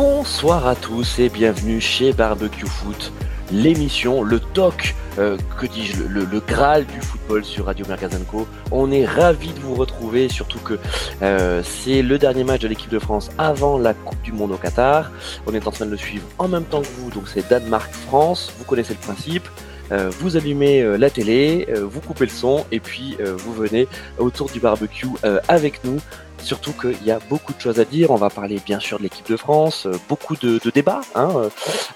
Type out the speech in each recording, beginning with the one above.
Bonsoir à tous et bienvenue chez Barbecue Foot, l'émission, le talk, euh, que dis-je, le, Graal du football sur Radio Mercazenco. On est ravis de vous retrouver, surtout que euh, c'est le dernier match de l'équipe de France avant la Coupe du Monde au Qatar. On est en train de le suivre en même temps que vous, donc c'est Danemark-France, vous connaissez le principe. Euh, vous allumez la télé, vous coupez le son et puis vous venez autour du barbecue avec nous Surtout qu'il y a beaucoup de choses à dire. On va parler bien sûr de l'équipe de France, euh, beaucoup de, de débats hein,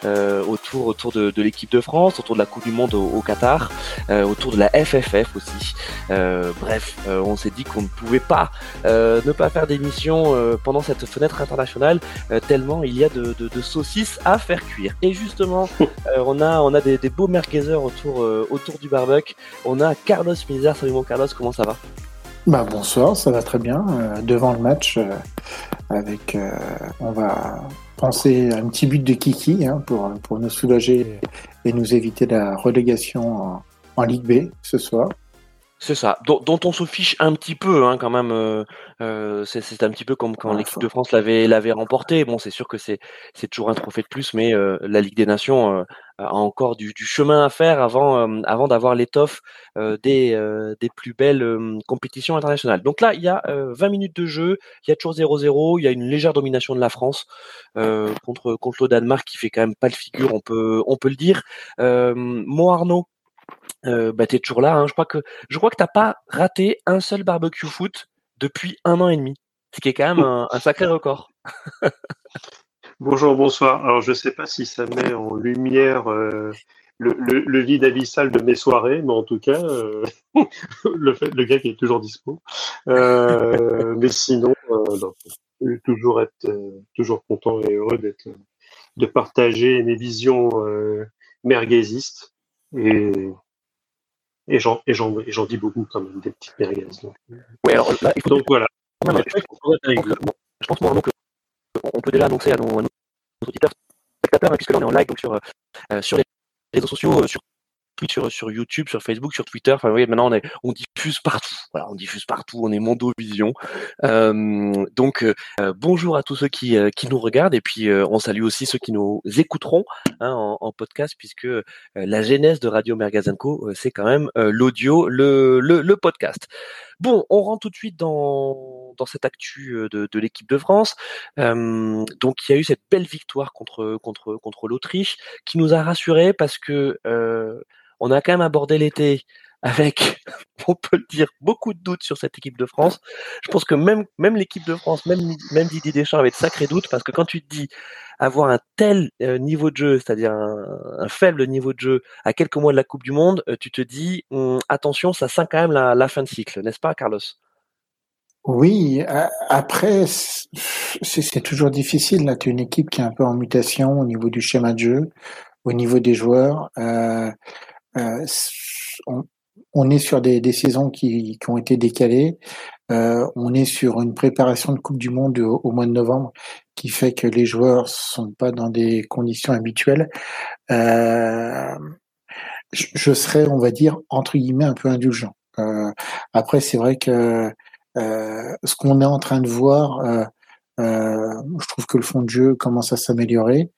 euh, autour autour de, de l'équipe de France, autour de la Coupe du Monde au, au Qatar, euh, autour de la FFF aussi. Euh, bref, euh, on s'est dit qu'on ne pouvait pas ne pas faire d'émission pendant cette fenêtre internationale tellement il y a de, de, de, saucisses à faire cuire. Et justement, on a on a des, des beaux merguezers autour autour du barbecue. On a Carlos Mizar. Salut mon Carlos, comment ça va? Bah, bonsoir, ça va très bien. Euh, devant le match, euh, avec, euh, on va penser à un petit but de Kiki hein, pour, pour nous soulager et nous éviter la relégation en, Ligue B ce soir. C'est ça, dont, dont, on se fiche un petit peu hein, quand même. Euh, euh, c'est un petit peu comme quand l'équipe de France l'avait l'avait remporté. Bon, c'est sûr que c'est c'est toujours un trophée de plus, mais euh, la Ligue des Nations euh, a encore du, du, chemin à faire avant euh, avant d'avoir l'étoffe des des plus belles compétitions internationales. Donc là, il y a 20 minutes de jeu, il y a toujours 0-0, il y a une légère domination de la France contre contre le Danemark qui fait quand même pas le figure, on peut on peut le dire. Mo Arnaud euh, bah, t'es toujours là. Hein. Je crois que je crois que t'as pas raté un seul barbecue foot depuis un an et demi, ce qui est quand même un, un sacré record. Bonjour, bonsoir. Alors je sais pas si ça met en lumière euh, le, le, le, vide abyssal de mes soirées, mais en tout cas euh, le fait le gars qui est toujours dispo. Euh, mais sinon, non, toujours être toujours content et heureux d'être de partager mes visions merguezistes et et j'en, et j'en, et j'en dis beaucoup quand même, des petites merguez. Donc, ouais, alors là, il faut donc voilà. Non, je, je pense moi, donc, on peut déjà annoncer à nos, à nos auditeurs, spectateurs, hein, puisque là on est en live donc sur, euh, sur les réseaux sociaux, euh, sur YouTube, sur Facebook, sur Twitter. Enfin, maintenant on, est, on diffuse partout. Voilà, on diffuse partout. On est Mondovision. Euh, donc, euh, bonjour à tous ceux qui, euh, qui nous regardent et puis euh, on salue aussi ceux qui nous écouteront hein, en, podcast puisque euh, la genèse de Radio Mergazenco, c'est quand même l'audio, le, le, le, podcast. Bon, on rentre tout de suite dans, dans cette actu de, de l'équipe de France. donc, il y a eu cette belle victoire contre contre contre l'Autriche qui nous a rassurés parce que on a quand même abordé l'été avec, on peut le dire, beaucoup de doutes sur cette équipe de France. Je pense que même, l'équipe de France, même, Didier Deschamps avait de sacrés doutes parce que quand tu te dis avoir un tel euh, niveau de jeu, c'est-à-dire un, faible niveau de jeu à quelques mois de la Coupe du Monde, euh, tu te dis, hum, attention, ça sent quand même la, fin de cycle, n'est-ce pas, Carlos? Oui, après, c'est toujours difficile. Là, tu une équipe qui est un peu en mutation au niveau du schéma de jeu, au niveau des joueurs. Euh, euh, on, on, est sur des, des saisons qui, qui, ont été décalées. Euh, on est sur une préparation de Coupe du Monde au, mois de novembre qui fait que les joueurs sont pas dans des conditions habituelles. Euh, je, je, serais, on va dire, entre guillemets, un peu indulgent. Euh, après, c'est vrai que euh, ce qu'on est en train de voir, euh, euh, je trouve que le fond de jeu commence à s'améliorer.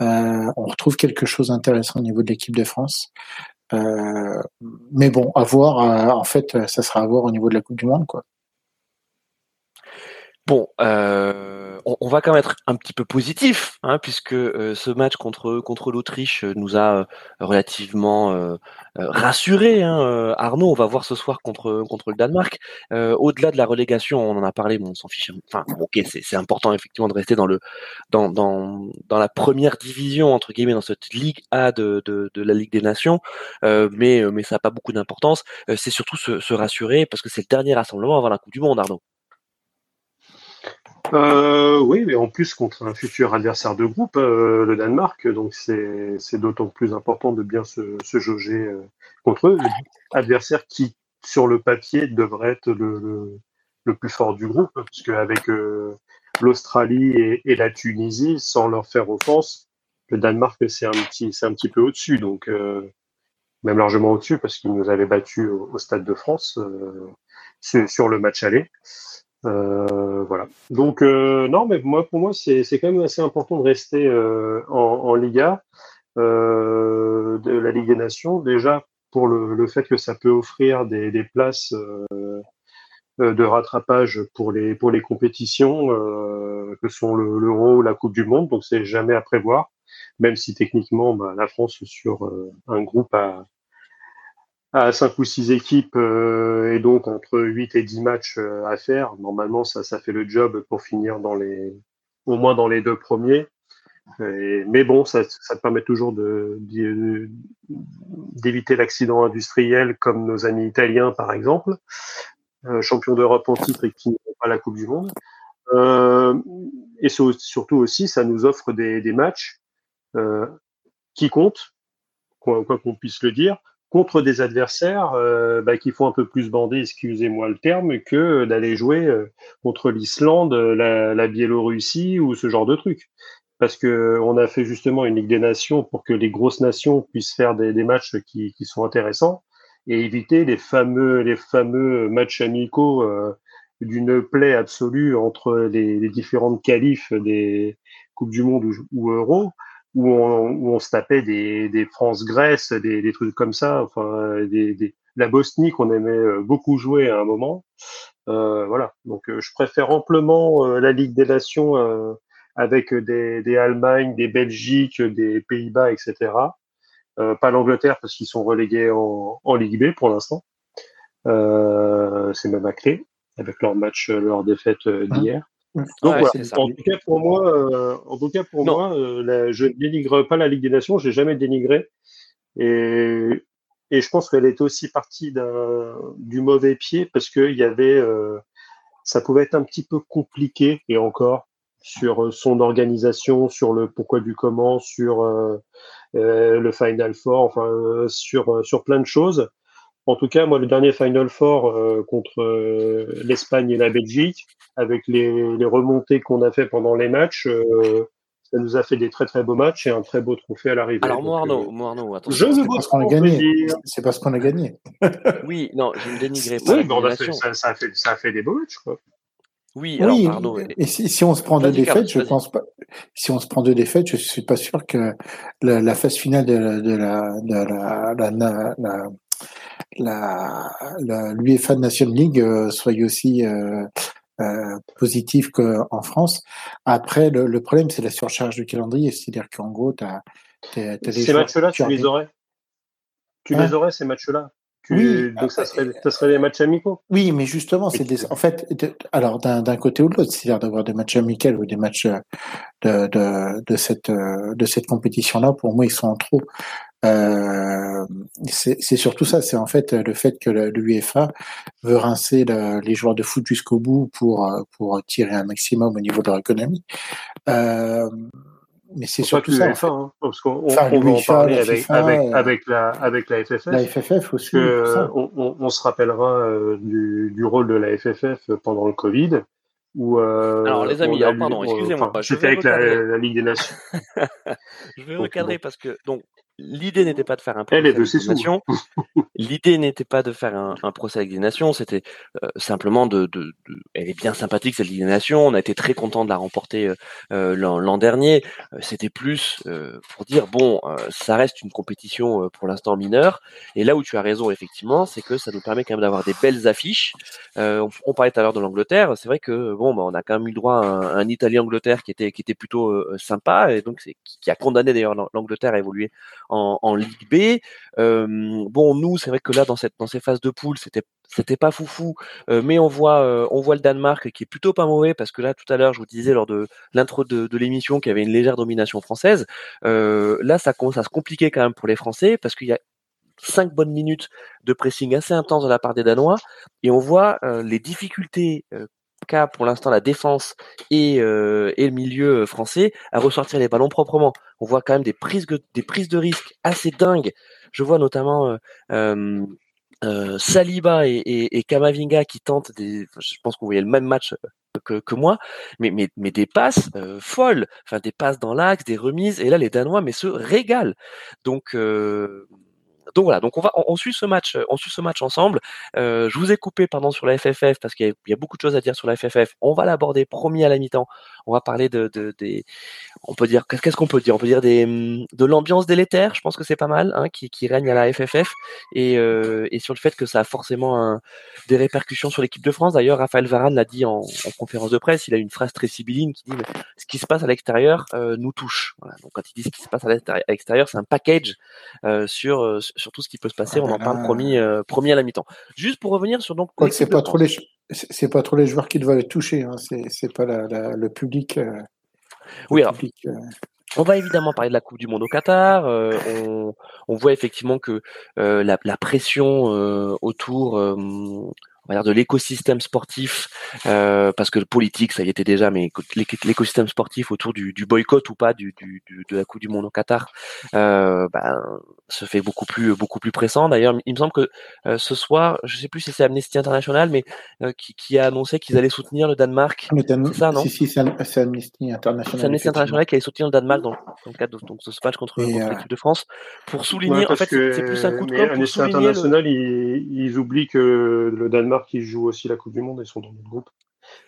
on retrouve quelque chose d'intéressant au niveau de l'équipe de France. Euh, mais bon, à voir. Euh, en fait, ça sera à voir au niveau de la Coupe du Monde, quoi. Bon, euh, on, va quand même être un petit peu positif, hein, puisque euh, ce match contre contre l'Autriche nous a euh, relativement rassuré. Hein, Arnaud, on va voir ce soir contre contre le Danemark. Au-delà de la relégation, on en a parlé, mais on s'en fiche. Enfin, ok, c'est important effectivement de rester dans le dans dans dans la première division entre guillemets dans cette Ligue A de de, de la Ligue des Nations, mais mais ça n'a pas beaucoup d'importance. c'est surtout se, se rassurer parce que c'est le dernier rassemblement avant la Coupe du Monde, Arnaud. Euh, oui, mais en plus contre un futur adversaire de groupe, euh, le Danemark, donc c'est d'autant plus important de bien se, se jauger euh, contre eux. Adversaire qui, sur le papier, devrait être le, le, le plus fort du groupe, puisque avec euh, l'Australie et, et, la Tunisie, sans leur faire offense, le Danemark c'est un petit c'est un petit peu au-dessus, donc euh, même largement au-dessus, parce qu'ils nous avaient battus au, au, Stade de France sur, sur le match aller. Voilà. Donc non, mais moi pour moi c'est quand même assez important de rester en, en, Liga, de la Ligue des Nations. Déjà pour le, le fait que ça peut offrir des, des places de rattrapage pour les pour les compétitions que sont l'Euro ou la Coupe du Monde. Donc c'est jamais à prévoir même si techniquement bah, la France sur euh, un groupe à, à 5 ou 6 équipes euh, et donc entre 8 et 10 matchs euh, à faire, normalement ça, ça fait le job pour finir dans les au moins dans les deux premiers. mais bon, ça, ça permet toujours d'éviter l'accident industriel comme nos amis italiens par exemple, euh, champions d'Europe en titre et qui n'ont pas la Coupe du Monde. Euh, et surtout aussi, ça nous offre des, des matchs euh, qui comptent, quoi qu'on puisse le dire, contre des adversaires euh, bah, qui font un peu plus bander, excusez-moi le terme, que d'aller jouer euh, contre l'Islande, la, la, Biélorussie ou ce genre de trucs. Parce que on a fait justement une Ligue des Nations pour que les grosses nations puissent faire des, des matchs qui, qui, sont intéressants et éviter les fameux les fameux matchs amicaux euh, d'une plaie absolue entre les, les, différentes qualifs des coupes du monde ou Euro où on, où on se tapait des, des France-Grèce, des, des, trucs comme ça, enfin des, des la Bosnie qu'on aimait euh, beaucoup jouer à un moment. Euh, voilà, donc euh, je préfère amplement euh, la Ligue des Nations avec des, des Allemagne, des Belgiques, des Pays-Bas, etc. pas l'Angleterre parce qu'ils sont relégués en, en Ligue B pour l'instant. C'est même à clé avec leur match, leur défaite d'hier. Donc voilà. En tout cas pour moi, euh, en tout cas pour moi, euh, je ne dénigre pas la Ligue des Nations. J'ai jamais dénigré. Et, et je pense qu'elle est aussi partie du mauvais pied parce que il y avait, euh, ça pouvait être un petit peu compliqué et encore sur son organisation, sur le pourquoi du comment, sur le Final Four, enfin sur sur plein de choses. En tout cas, moi, le dernier Final Four euh, contre euh, l'Espagne et la Belgique, avec les, les remontées qu'on a fait pendant les matchs, euh, ça nous a fait des très très beaux matchs et un très beau trophée à l'arrivée. Alors, moi, Arnaud, moi, Arnaud attention. Je parce qu'on a gagné. C'est parce qu'on a gagné. oui, non, je ne dénigrerai pas. Oui, bon, fait, ça, ça, a fait, ça a fait des beaux matchs, quoi. Oui, alors, oui Arnaud, et si, si, on se prend deux défaites, je pense pas. Si on se prend deux défaites, je suis pas sûr que la, la phase finale de la, de la, de la, la, la l'UEFA Nation League euh, soit aussi euh, euh, positif qu'en France. Après, le, le problème, c'est la surcharge du calendrier. C'est-à-dire qu'en gros, tu as, Ces matchs-là, tu les aurais? Tu les hein aurais, ces matchs-là? Oui, donc ça serait, ça serait des matchs amicaux? Oui, mais justement, c'est des, en fait, alors d'un côté ou de l'autre, c'est-à-dire d'avoir des matchs amicaux ou des matchs de, de, de cette, de cette compétition-là, pour moi, ils sont en trop. Euh, c'est surtout ça, c'est en fait le fait que l'UEFA veut rincer les joueurs de foot jusqu'au bout pour pour tirer un maximum au niveau de leur économie. Euh, mais c'est surtout ça. UEFA, hein, parce qu'on enfin, on va en parler avec, avec, euh, avec, la, avec la FFF. La FFF aussi. Que, on, on, on, se rappellera euh, du, du, rôle de la FFF pendant le Covid. Où, euh, Alors les amis, pardon, excusez-moi. C'était avec la, la, Ligue des Nations. je vais recadrer parce que donc L'idée n'était pas de faire un procès avec. L'idée n'était pas de faire un, un procès avec des nations. C'était euh, simplement de, de, de, Elle est bien sympathique cette Ligue des Nations. On a été très content de la remporter euh, euh l'an dernier. Euh, c'était plus pour dire bon, ça reste une compétition pour l'instant mineure. Et là où tu as raison effectivement, c'est que ça nous permet quand même d'avoir des belles affiches. On, on, parlait tout à l'heure de l'Angleterre. C'est vrai que bon, bah, on a quand même eu droit à un, un Italie-Angleterre qui était qui était plutôt sympa et donc qui a condamné d'ailleurs l'Angleterre à évoluer en, Ligue B. Euh, bon, nous, c'est vrai que là, dans cette dans ces phases de poule, c'était c'était pas foufou, euh, mais on voit euh, on voit le Danemark qui est plutôt pas mauvais parce que là tout à l'heure je vous disais lors de l'intro de, de l'émission qu'il y avait une légère domination française. Euh, là ça commence à se compliquer quand même pour les Français parce qu'il y a cinq bonnes minutes de pressing assez intense de la part des Danois et on voit les difficultés cas pour l'instant la défense et, euh, et, le milieu français à ressortir les ballons proprement. On voit quand même des prises de, des prises de risque assez dingues. Je vois notamment euh, euh, euh Saliba et, Kamavinga qui tentent des. Je pense qu'on voyait le même match que, que moi, mais, mais, mais des passes euh, folles, enfin des passes dans l'axe, des remises. Et là, les Danois, mais se régalent. Donc donc voilà, donc on va, on, suit ce match, on suit ce match ensemble. Euh, je vous ai coupé, pardon, sur la FFF parce qu'il y, a beaucoup de choses à dire sur la FFF. On va l'aborder premier à la mi-temps. On va parler de, de des, on peut dire, qu'est-ce qu'on peut dire? On peut dire des, de l'ambiance délétère. Je pense que c'est pas mal, hein, qui, qui règne à la FFF et, euh, et sur le fait que ça a forcément un, des répercussions sur l'équipe de France. D'ailleurs, Raphaël Varane l'a dit en, en, conférence de presse. Il a une phrase très sibylline qui dit ce qui se passe à l'extérieur euh, nous touche. Voilà. Donc quand il dit ce qui se passe à l'extérieur, c'est un package euh, sur euh, sur tout ce qui peut se passer. On en parle promis euh, promis à la mi-temps. Juste pour revenir sur donc. c'est pas trop les c'est pas trop les joueurs qui doivent être touchés. Hein. C'est pas la, la, le public. Euh, oui, alors, on va évidemment parler de la Coupe du Monde au Qatar. Euh, on, on, voit effectivement que euh, la, la, pression autour on va dire de l'écosystème sportif, euh, parce que le politique, ça y était déjà, mais l'écosystème sportif autour du, du, boycott ou pas du, du, de la Coupe du Monde au Qatar, euh, ben, se fait beaucoup plus beaucoup plus pressant. D'ailleurs, il me semble que euh, ce soir, je sais plus si c'est Amnesty International, mais euh, qui, qui, a annoncé qu'ils allaient soutenir le Danemark. C'est ça, non? Si, si, c'est Amnesty International. C'est Amnesty International qui allait soutenir le Danemark dans, dans le cadre de donc, ce match contre, contre euh, l'équipe de France, pour souligner. en fait, c'est plus un coup de com' Amnesty International, ils, ils oublient que le Danemark qui joue aussi la Coupe du Monde, ils sont dans notre groupe.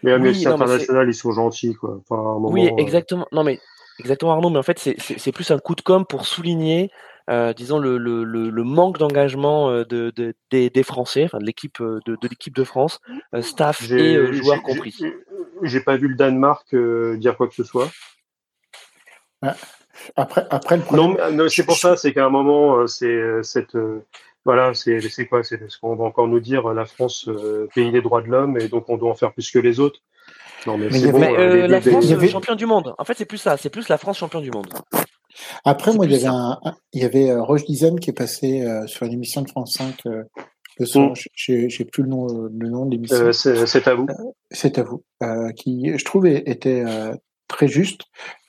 Mais Amnesty International, ils sont gentils, quoi. oui, euh, exactement. Non, mais exactement, Arnaud. Mais en fait, c'est plus un coup de com pour souligner, euh, disons, le, le, le, manque d'engagement euh, de, de, des, Français, enfin de l'équipe de, de l'équipe de France, staff et joueurs compris. J'ai pas vu le Danemark dire quoi que ce soit. Après, après le problème... Non, c'est pour ça, c'est qu'à un moment, c'est cette voilà, c'est quoi C'est ce qu'on va encore nous dire la France, euh, pays des droits de l'homme, et donc on doit en faire plus que les autres. Non, mais, c'est bon. Euh, la France, champion du monde. En fait, c'est plus ça. C'est plus la France champion du monde. Après, moi, il y avait, un, il y avait euh, Roche Dizem qui est passé sur l'émission de France 5 le soir. Mm. J'ai plus le nom, le nom de l'émission. c'est à vous. c'est à vous. qui, je trouve, était très juste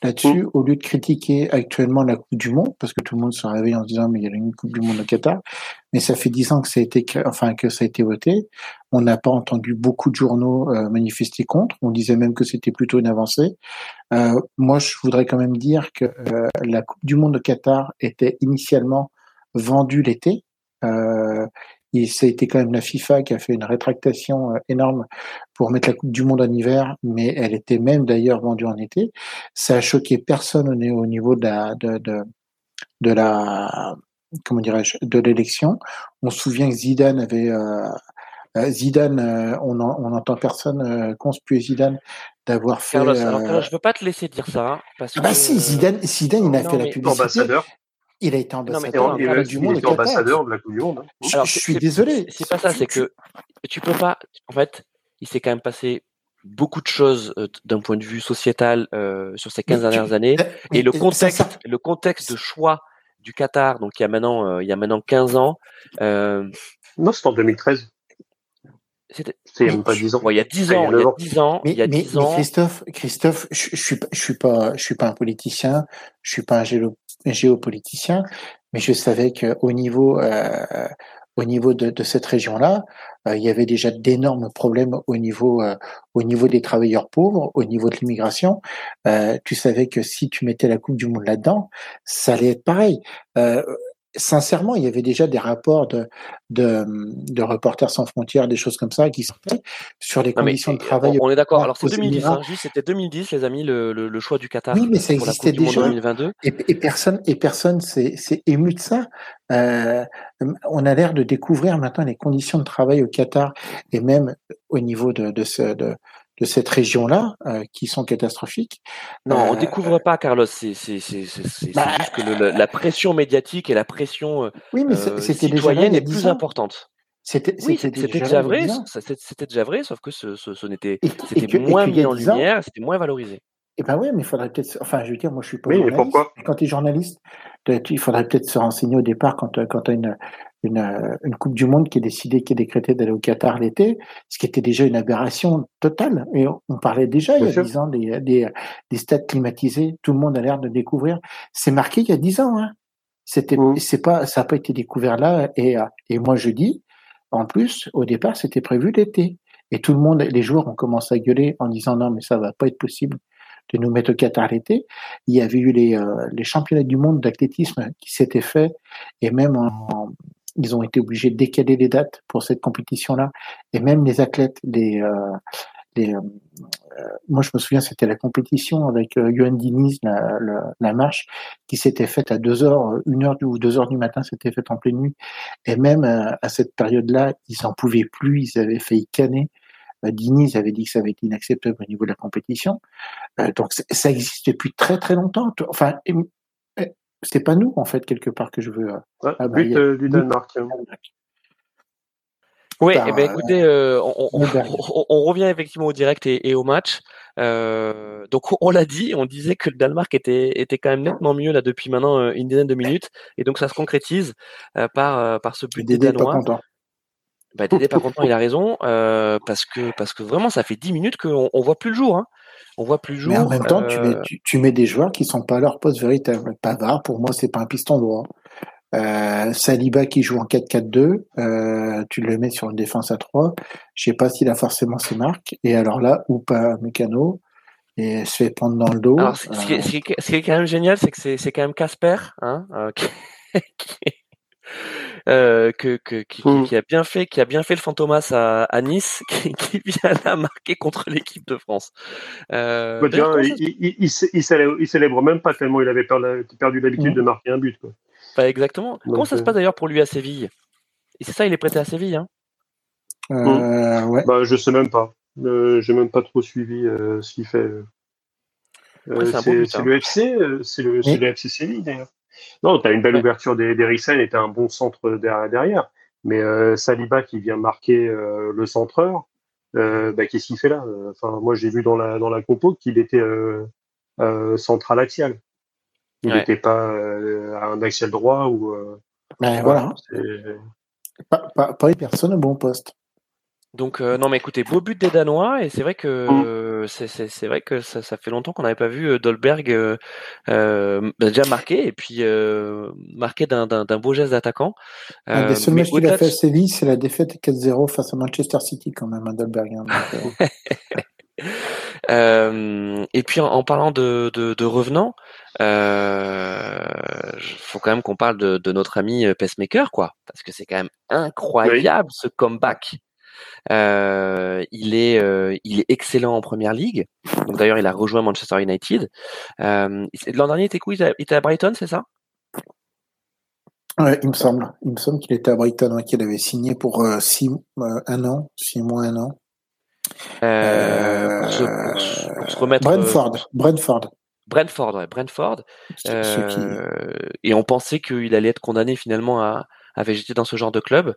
là-dessus, mm. au lieu de critiquer actuellement la Coupe du Monde, parce que tout le monde se réveille en se disant mais il y a une Coupe du Monde au Qatar, mais ça fait dix ans que ça a été, enfin que ça a été voté. On n'a pas entendu beaucoup de journaux euh, manifester contre. On disait même que c'était plutôt une avancée. Euh, moi, je voudrais quand même dire que euh, la Coupe du Monde au Qatar était initialement vendue l'été. Euh, et ça a été quand même la FIFA qui a fait une rétractation euh, énorme pour mettre la Coupe du Monde en hiver, mais elle était même d'ailleurs vendue en été. Ça a choqué personne au niveau de la, de, de, de la comment dirais-je, de l'élection. On se souvient que Zidane avait euh, euh Zidane, euh, on, on entend personne euh, conspuer Zidane d'avoir fait. Carlos, alors, je veux pas te laisser dire ça hein, parce ah bah si, Zidane, Zidane, il a fait la publicité. Ambassadeur. Il a été ambassadeur, non, mais, du monde. ambassadeur de la Coupe du Monde. Hein. Alors, je, suis désolé. C'est pas ça, c'est que tu peux pas. En fait, il s'est quand même passé beaucoup de choses euh, d'un point de vue sociétal euh, sur ces 15 dernières années. Et le contexte, le contexte de choix du Qatar, donc il y a maintenant, euh, il y a maintenant 15 ans. Euh, non, c'est en 2013. C'était il y a pas 10 ans. il y a 10 ans, il y a 10 ans, mais, il y a 10 ans. Christophe, Christophe, je, je suis je suis pas je suis pas un politicien, je suis pas un géopoliticien, mais je savais qu'au niveau euh, au niveau de, de cette région-là, il y avait déjà d'énormes problèmes au niveau euh, au niveau des travailleurs pauvres, au niveau de l'immigration. Euh, tu savais que si tu mettais la Coupe du Monde là-dedans, ça allait être pareil sincèrement, il y avait déjà des rapports de, de, de Reporters sans frontières, des choses comme ça qui sortaient sur les conditions de travail. On, est d'accord. Alors c'est 2010, hein, c'était 2010, les amis, le, le, choix du Qatar. Oui, mais ça existait déjà. 2022. Et, et, personne et personne s'est ému de ça. Euh, on a l'air de découvrir maintenant les conditions de travail au Qatar et même au niveau de, de, ce, de, de cette région-là euh, qui sont catastrophiques. Non, on euh, découvre pas, Carlos. C'est bah, juste que le, la pression médiatique et la pression euh, oui, mais euh, citoyenne est plus importante. C'était oui, déjà, vrai. C'était déjà vrai, sauf que ce, ce, ce n'était c'était moins mis en lumière, c'était moins valorisé. Eh ben oui, mais il faudrait peut-être. Enfin, je veux dire, moi, je suis pas oui, journaliste. Mais pourquoi quand tu es journaliste, il faudrait peut-être se renseigner au départ quand, quand tu as une, une, une, Coupe du Monde qui est décidée, qui est décrétée d'aller au Qatar l'été, ce qui était déjà une aberration totale. Et on, parlait déjà il y a dix ans des, des, des, stades climatisés. Tout le monde a l'air de découvrir. C'est marqué il y a dix ans. Hein. C'était, mmh. c'est pas, ça n'a pas été découvert là. Et, et moi je dis, en plus, au départ, c'était prévu l'été. Et tout le monde, les joueurs ont commencé à gueuler en disant non, mais ça va pas être possible de nous mettre au Qatar l'été. Il y avait eu les, les championnats du monde d'athlétisme qui s'étaient faits et même ils ont été obligés de décaler les dates pour cette compétition-là. Et même les athlètes, les, euh, euh, moi, je me souviens, c'était la compétition avec euh, Diniz, la, la, marche, qui s'était faite à 2 heures, 1 heure ou 2 heures du matin, c'était fait en pleine nuit. Et même à cette période-là, ils n'en pouvaient plus, ils avaient failli canner. Diniz avait dit que ça avait été inacceptable au niveau de la compétition. donc ça existe depuis très très longtemps. Enfin, c'est pas nous en fait quelque part que je veux. Ouais, but du Danemark. Oui, eh ben, écoutez, euh, on, on, on, revient effectivement au direct et, et au match. Euh, donc on l'a dit, on disait que le Danemark était, était quand même nettement mieux là depuis maintenant euh, une dizaine de minutes, et donc ça se concrétise euh, par euh, par ce but des Danois. Bah, Dédé pas content, il a raison, parce que parce que vraiment ça fait dix minutes qu'on on voit plus le jour. Hein. On voit plus le jour. Mais en même temps, tu mets, tu, tu, mets des joueurs qui sont pas à leur poste véritable. Pavard, pour moi, c'est pas un piston droit. Euh, Saliba qui joue en 4-4-2, euh, tu le mets sur une défense à 3. Je sais pas s'il a forcément ses marques. Et alors là, ou pas Mécano, et se fait prendre dans le dos. Alors, ce, qui, est, ce, qui est, quand même génial, c'est que c'est quand même Casper, hein, euh, qui, euh, que, que, qui, mmh. qui, a bien fait, qui a bien fait le Fantomas à, à Nice, qui, qui, vient là marquer contre l'équipe de France. Euh, bah, il, il, il, célèbre, il, célèbre, même pas tellement il avait perdu l'habitude mmh. de marquer un but. Quoi exactement. Comment ça se passe d'ailleurs pour lui à Séville? Et c'est ça, il est prêté à Séville. Hein? Euh, ouais. bah, je sais même pas. Euh, J'ai même pas trop suivi euh, ce qu'il fait. Euh, c'est le FC, c'est le, le, FC Séville d'ailleurs. Non, tu as une belle ouverture d'Eriksen et tu as un bon centre derrière. Mais Saliba qui vient marquer le centreur, bah, qu'est-ce qu'il fait là? Enfin, moi j'ai vu dans la dans la compo qu'il était central axial. Il n'était pas euh, à un axial droit ou. Euh, ben, voilà. Pas, pas, pas personne au bon poste. Donc euh, non mais écoutez, beau but des Danois et c'est vrai que mm. c'est vrai que ça, ça fait longtemps qu'on n'avait pas vu Dolberg euh, déjà marqué et puis euh, marqué d'un beau geste d'attaquant. Un des seuls matchs qu'il a fait à Séville, c'est la défaite 4-0 face à Manchester City quand même à Dolberg. Hein, Euh, et puis en, parlant de, de, de revenants, euh, faut quand même qu'on parle de, de, notre ami euh, Pacemaker, quoi, parce que c'est quand même incroyable ce comeback. Euh, il est, euh, il est excellent en première ligue. Donc d'ailleurs, il a rejoint Manchester United. Euh, L'an dernier, il était, il était à Brighton, c'est ça? Ouais, il me semble. Il me semble qu'il était à Brighton, qu'il avait signé pour six, un an, six mois, un an. Euh, pour, se, remettre. Brentford. Euh, Brentford. Brentford, ouais, Brentford. Euh, et on pensait qu'il allait être condamné finalement à, à végéter dans ce genre de club.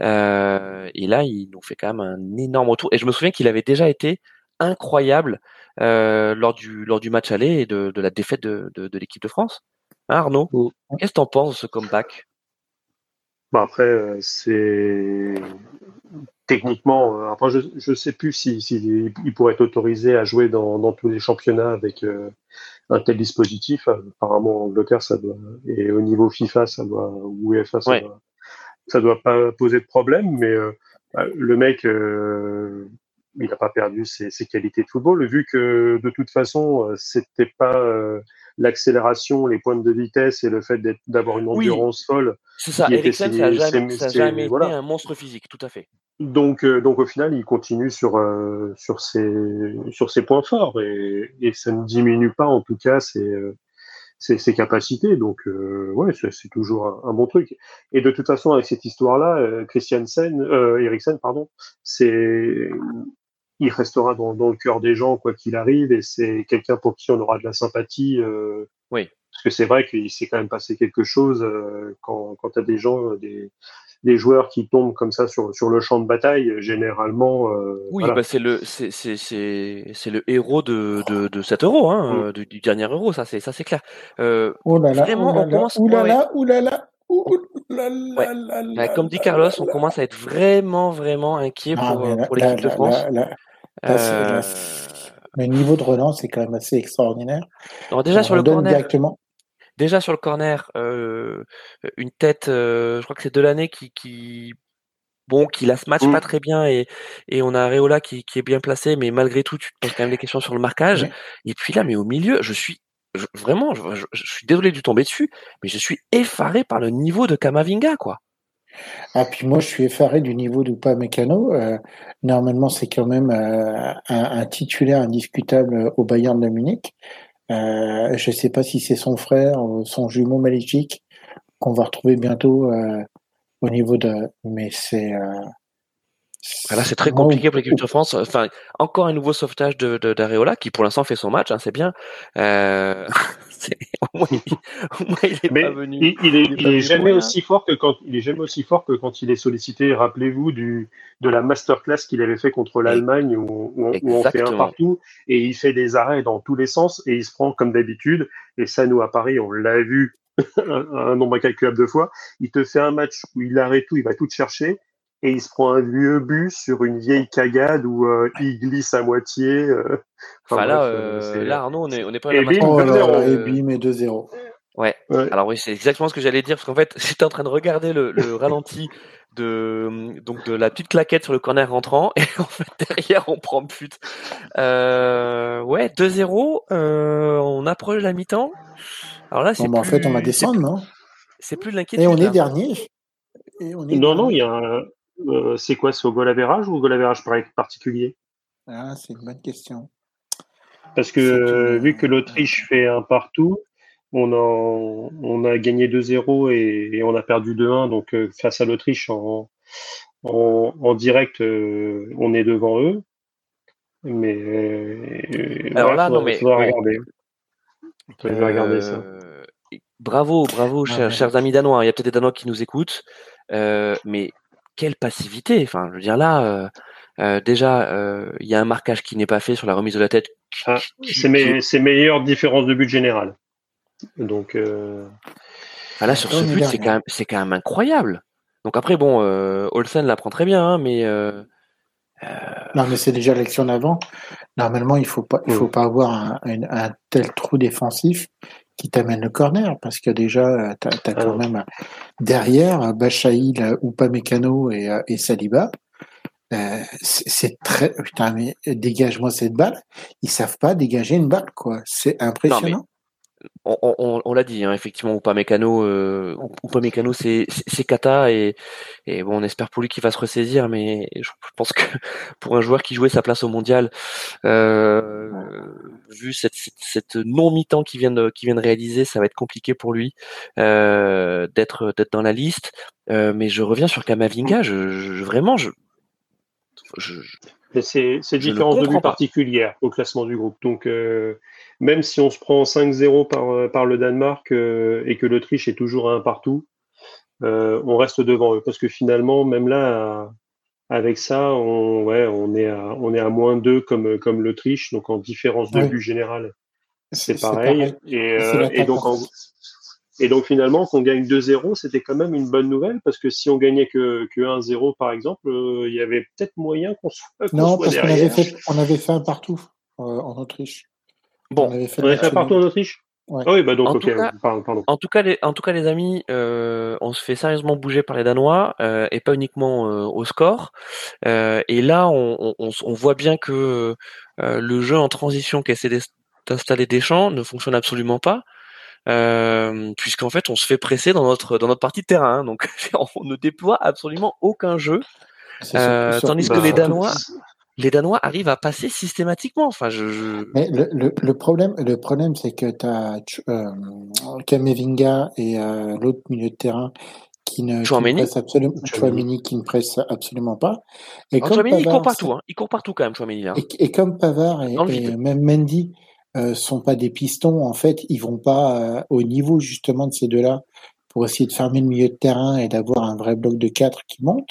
Euh, et là, il nous fait quand même un énorme retour. Et je me souviens qu'il avait déjà été incroyable euh, lors du lors du match aller et de, de la défaite de, de, de l'équipe de France. Hein, Arnaud, qu'est-ce que t'en penses de ce comeback? Bah après, c'est techniquement, euh, après je ne sais plus si, si, il pourrait être autorisé à jouer dans, dans tous les championnats avec euh, un tel dispositif. Apparemment, en Angleterre, ça doit, et au niveau FIFA, ça doit, ou UEFA, ça, doit, ça doit pas poser de problème. Mais euh, bah, le mec, il n'a pas perdu ses, ses, qualités de football, vu que de toute façon, c'était pas l'accélération, les pointes de vitesse et le fait d'avoir une endurance folle. C'est ça, Eriksen, ça n'a jamais, ça jamais été un monstre physique, tout à fait. Donc, euh, donc au final, il continue sur, euh, sur, ses, sur ses points forts et, et ça ne diminue pas en tout cas ses, euh, ses, ses capacités. Donc, ouais, c'est toujours un, bon truc. Et de toute façon, avec cette histoire-là, Christiansen, Eriksen, pardon, c'est il restera dans, dans, le cœur des gens quoi qu'il arrive et c'est quelqu'un pour qui on aura de la sympathie. Euh, oui. Parce que c'est vrai qu'il s'est quand même passé quelque chose euh, quand, quand tu as des gens, des, des joueurs qui tombent comme ça sur, sur le champ de bataille, généralement. Euh, oui, bah c'est le c'est c'est c'est le héros de de, de cet euro, hein, mm. du, du, dernier euro, ça c'est ça c'est clair. Euh, oh là là, vraiment, oh là là, on commence. Là là. Bah, comme dit Carlos, on commence à être vraiment, vraiment inquiet ah, pour, pour l'équipe de France. Euh, le niveau de relance est quand même assez extraordinaire. déjà sur le corner, directement. déjà sur le corner, euh, une tête, euh, je crois que c'est de l'année qui, qui bon, qui la se match pas mmh. très bien et, et on a Areola qui, qui est bien placé, mais malgré tout, tu te poses quand même des questions sur le marquage. Et puis là, mais au milieu, je suis vraiment, je, suis désolé de tomber dessus, mais je suis effaré par le niveau de Kamavinga, quoi. Ah, puis moi, je suis effaré du niveau d'Upa Mécano. Euh, normalement, c'est quand même euh, un, titulaire indiscutable au Bayern de Munich. Euh, je ne sais pas si c'est son frère ou son jumeau maléfique qu'on va retrouver bientôt au niveau de. Mais c'est. Ah, là, c'est très compliqué pour l'équipe de France. Enfin, encore un nouveau sauvetage de d'Areola qui, pour l'instant, fait son match. Hein, c'est bien. Euh... au, moins, il, est pas venu. Il, est, jamais aussi fort que quand il est jamais aussi fort que quand il est sollicité. Rappelez-vous du de la masterclass qu'il avait fait contre l'Allemagne où, où, on fait un partout et il fait des arrêts dans tous les sens et il se prend comme d'habitude. Et ça, nous à Paris, on l'a vu un nombre incalculable de fois. Il te fait un match où il arrête tout, il va tout chercher et il se prend un vieux but sur une vieille cagade où euh, il glisse à moitié. Euh. Enfin, là, euh, là, Arnaud, on est, on est pas et bim, oh là, et bim, et 2-0. Ouais. Alors oui, c'est exactement ce que j'allais dire parce qu'en fait, j'étais en train de regarder le, le ralenti de donc de la petite claquette sur le corner rentrant et en fait derrière on prend but. Euh, ouais, 2-0, euh, on approche la mi-temps. Alors là, c'est bon, en fait, on va descendre, non? C'est plus de l'inquiétude. Et on est dernier. Et on est non, non, il y a un, euh, c'est quoi C'est au goal average ou au goal average particulier? Ah, C'est une bonne question. Parce que vu que l'Autriche fait un partout, on a, on a gagné 2-0 et, on a perdu 2-1. Donc euh, face à l'Autriche en, en, direct, euh, on est devant eux. Mais alors là, non mais regarder. regarder ça. Bravo, bravo, chers, amis danois. Il y a peut-être des Danois qui nous écoutent, mais quelle passivité Enfin, je veux dire là, euh, euh, déjà, euh, il y a un marquage qui n'est pas fait sur la remise de la tête. Ah, c'est mes, meilleures différences de but général. Donc ah, là, sur ce but, c'est quand même, c'est quand même incroyable. Donc après, bon, Olsen la prend très bien, hein, mais non, mais c'est déjà l'action d'avant. Normalement, il faut pas, il faut pas avoir un, tel trou défensif qui t'amène le corner parce que déjà tu as, quand même derrière Bachaïl ou Pamecano et, et Saliba euh, c'est très putain mais dégage-moi cette balle. Ils savent pas dégager une balle quoi. C'est impressionnant on, l'a dit, hein, effectivement, ou pas mécano, euh, ou pas mécano, c'est kata et, et bon, on espère pour lui qu'il va se ressaisir, mais je, pense que pour un joueur qui jouait sa place au mondial, euh, vu cette, cette, non mi-temps qu'il vient de qui vient de réaliser, ça va être compliqué pour lui euh, d'être d'être dans la liste. Euh, mais je reviens sur Kamavinga, je, je vraiment je, je c'est différence de vue particulière au classement du groupe. Donc, euh, même si on se prend 5-0 par, euh, par le Danemark euh, et que l'Autriche est toujours à un partout, on reste devant eux. Parce que finalement, même là, avec ça, on, ouais, on, est, à, on est à moins 2 comme, comme l'Autriche. Donc, en différence de vue générale, c'est pareil. Et, et donc, en, et donc finalement, qu'on gagne 2-0, c'était quand même une bonne nouvelle parce que si on gagnait que, que 1-0 par exemple, euh, il y avait peut-être moyen qu'on soit. non, parce qu'on avait fait, on avait fait un partout euh, en Autriche. Bon, on avait fait, partout en Autriche. Ah oui, bah donc, en ok, pardon, En tout cas, les, en tout cas, les amis, euh, on se fait sérieusement bouger par les Danois et pas uniquement au score. et là, on, on, on, voit bien que le jeu en transition qui essaie d'installer des champs ne fonctionne absolument pas euh, puisqu'en fait on se fait presser dans notre dans notre partie de terrain, hein. donc on ne déploie absolument aucun jeu, euh, tandis que les Danois les Danois arrivent à passer systématiquement. Enfin, je, Mais le, le, le, problème, le problème, c'est que tu as euh, Kamevinga et euh, l'autre milieu de terrain qui ne presse absolument, qui ne presse absolument pas. Et comme Chouameni, il court partout. Hein. Il court partout quand même, Chouameni. Là. Et, et, comme Pavard et, et même Mendy euh, sont pas des pistons. En fait, ils vont pas euh, au niveau justement de ces deux-là pour essayer de fermer le milieu de terrain et d'avoir un vrai bloc de quatre qui monte.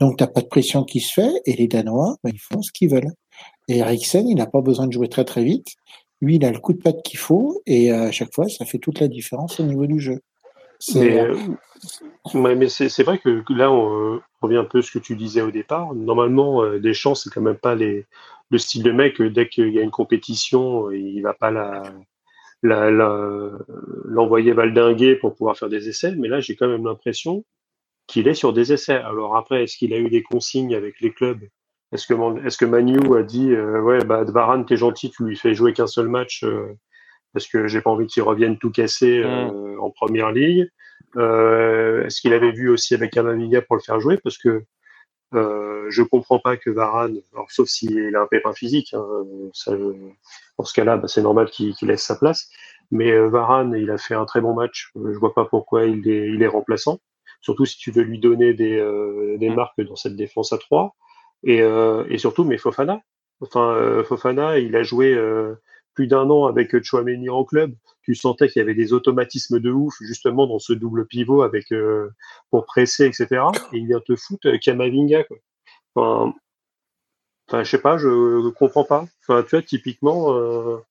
Donc, t'as pas de pression qui se fait et les Danois, ben, ils font ce qu'ils veulent. Et Eriksen, il n'a pas besoin de jouer très très vite. Lui, il a le coup de patte qu'il faut et euh, à chaque fois, ça fait toute la différence au niveau du jeu. Mais, euh, mais c'est vrai que là, on revient un peu à ce que tu disais au départ. Normalement, Deschamps, c'est quand même pas les, le style de mec, dès qu'il y a une compétition, il va pas la, l'envoyer valdinguer pour pouvoir faire des essais. Mais là, j'ai quand même l'impression qu'il est sur des essais. Alors après, est-ce qu'il a eu des consignes avec les clubs? Est-ce que, est-ce que Manu a dit euh, ouais bah Varane t'es gentil, tu lui fais jouer qu'un seul match euh, parce que j'ai pas envie qu'il revienne tout cassé euh, mm. en première ligue? est-ce qu'il avait vu aussi avec Kamavinga pour le faire jouer? Parce que euh, je comprends pas que Varane, alors, sauf s'il a un pépin physique, hein, dans ce cas-là, bah, c'est normal qu'il laisse sa place. Mais euh, Varane, il a fait un très bon match. Je vois pas pourquoi il est, remplaçant. Surtout si tu veux lui donner des, euh, marques dans cette défense à 3. Et, euh, et surtout, mais Fofana. Enfin, Fofana, il a joué plus d'un an avec Chouameni en club. Tu sentais qu'il y avait des automatismes de ouf, justement, dans ce double pivot avec pour presser, etc. Et il vient te foutre Kamavinga, quoi. Enfin, enfin, je sais pas, je comprends pas. Enfin, tu vois, typiquement,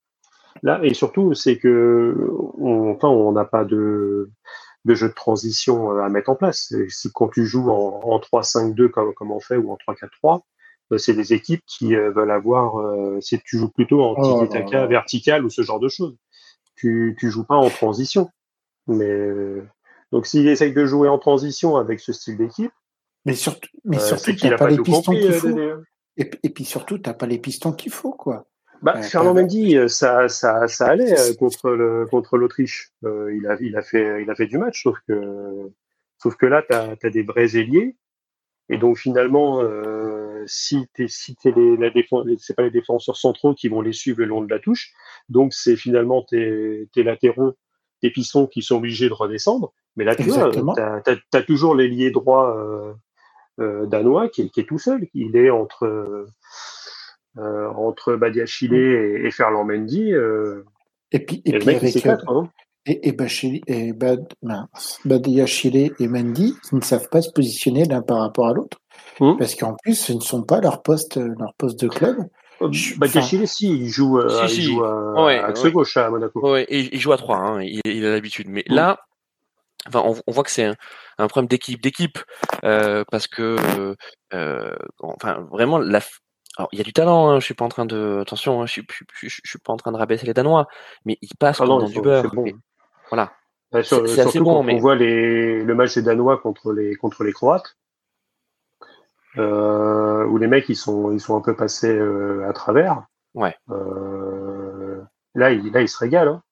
Là, et surtout, c'est que on, enfin, on n'a pas de, de jeu de transition euh, à mettre en place. si quand tu joues en, en 3-5-2 comme, comme on fait ou en 3-4-3, euh, c'est des équipes qui euh, veulent avoir. si tu joues plutôt en oh, tiki-taka vertical ou ce genre de choses, tu tu joues pas en transition. Mais donc s'il essaye de jouer en transition avec ce style d'équipe, mais surtout, mais surtout, tu n'as pas, les pistons qu'il faut. Et, et, puis surtout, tu n'as pas les pistons qu'il faut, quoi. Bah, Fernand Mendy, euh, ça, ça, ça allait euh, contre le, contre l'Autriche. Euh, il a, il a fait, il a fait du match, sauf que, sauf que là, t'as, as des vrais ailiers. Et donc finalement, euh, si t'es, si t'es les, la défense, c'est pas les défenseurs centraux qui vont les suivre le long de la touche. Donc c'est finalement tes, tes latéraux, tes pistons qui sont obligés de redescendre. Mais là, tu vois, t'as, as, toujours l'ailier droit euh, danois qui, qui, est tout seul. Il est entre euh, entre Badiachile et, et Ferland Mendy. Euh, et puis, et, puis avec, hein. Et, et, Bachili, et Bad, Badiachile et Mendy ils ne savent pas se positionner l'un par rapport à l'autre. Mmh. Parce qu'en plus, ce ne sont pas leurs postes, leur poste de club. Euh, Badiachile, si, il joue, si, si. il joue à, ouais, axe ouais. gauche à Monaco. Ouais, et il joue à 3, hein, il, il, a l'habitude. Mais mmh. là, enfin, on, on, voit que c'est un, un, problème d'équipe, d'équipe, euh, parce que, euh, enfin, vraiment, la, alors, il y a du talent, hein, je suis pas en train de, attention, hein, je, suis, je, je, suis pas en train de rabaisser les Danois, mais ils passent ah non, dans du beurre. Bon. Voilà. Bah, c'est assez bon, quand mais... on voit les, le match des Danois contre les, contre les Croates, euh, où les mecs ils sont, ils sont un peu passés euh, à travers. Ouais. Euh, là, il, là, ils se régalent. Hein.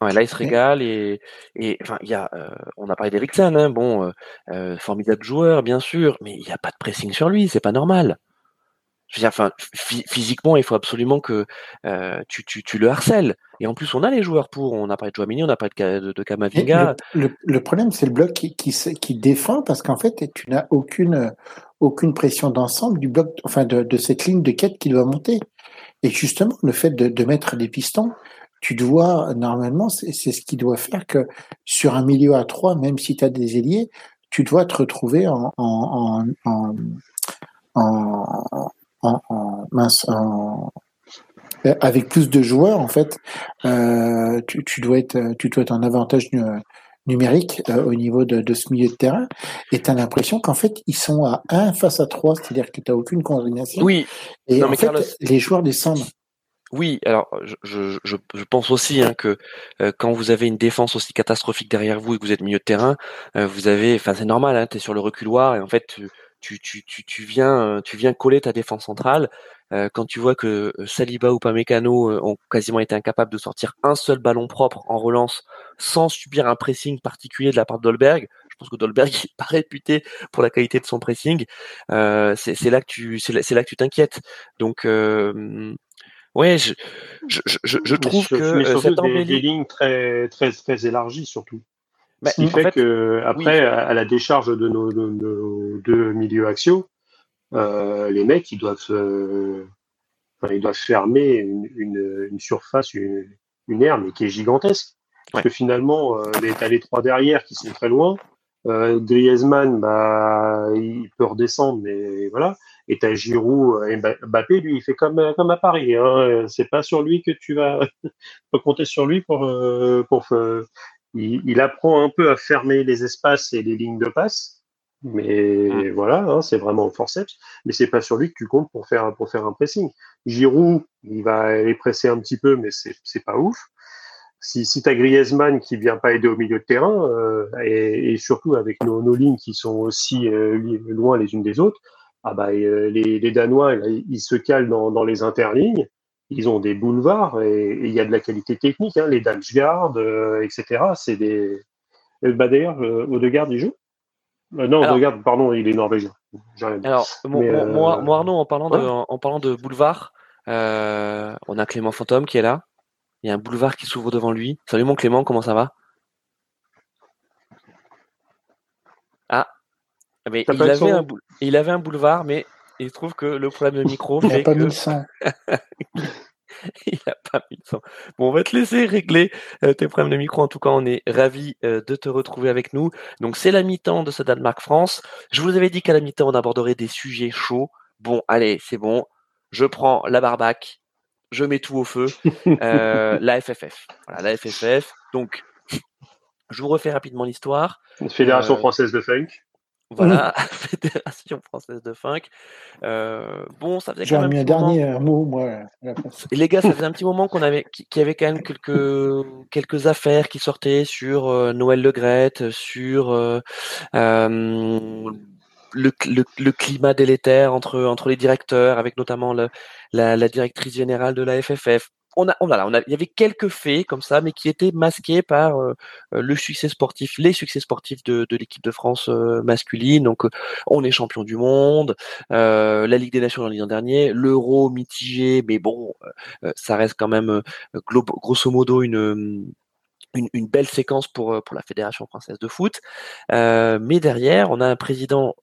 Ouais, là, il se régale et, et enfin, il y a, euh, on a parlé d'Eriksen, hein, bon, euh, formidable joueur, bien sûr, mais il n'y a pas de pressing sur lui, c'est pas normal je veux dire, enfin, physiquement, il faut absolument que euh, tu, tu, tu, le harcèles. Et en plus, on a les joueurs pour. On a parlé de Joamini, on a parlé de, de, de Kamavinga. Le, le, problème, c'est le bloc qui, qui, qui défend parce qu'en fait, tu n'as aucune, aucune pression d'ensemble du bloc, enfin, de, de cette ligne de quête qui doit monter. Et justement, le fait de, de mettre des pistons, tu dois, normalement, c'est ce qui doit faire que sur un milieu à trois, même si tu as des ailiers, tu dois te retrouver en, en, en, en en, mince, avec plus de joueurs, en fait, euh, tu, tu, dois être, tu dois être en avantage numérique euh, au niveau de, de, ce milieu de terrain. Et tu as l'impression qu'en fait, ils sont à 1 face à 3, c'est-à-dire que tu n'as aucune coordination. Oui. Et en fait, les joueurs descendent. Oui, alors je, je, je pense aussi hein, que euh, quand vous avez une défense aussi catastrophique derrière vous et que vous êtes milieu de terrain, euh, vous avez, enfin c'est normal, hein, tu es sur le reculoir et en fait tu, tu, tu, tu, tu, viens, tu viens coller ta défense centrale. Euh, quand tu vois que euh, Saliba ou Pamecano euh, ont quasiment été incapables de sortir un seul ballon propre en relance sans subir un pressing particulier de la part d'Olberg, je pense que Dolberg n'est pas réputé pour la qualité de son pressing. Euh, c'est là que tu, c'est là, là, que tu t'inquiètes. Donc euh, ouais, je, je, je, je trouve que mais cette des, des lignes très très très élargies surtout. Bah, Ce qui fait, que après, à la décharge de nos, deux milieux axiaux, euh, les mecs ils doivent, euh, enfin, ils doivent fermer une, une, une surface, une, une, aire, mais qui est gigantesque. Parce que finalement, euh, t'as les trois derrière qui sont très loin. Euh, Griezmann, bah, il peut redescendre, mais voilà. Et t'as Giroud, et Mbappé, lui, il fait comme comme à Paris. Hein. C'est pas sur lui que tu vas compter sur lui pour pour il, apprend un peu à fermer les espaces et les lignes de passe. Mais mm. voilà, hein, c'est vraiment forceps. Mais c'est pas sur lui que tu comptes pour faire pour faire un pressing. Giroud, il va aller presser un petit peu, mais c'est pas ouf. si, si tu as Griezmann qui vient pas aider au milieu de terrain, et, surtout avec nos, nos, lignes qui sont aussi loin les unes des autres, ah bah, les, les, Danois, ils se calent dans, dans les interlignes ils ont des boulevards et il y a de la qualité technique. Hein, les Damsgaard, euh, etc. C'est des. Bah d'ailleurs, euh, Odegaard, il joue? Euh, Non, Odegaard, pardon, il est norvégien. Alors, euh, moi, moi, Arnaud, en parlant de, en, parlant de boulevard, on a Clément Fantôme qui est là. Il y a un boulevard qui s'ouvre devant lui. Salut mon Clément, comment ça va? Ah, mais il avait, un il avait un boulevard, mais il se trouve que le problème de micro il fait pas que... mis le son. il n'a pas mis le son. Bon, on va te laisser régler euh, tes problèmes de micro. En tout cas, on est ravis euh, de te retrouver avec nous. Donc, c'est la mi-temps de ce Danemark-France. Je vous avais dit qu'à la mi-temps, on aborderait des sujets chauds. Bon, allez, c'est bon. Je prends la barbaque. Je mets tout au feu. Euh, la FFF. Voilà, la FFF. Donc, je vous refais rapidement l'histoire. Fédération française de funk. Voilà, Fédération française de funk. Euh, bon, ça faisait quand même. mis un dernier mot, moi. Les gars, ça faisait un petit moment qu'on avait, qu'il y avait quand même quelques quelques affaires qui sortaient sur euh, Noël Legrette, sur euh, le, le, le, climat délétère entre entre les directeurs, avec notamment le, la, la directrice générale de la FFF on a, on a, il y avait quelques faits comme ça, mais qui étaient masqués par euh, euh, le succès sportif, les succès sportifs de, l'équipe de France euh, masculine. Donc, on est champion du monde, la Ligue des Nations l'an dernier, l'Euro mitigé, mais bon, ça reste quand même grosso modo une une, belle séquence pour, pour la Fédération française de foot. Mais derrière, on a un président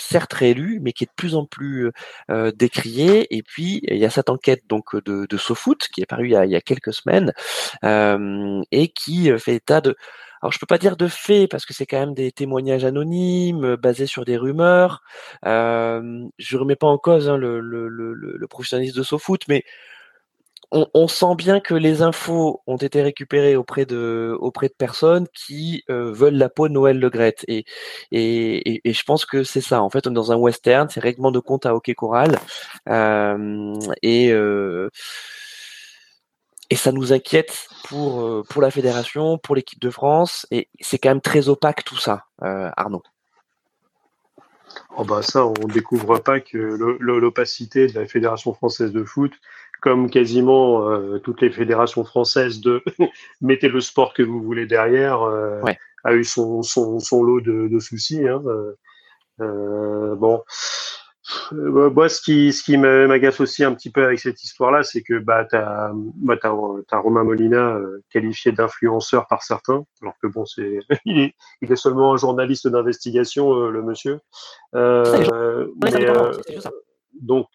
certes réélu, mais qui est de plus en plus euh, décrié. Et puis il y a cette enquête donc de, de SoFoot qui est parue il y a, quelques semaines euh, et qui fait état de alors je peux pas dire de faits parce que c'est quand même des témoignages anonymes basés sur des rumeurs. Euh, je remets pas en cause hein, le, le, le, le, professionnalisme de SoFoot, mais on, sent bien que les infos ont été récupérées auprès de, personnes qui euh, veulent la peau de Noël Le Et, je pense que c'est ça. En fait, on est dans un western, c'est règlement de compte à hockey choral. Euh, et, euh, et ça nous inquiète pour, pour la fédération, pour l'équipe de France. Et c'est quand même très opaque tout ça, Arnaud. Oh bah ça, on découvre pas que l'opacité de la Fédération française de foot comme quasiment euh, toutes les fédérations françaises de mettez le sport que vous voulez derrière, euh, a eu son, son, son lot de, de soucis. Hein. Euh, bon, moi, ce qui, ce qui m'agace aussi un petit peu avec cette histoire-là, c'est que bah, tu as, bah, as, Romain Molina qualifié d'influenceur par certains, alors que bon, c'est il, est, il est seulement un journaliste d'investigation, le monsieur. mais, donc,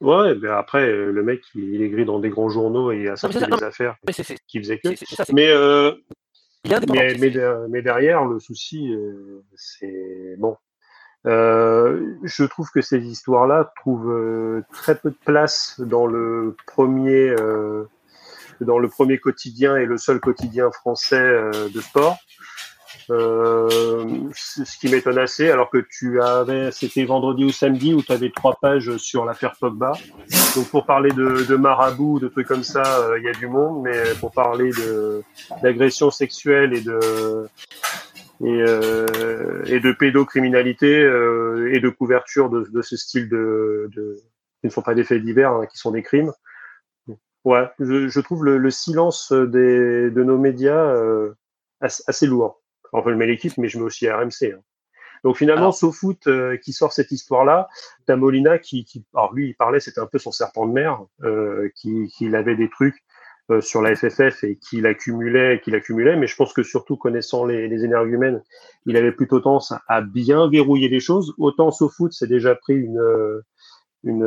Ouais, mais après, euh, le mec, il, est gris dans des grands journaux et il a sorti des affaires qui faisaient que. mais, euh, mais, mais, derrière, le souci, euh, c'est bon. je trouve que ces histoires-là trouvent très peu de place dans le premier, dans le premier quotidien et le seul quotidien français de sport. Euh, ce qui m'étonne assez, alors que tu avais, c'était vendredi ou samedi où tu avais trois pages sur l'affaire Pogba. Donc pour parler de, de marabout, de trucs comme ça, euh, il y a du monde, mais pour parler de d'agression sexuelle et de et, euh, et de pédocriminalité euh, et de couverture de, de ce style de, de, qui ne sont pas des faits divers, hein, qui sont des crimes. Ouais, je, je trouve le, le, silence des, de nos médias euh, assez lourd. Enfin, je mets l'équipe, mais je mets aussi RMC. Hein. Donc finalement, alors, SoFoot euh, qui sort cette histoire-là, t'as Molina qui, qui, alors lui, il parlait, c'était un peu son serpent de mer, euh, qui, qui avait des trucs euh, sur la FFF et qu'il accumulait, qu'il accumulait. Mais je pense que surtout connaissant les, les énergumènes, il avait plutôt tendance à bien verrouiller les choses. Autant SoFoot s'est déjà pris une une,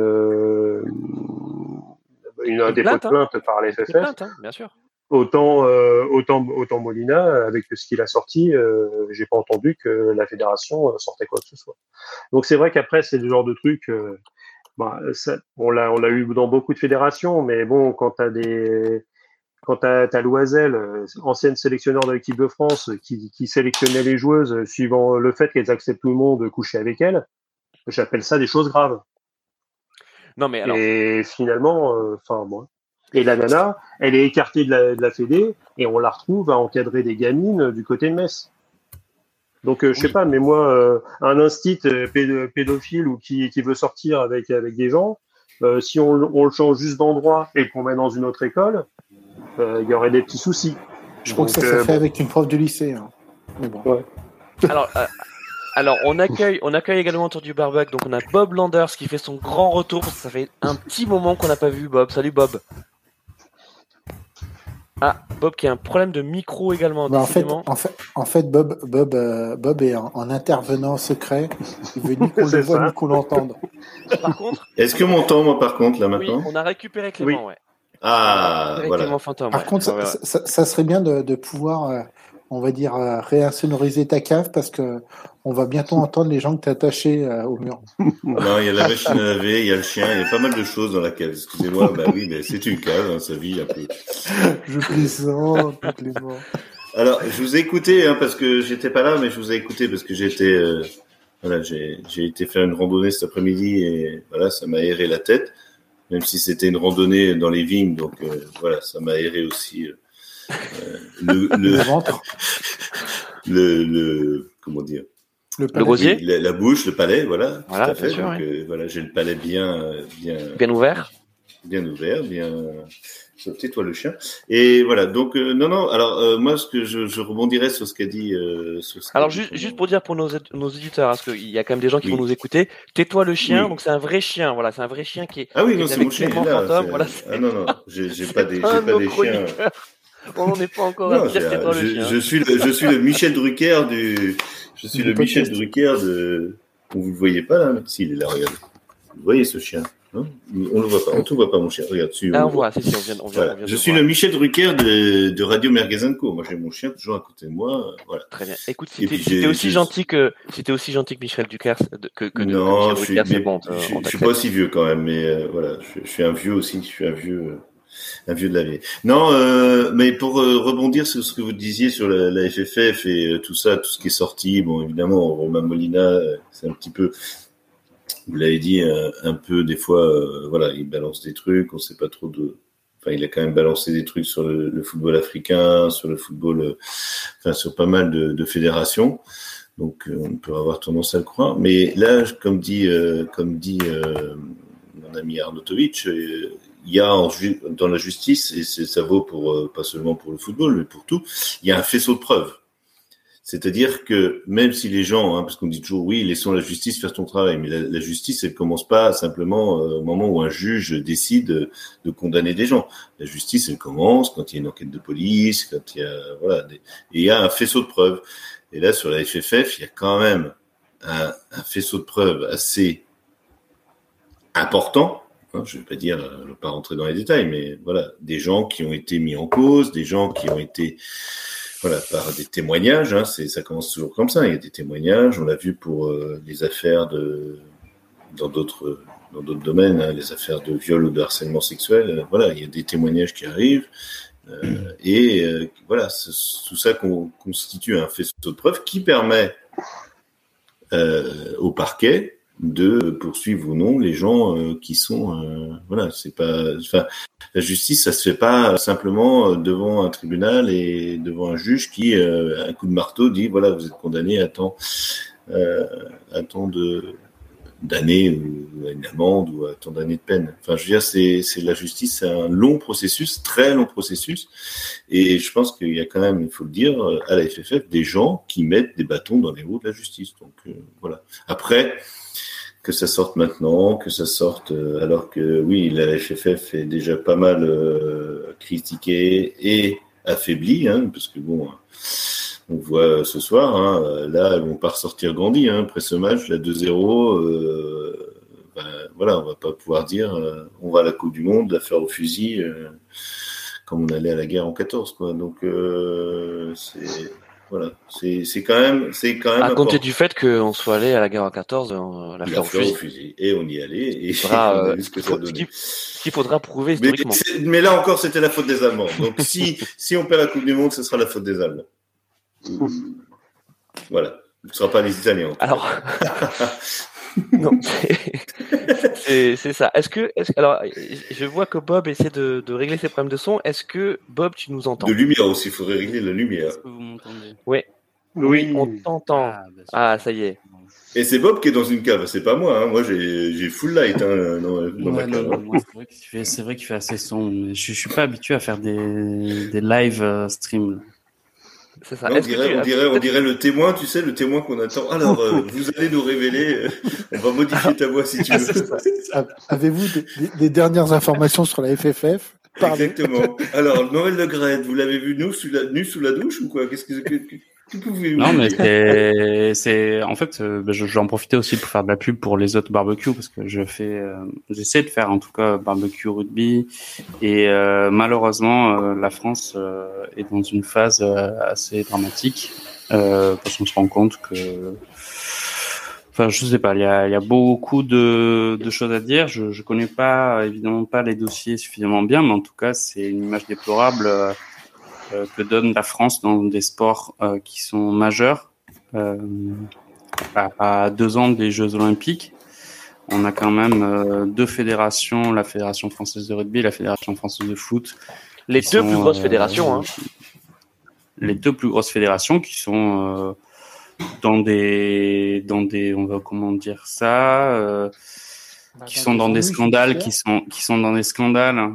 une, un dépôt de plainte par la FFF. hein, bien sûr. Autant, euh, autant, autant Molina, avec ce qu'il a sorti, euh, j'ai pas entendu que la fédération euh, sortait quoi que ce soit. Donc c'est vrai qu'après c'est le genre de truc, euh, bah, ça, on l'a, on l'a eu dans beaucoup de fédérations, mais bon, quand t'as des, quand t'as, as Loisel, ancienne sélectionneur de l'équipe de France, qui, qui sélectionnait les joueuses suivant le fait qu'elles acceptent tout le monde de coucher avec elles, j'appelle ça des choses graves. Non mais alors. Et finalement, enfin moi Et la nana, elle est écartée de la, de la Fédé et on la retrouve à encadrer des gamines du côté de Metz. Donc, je sais pas, mais moi, un instit pédophile ou qui, qui veut sortir avec, avec des gens, si on, on, le change juste d'endroit et qu'on met dans une autre école, il y aurait des petits soucis. Je crois que ça s'est fait avec une prof de lycée. Hein. Mais bon. Ouais. Alors, euh, alors on accueille, on accueille également autour du barbecue. Donc on a Bob Landers qui fait son grand retour. Parce que ça fait un petit moment qu'on n'a pas vu Bob. Salut Bob. Ah, Bob qui a un problème de micro également. Bah, en, fait, en, fait, en fait, Bob, Bob, euh, Bob est en, en, intervenant secret. Il veut ni qu'on le voit ni qu'on l'entende. Par contre. Est-ce que mon temps, moi, par contre, là maintenant Oui, on a récupéré Clément, Oui. ouais. Ah, voilà. Clément Fantôme, Par ouais. contre, Ouais, ouais. ça- ça serait bien de, de pouvoir, euh, on va dire, euh, réinsonoriser ta cave parce que on va bientôt entendre les gens que tu as attachés euh, au mur. Non, il y a la machine à laver, il y a le chien, il y a pas mal de choses dans la cave. Excusez-moi, bah oui, mais c'est une cave, hein, ça vit un peu. Je plaisante, plaisante. Alors, je vous ai écouté, hein, parce que j'étais pas là, mais je vous ai écouté parce que j'étais, euh, voilà, j'ai, j'ai été faire une randonnée cet après-midi et voilà, ça m'a aéré la tête, même si c'était une randonnée dans les vignes, donc euh, voilà, ça m'a aéré aussi euh, le, Le le, ventre, le, le- comment dire, le palais. Oui, la, la bouche, le palais, voilà, Voilà, tout à bien fait. sûr, donc euh, voilà, j'ai le palais bien, euh, bien, Bien ouvert. bien ouvert, bien. Tais-toi le chien. Et voilà. Donc euh, non, non. Alors euh, moi, ce que je, je rebondirais sur ce qu'a dit. euh, sur ce qu'a Alors dit juste, juste pour dire pour nos, nos auditeurs, parce qu'il y a quand même des gens qui Oui. vont nous écouter. Tais-toi le chien, Oui. donc c'est un vrai chien. Voilà, c'est un vrai chien qui est. Ah oui, non, est c'est mon chien. là, Fantôme, voilà, ah non, non, j'ai pas des, pas des chiens. On n'en est pas encore Non, à dire j'ai- tais-toi le je, chien. je suis le, je suis le Michel Drucker du, je suis Du le Michel. Drucker de. Vous le voyez pas là Si, il est là. Regardez. Vous voyez ce chien non On le voit pas. On te voit pas, mon chien. Regarde. Si, Ah, le on voit, si, si, on vient, on vient, Voilà. on vient Je suis voir. le Michel Drucker de, de Radio Merguez Co. Moi, j'ai mon chien toujours à côté de moi. Voilà. Très bien. Écoute, si t'es si aussi gentil que si t'es aussi gentil que Michel Ducaire que, que, que non, Michel je suis, Drucker, mais bon. je, suis- je pas aussi vieux quand même, mais euh, voilà, je, je suis un vieux aussi. Je suis un vieux, euh, un vieux de la vieille. Non, euh, mais pour euh, rebondir sur ce que vous disiez sur la, FFF et euh, tout ça, tout ce qui est sorti, bon, évidemment, Romain Molina, c'est un petit peu, vous l'avez dit, un peu des fois, voilà, il balance des trucs, on sait pas trop de. Enfin, il a quand même balancé des trucs sur le, football africain, sur le football, enfin, sur pas mal de, fédérations. Donc, on peut avoir tendance à le croire. Mais là, comme dit, comme dit mon ami Arnautovic, il y a dans la justice, et ça vaut pour euh, pas seulement pour le football, mais pour tout, il y a un faisceau de preuves. C'est-à-dire que même si les gens, hein, parce qu'on dit toujours oui, laissons la justice faire son travail, mais la, justice, elle commence pas simplement euh, au moment où un juge décide de, condamner des gens. La justice, elle commence quand il y a une enquête de police, quand il y a voilà, et il y a un faisceau de preuves. Et là, sur la FFF, il y a quand même un faisceau de preuves assez important. Hein, je ne vais pas dire, euh, je ne vais pas rentrer dans les détails, mais voilà, des gens qui ont été mis en cause, des gens qui ont été, voilà, par des témoignages. Hein, ça commence toujours comme ça. Il y a des témoignages. On l'a vu pour euh, les affaires de, dans d'autres, dans d'autres domaines, hein, les affaires de viol ou de harcèlement sexuel. euh, voilà, il y a des témoignages qui arrivent. Et voilà, tout ça con- constitue un faisceau de preuves qui permet au parquet de poursuivre ou non les gens euh, qui sont euh, voilà c'est pas enfin la justice ça se fait pas simplement euh, devant un tribunal et devant un juge qui euh, un coup de marteau dit voilà vous êtes condamné à tant euh, à tant de d'années ou à une amende ou à tant d'années de peine. Enfin, je veux dire, c'est, c'est la justice, c'est un long processus, très long processus. Et je pense qu'il y a quand même, il faut le dire, à la FFF, des gens qui mettent des bâtons dans les roues de la justice. Donc, euh, voilà. Après, que ça sorte maintenant, que ça sorte euh, alors que oui, la FFF est déjà pas mal euh, critiquée et affaiblie, hein, parce que bon, on voit ce soir, hein, là, elles vont pas ressortir grandi hein, après ce match, la 2-0. Euh, ben, voilà, on va pas pouvoir dire euh, on va à la Coupe du Monde, la faire au fusil, euh, comme on allait à la guerre en 14, quoi. Donc euh, c'est voilà, c'est c'est quand même c'est quand même À compter du fait qu'on soit allé à la guerre en 14, on l'a La fait au fleur au fusil. fusil. Et on y allait et Faudra, on a euh, vu ce que faut- ça ce donnait. qui- ce qu'il faudra prouver Mais, mais là encore, c'était la faute des Allemands. Donc si si on perd la Coupe du Monde, ce sera la faute des Allemands. Voilà, ce ne sera pas les Italiens. Alors, non, c'est ça. Est-ce que, alors, je vois que Bob essaie de, de, régler ses problèmes de son. Est-ce que Bob, tu nous entends? De lumière aussi, il faudrait régler la lumière. Est-ce que vous m'entendez? Oui. Oui, on t'entend. Ah, bah, Ah, ça y est. Et c'est Bob qui est dans une cave, c'est pas moi. Hein. Moi, j'ai j'ai full light hein, dans, dans ma Ouais, c'est vrai qu'il fait, qu'il fait assez sombre. mais Je, je suis pas habitué à faire des, des live euh, streams. C'est ça. Non, on, dirait, tu- on, dirait, on dirait le témoin, tu sais, le témoin qu'on attend. Alors, euh, vous allez nous révéler, euh, on va modifier ta voix si tu veux. A- Avez-vous des, des- des dernières informations sur la FFF. Exactement. Alors, Noël Le Gret, vous l'avez vu nu sous la, nu sous la douche ou quoi? Qu'est-ce que, Non, mais c'est, en fait, euh, bah, je, je vais en profiter aussi pour faire de la pub pour les autres barbecues parce que je fais, euh, j'essaie de faire en tout cas barbecue rugby et euh, malheureusement euh, la France euh, est dans une phase euh, assez dramatique euh, parce qu'on se rend compte que, enfin, je sais pas, il y a, il y a beaucoup de, de choses à dire. Je, je connais pas évidemment pas les dossiers suffisamment bien, mais en tout cas c'est une image déplorable. Euh, que donne la France dans des sports euh, qui sont majeurs. Euh, à, deux ans des Jeux Olympiques, on a quand même deux fédérations, la Fédération française de rugby et la Fédération française de foot. Les deux sont, plus grosses fédérations. Hein. Les deux plus grosses fédérations qui sont dans des, dans des, on va comment dire ça, euh, qui sont dans des scandales, qui sont, qui sont dans des scandales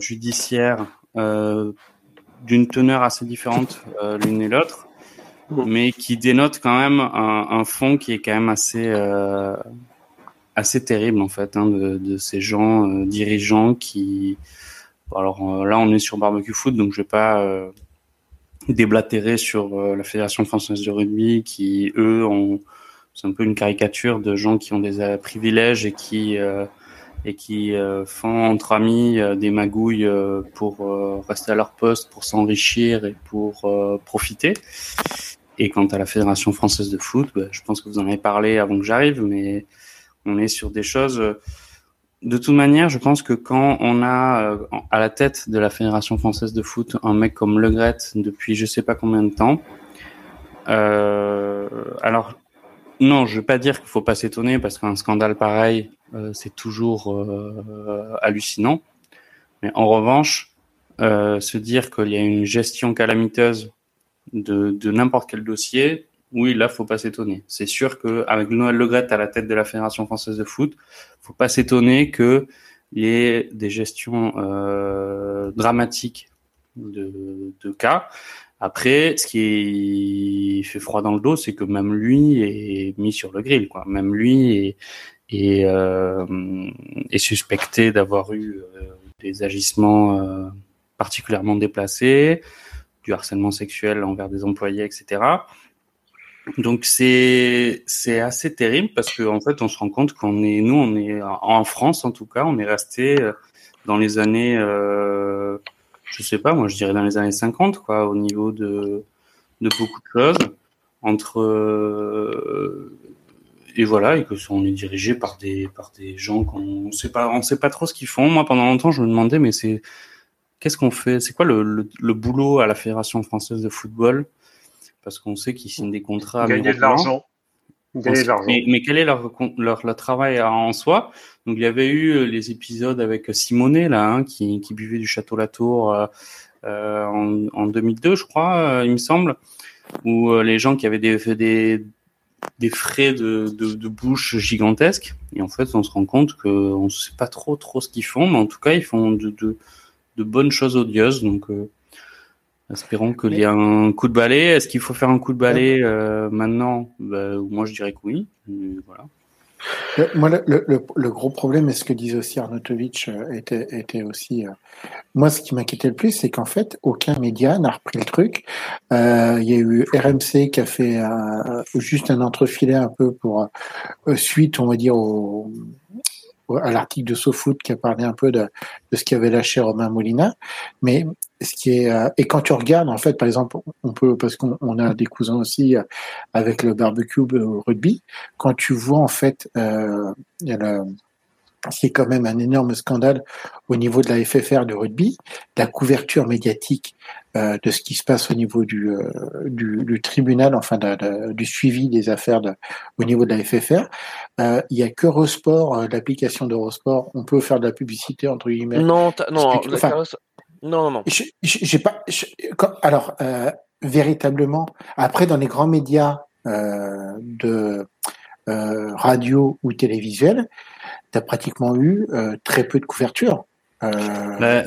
judiciaires euh, d'une teneur assez différente euh, l'une et l'autre, mais qui dénotent quand même un, un fond qui est quand même assez euh, assez terrible en fait hein, de, de ces gens euh, dirigeants qui alors là on est sur barbecue foot donc je vais pas déblatérer sur la fédération française de rugby qui eux ont c'est un peu une caricature de gens qui ont des privilèges et qui et qui euh, font entre amis euh, des magouilles euh, pour euh, rester à leur poste, pour s'enrichir et pour euh, profiter. Et quant à la Fédération française de foot, bah, je pense que vous en avez parlé avant que j'arrive, mais on est sur des choses. euh, De toute manière, je pense que quand on a à la tête de la Fédération française de foot un mec comme Le Gret depuis je sais pas combien de temps, alors non, je vais pas dire qu'il faut pas s'étonner parce qu'un scandale pareil, euh, c'est toujours euh, hallucinant. Mais en revanche, euh, se dire qu'il y a une gestion calamiteuse de, n'importe quel dossier, oui, là, faut pas s'étonner. C'est sûr qu'avec Noël Legret à la tête de la Fédération française de foot, faut pas s'étonner qu'il y ait des gestions euh, dramatiques de cas. Après, ce qui fait froid dans le dos, c'est que même lui est mis sur le grill, quoi. Même lui est, est, euh, est suspecté d'avoir eu euh, des agissements euh, particulièrement déplacés, du harcèlement sexuel envers des employés, etc. Donc c'est c'est assez terrible parce qu'en en fait on se rend compte qu'on est nous on est en France en tout cas on est resté euh, dans les années je sais pas moi je dirais dans les années 50 quoi au niveau de de beaucoup de choses entre euh, et voilà et que on est dirigé par des par des gens qu'on sait pas on sait pas trop ce qu'ils font. Moi pendant longtemps je me demandais mais c'est qu'est-ce qu'on fait? C'est quoi le, le, le boulot à la fédération française de football? Parce qu'on sait qu'ils signent des contrats Gagner de l'argent. Mais, mais quel est leur, leur, leur travail en soi? Donc il y avait eu les épisodes avec Simonet là, hein, qui, qui buvait du château Latour euh, euh, en, en 2002, je crois, euh, il me semble, où euh, les gens qui avaient des des, des frais de, de, de bouche gigantesques. Et en fait, on se rend compte qu'on ne sait pas trop trop ce qu'ils font, mais en tout cas, ils font de, de, de bonnes choses odieuses. Donc euh, Espérons qu'il y ait un coup de balai. Est-ce qu'il faut faire un coup de balai euh, maintenant? Bah, Moi, je dirais que oui. Voilà. Le, moi, le, le, le, gros problème, et ce que disait aussi Arnautovic, euh, était, était aussi. Euh, moi, ce qui m'inquiétait le plus, c'est qu'en fait, aucun média n'a repris le truc. Euh, il y a eu RMC qui a fait juste un entrefilet un peu pour euh, suite, on va dire, au, à l'article de SoFoot qui a parlé un peu de, de ce qu'avait lâché Romain Molina. Mais ce qui est euh, et quand tu regardes en fait par exemple on peut parce qu'on on a des cousins aussi euh, avec le barbecue au rugby quand tu vois en fait euh, il y a le qui est quand même un énorme scandale au niveau de la FFR de rugby, la couverture médiatique euh, de ce qui se passe au niveau du, euh, du, du, tribunal, enfin de, du suivi des affaires de, au niveau de la FFR. Euh, il y a qu'Eurosport, l'application d'Eurosport, on peut faire de la publicité entre guillemets. Non, non, enfin, non, non, J'ai pas. alors, véritablement, après dans les grands médias de radio ou télévisuel, tu as pratiquement eu euh, très peu de couverture. Euh,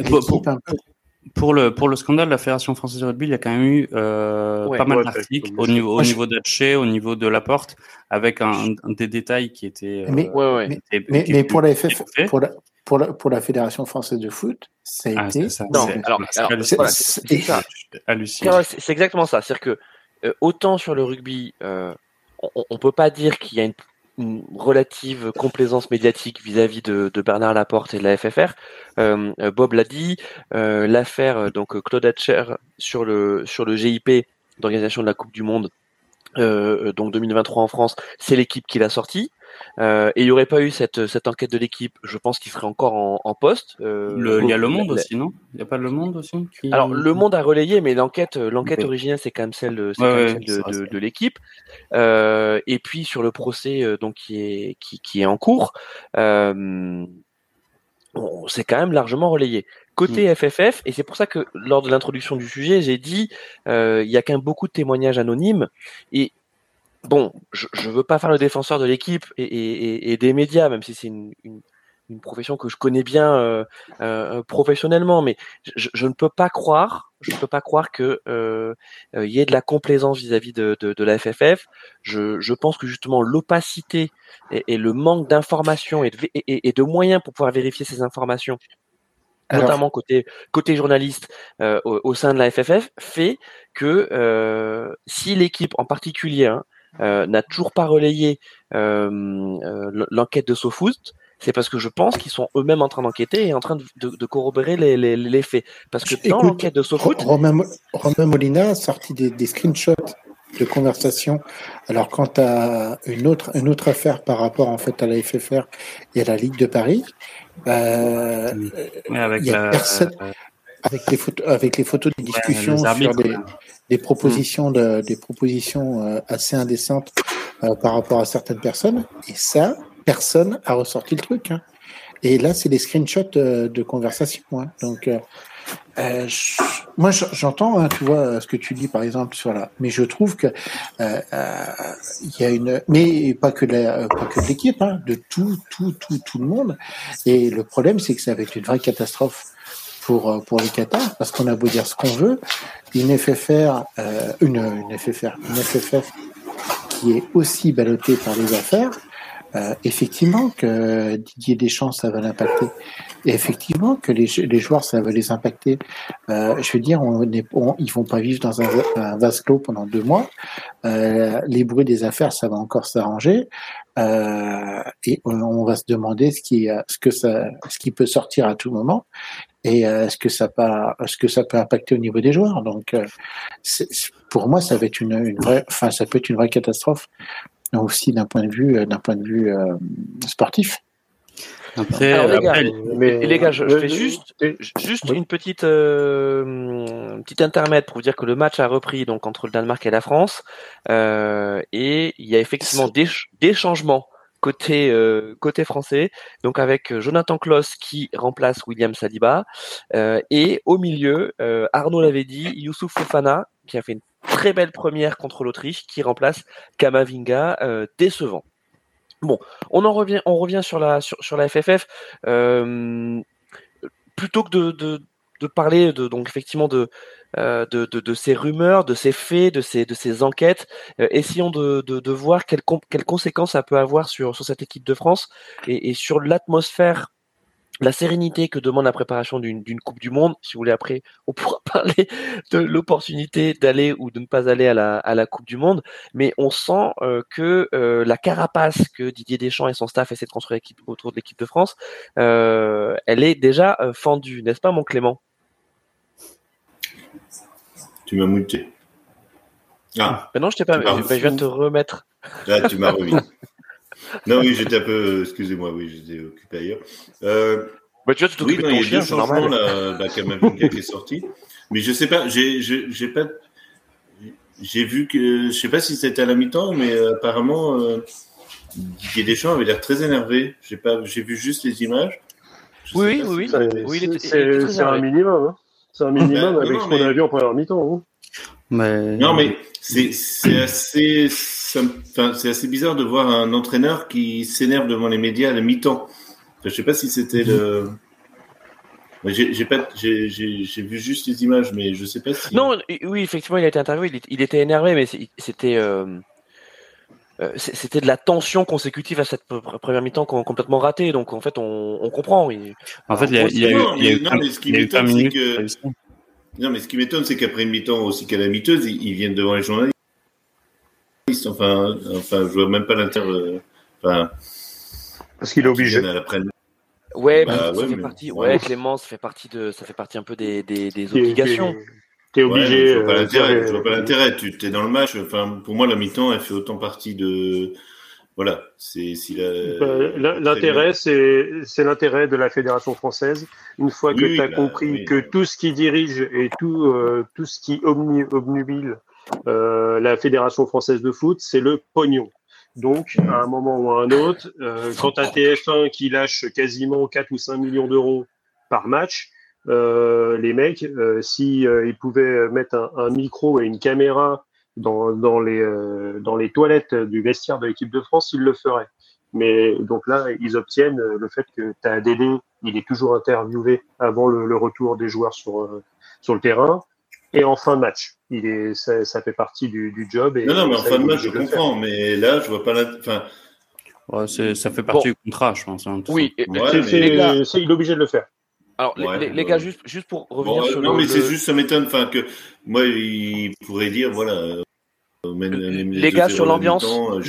pour, le, pour le scandale de la Fédération française de rugby, il y a quand même eu euh, pas mal d'articles au niveau, au niveau d'Hatché, au niveau de la porte, avec un, des détails qui étaient. mais, mais, pour, la FF, pour, la, pour, la, pour, la, Fédération française de foot, ça a ah, été. non, alors, c'est exactement ça. C'est-à-dire que autant sur le rugby, on, ne peut pas dire qu'il y a une une relative complaisance médiatique vis-à-vis de, Bernard Laporte et de la FFR. Euh, euh, Bob l'a dit, euh, l'affaire donc Claude Hatcher sur le sur le GIP d'organisation de la Coupe du Monde, donc 2023 en France, c'est l'équipe qui l'a sorti. Euh, et il n'y aurait pas eu cette, cette enquête de l'équipe, je pense qu'il serait encore en, en poste. Euh, il y a Le Monde aussi, non? Il n'y a pas Le Monde aussi Alors, Le Monde a relayé, mais l'enquête l'enquête originelle, c'est quand même celle de, de, de, l'équipe. Euh, et puis, sur le procès euh, donc qui est, qui, qui est en cours, euh, c'est quand même largement relayé. Côté FFF, mm. et c'est pour ça que lors de l'introduction du sujet, j'ai dit, il y a quand même beaucoup de témoignages anonymes, et bon, je ne veux pas faire le défenseur de l'équipe et, des médias, même si c'est une, profession que je connais bien euh, euh, professionnellement, mais je, ne peux pas croire, je ne peux pas croire que euh, il y ait de la complaisance vis-à-vis de, la FFF. Je, pense que justement l'opacité et, le manque d'informations et, de, moyens pour pouvoir vérifier ces informations notamment côté côté journaliste au, sein de la FFF, fait que si l'équipe en particulier hein, euh, n'a toujours pas relayé euh, euh, l'enquête de SoFoot, c'est parce que je pense qu'ils sont eux-mêmes en train d'enquêter et en train de, corroborer les, les, faits. Parce que dans l'enquête de SoFoot... Romain, Molina a sorti des, screenshots de conversation. Alors quant à une autre, une autre affaire par rapport en fait à la FFR et à la Ligue de Paris, euh, avec, y a personne, avec, les photos, avec les photos de discussion sur des, des propositions de, des propositions euh, assez indécentes euh, par rapport à certaines personnes. Et ça, personne a ressorti le truc. Hein. Et là, c'est des screenshots euh, de conversation. Hein. Donc, euh, moi, j'entends, hein, tu vois, ce que tu dis, par exemple, sur la. Mais je trouve que il y a une, mais pas que la, pas que l'équipe, hein, de tout, tout, tout, tout le monde. Et le problème, c'est que ça va être une vraie catastrophe pour pour les Qatar, parce qu'on a beau dire ce qu'on veut, une FFR, euh, une, une FFR, une FFF qui est aussi ballottée par les affaires, euh, effectivement que Didier Deschamps ça va l'impacter. Effectivement que les, les, joueurs ça va les impacter. Euh, je veux dire on, est, ils vont pas vivre dans un, un, vase clos pendant deux mois. Euh, les bruits des affaires ça va encore s'arranger. Euh, et on, on, va se demander ce qui ce que ça ce qui peut sortir à tout moment. Et euh, est-ce que ça peut, est-ce que ça peut impacter au niveau des joueurs? Donc, euh, pour moi, ça va être une, une, vraie, enfin, ça peut être une vraie catastrophe aussi d'un point de vue, euh, d'un point de vue sportif. Après, les, gars, mais, les gars, je, fais juste, juste une petite, euh, petite intermède pour vous dire que le match a repris donc entre le Danemark et la France, euh, et il y a effectivement des, des changements côté euh, côté français, donc avec euh, Jonathan Kloss qui remplace William Saliba euh, et au milieu Arnaud l'avait dit, Youssouf Fofana qui a fait une très belle première contre l'Autriche qui remplace Kamavinga décevant. Bon, on en revient on revient sur la sur, FFF plutôt que de, parler de donc effectivement de euh, de, ces rumeurs, de ces faits, de ces, enquêtes. Euh, essayons de, voir quelles, quelles conséquences ça peut avoir sur, cette équipe de France et sur l'atmosphère la sérénité que demande la préparation d'une Coupe du Monde. Si vous voulez, après, on pourra parler de l'opportunité d'aller ou de ne pas aller à la, à la Coupe du Monde. Mais on sent euh, que la carapace que Didier Deschamps et son staff essaient de construire autour de l'équipe de France, euh, elle est déjà fendue, n'est-ce pas, mon Clément? Tu m'as muté. Ah. non, je t'ai pas. je viens de te remettre. Là, tu m'as remis. non, oui, j'étais un peu, excusez-moi, oui, j'étais occupé ailleurs. Euh, bah, tu vois, tu oui, non, de ton il y a deux changements, là, la Kamavinga qui est sorti. Mais je sais pas, j'ai, j'ai, j'ai pas, j'ai vu que, je sais pas si c'était à la mi-temps, mais euh, apparemment, euh, Didier Deschamps avait l'air très énervé. J'ai pas, j'ai vu juste les images. Je Oui, oui, oui, si- oui. C'est Oui, un minimum. Hein. C'est un minimum Ben, non, avec non, ce qu'on mais- a vu en première mi-temps. hein. Mais... Non, mais c'est, c'est assez, assez bizarre de voir un entraîneur qui s'énerve devant les médias à la mi-temps. Enfin, je sais pas si c'était le. J'ai, j'ai pas, vu juste les images, mais je sais pas si. Non, oui, effectivement, il a été interviewé, il, était énervé, mais c'était euh, euh, c'était de la tension consécutive à cette pr- première mi-temps qu'on- complètement ratée. Donc en fait, on, on comprend. Il- En fait, il y a, eu, Non, mais- ce qui m'étonne, c'est que-. Non, mais ce qui m'étonne, c'est qu'aprune mi-temps aussi calamiteuse, ils, ils viennent devant les journalistes. Enfin, enfin, je vois même pas l'intérêt. euh, Enfin, Parce qu'il est obligé. Ouais, Bah, mais ça ouais, fait mais- partie. ouais. Ouais, Clément, ça fait partie de, ça fait partie un peu des, des, des obligations. t'es- Ouais, obligé. je vois pas l'intérêt. dire, Je vois pas euh, l'intérêt. Tu es dans le match. Enfin, pour moi, la mi-temps, elle fait autant partie de. Voilà. C'est l'in- L'intérêt, c'est c'est l'intérêt de la fédération française. Une fois que Oui, tu as bah, compris oui. que tout ce qui dirige et tout euh, tout ce qui omni, obnubile euh, la fédération française de foot, c'est le pognon. Donc, à un moment ou à un autre, euh, quand tu TF1 qui lâche quasiment 4 ou 5 millions d'euros par match, euh, les mecs, euh, si euh, ils pouvaient mettre un, un micro et une caméra dans, dans, les, euh, dans les toilettes du vestiaire de l'équipe de France, ils le feraient. Mais donc là, ils obtiennent euh, le fait que tu as Dédé, il est toujours interviewé avant le, le retour des joueurs sur, euh, sur le terrain. Et en fin de match, il est, ça, ça fait partie du, du job. Et Non, non, mais en fin de match, je comprends. Mais là, je vois pas la. Enfin, Ouais, ça fait partie du contrat, je pense. hein, Oui, Ouais, C'est- mais- il est obligé de le faire. alors les- Ouais, les, les ouais. gars, juste, juste pour revenir bon, sur non, le, mais c'est juste, ça m'étonne. Enfin, que moi, il pourrait dire, voilà. Euh, les gars 2-0 sur l'ambiance, euh,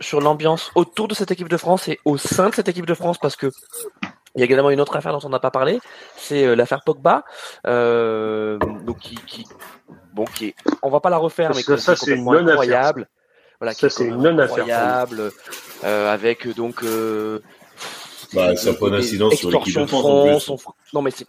sur, l'ambiance autour de cette équipe de France et au sein de cette équipe de France, parce que il y a également une autre affaire dont on n'a pas parlé, c'est euh, l'affaire Pogba, euh, donc qui, qui, bon, qui est, on va pas la refaire, mais Ça- ça, est c'est non-affaire, incroyable. Voilà, Ça, est c'est une incroyable, euh, avec donc. Euh, Bah, ça pas d'incidence sur l'équipe de extorsion France, en fonds, plus. son fr- Non, mais c'est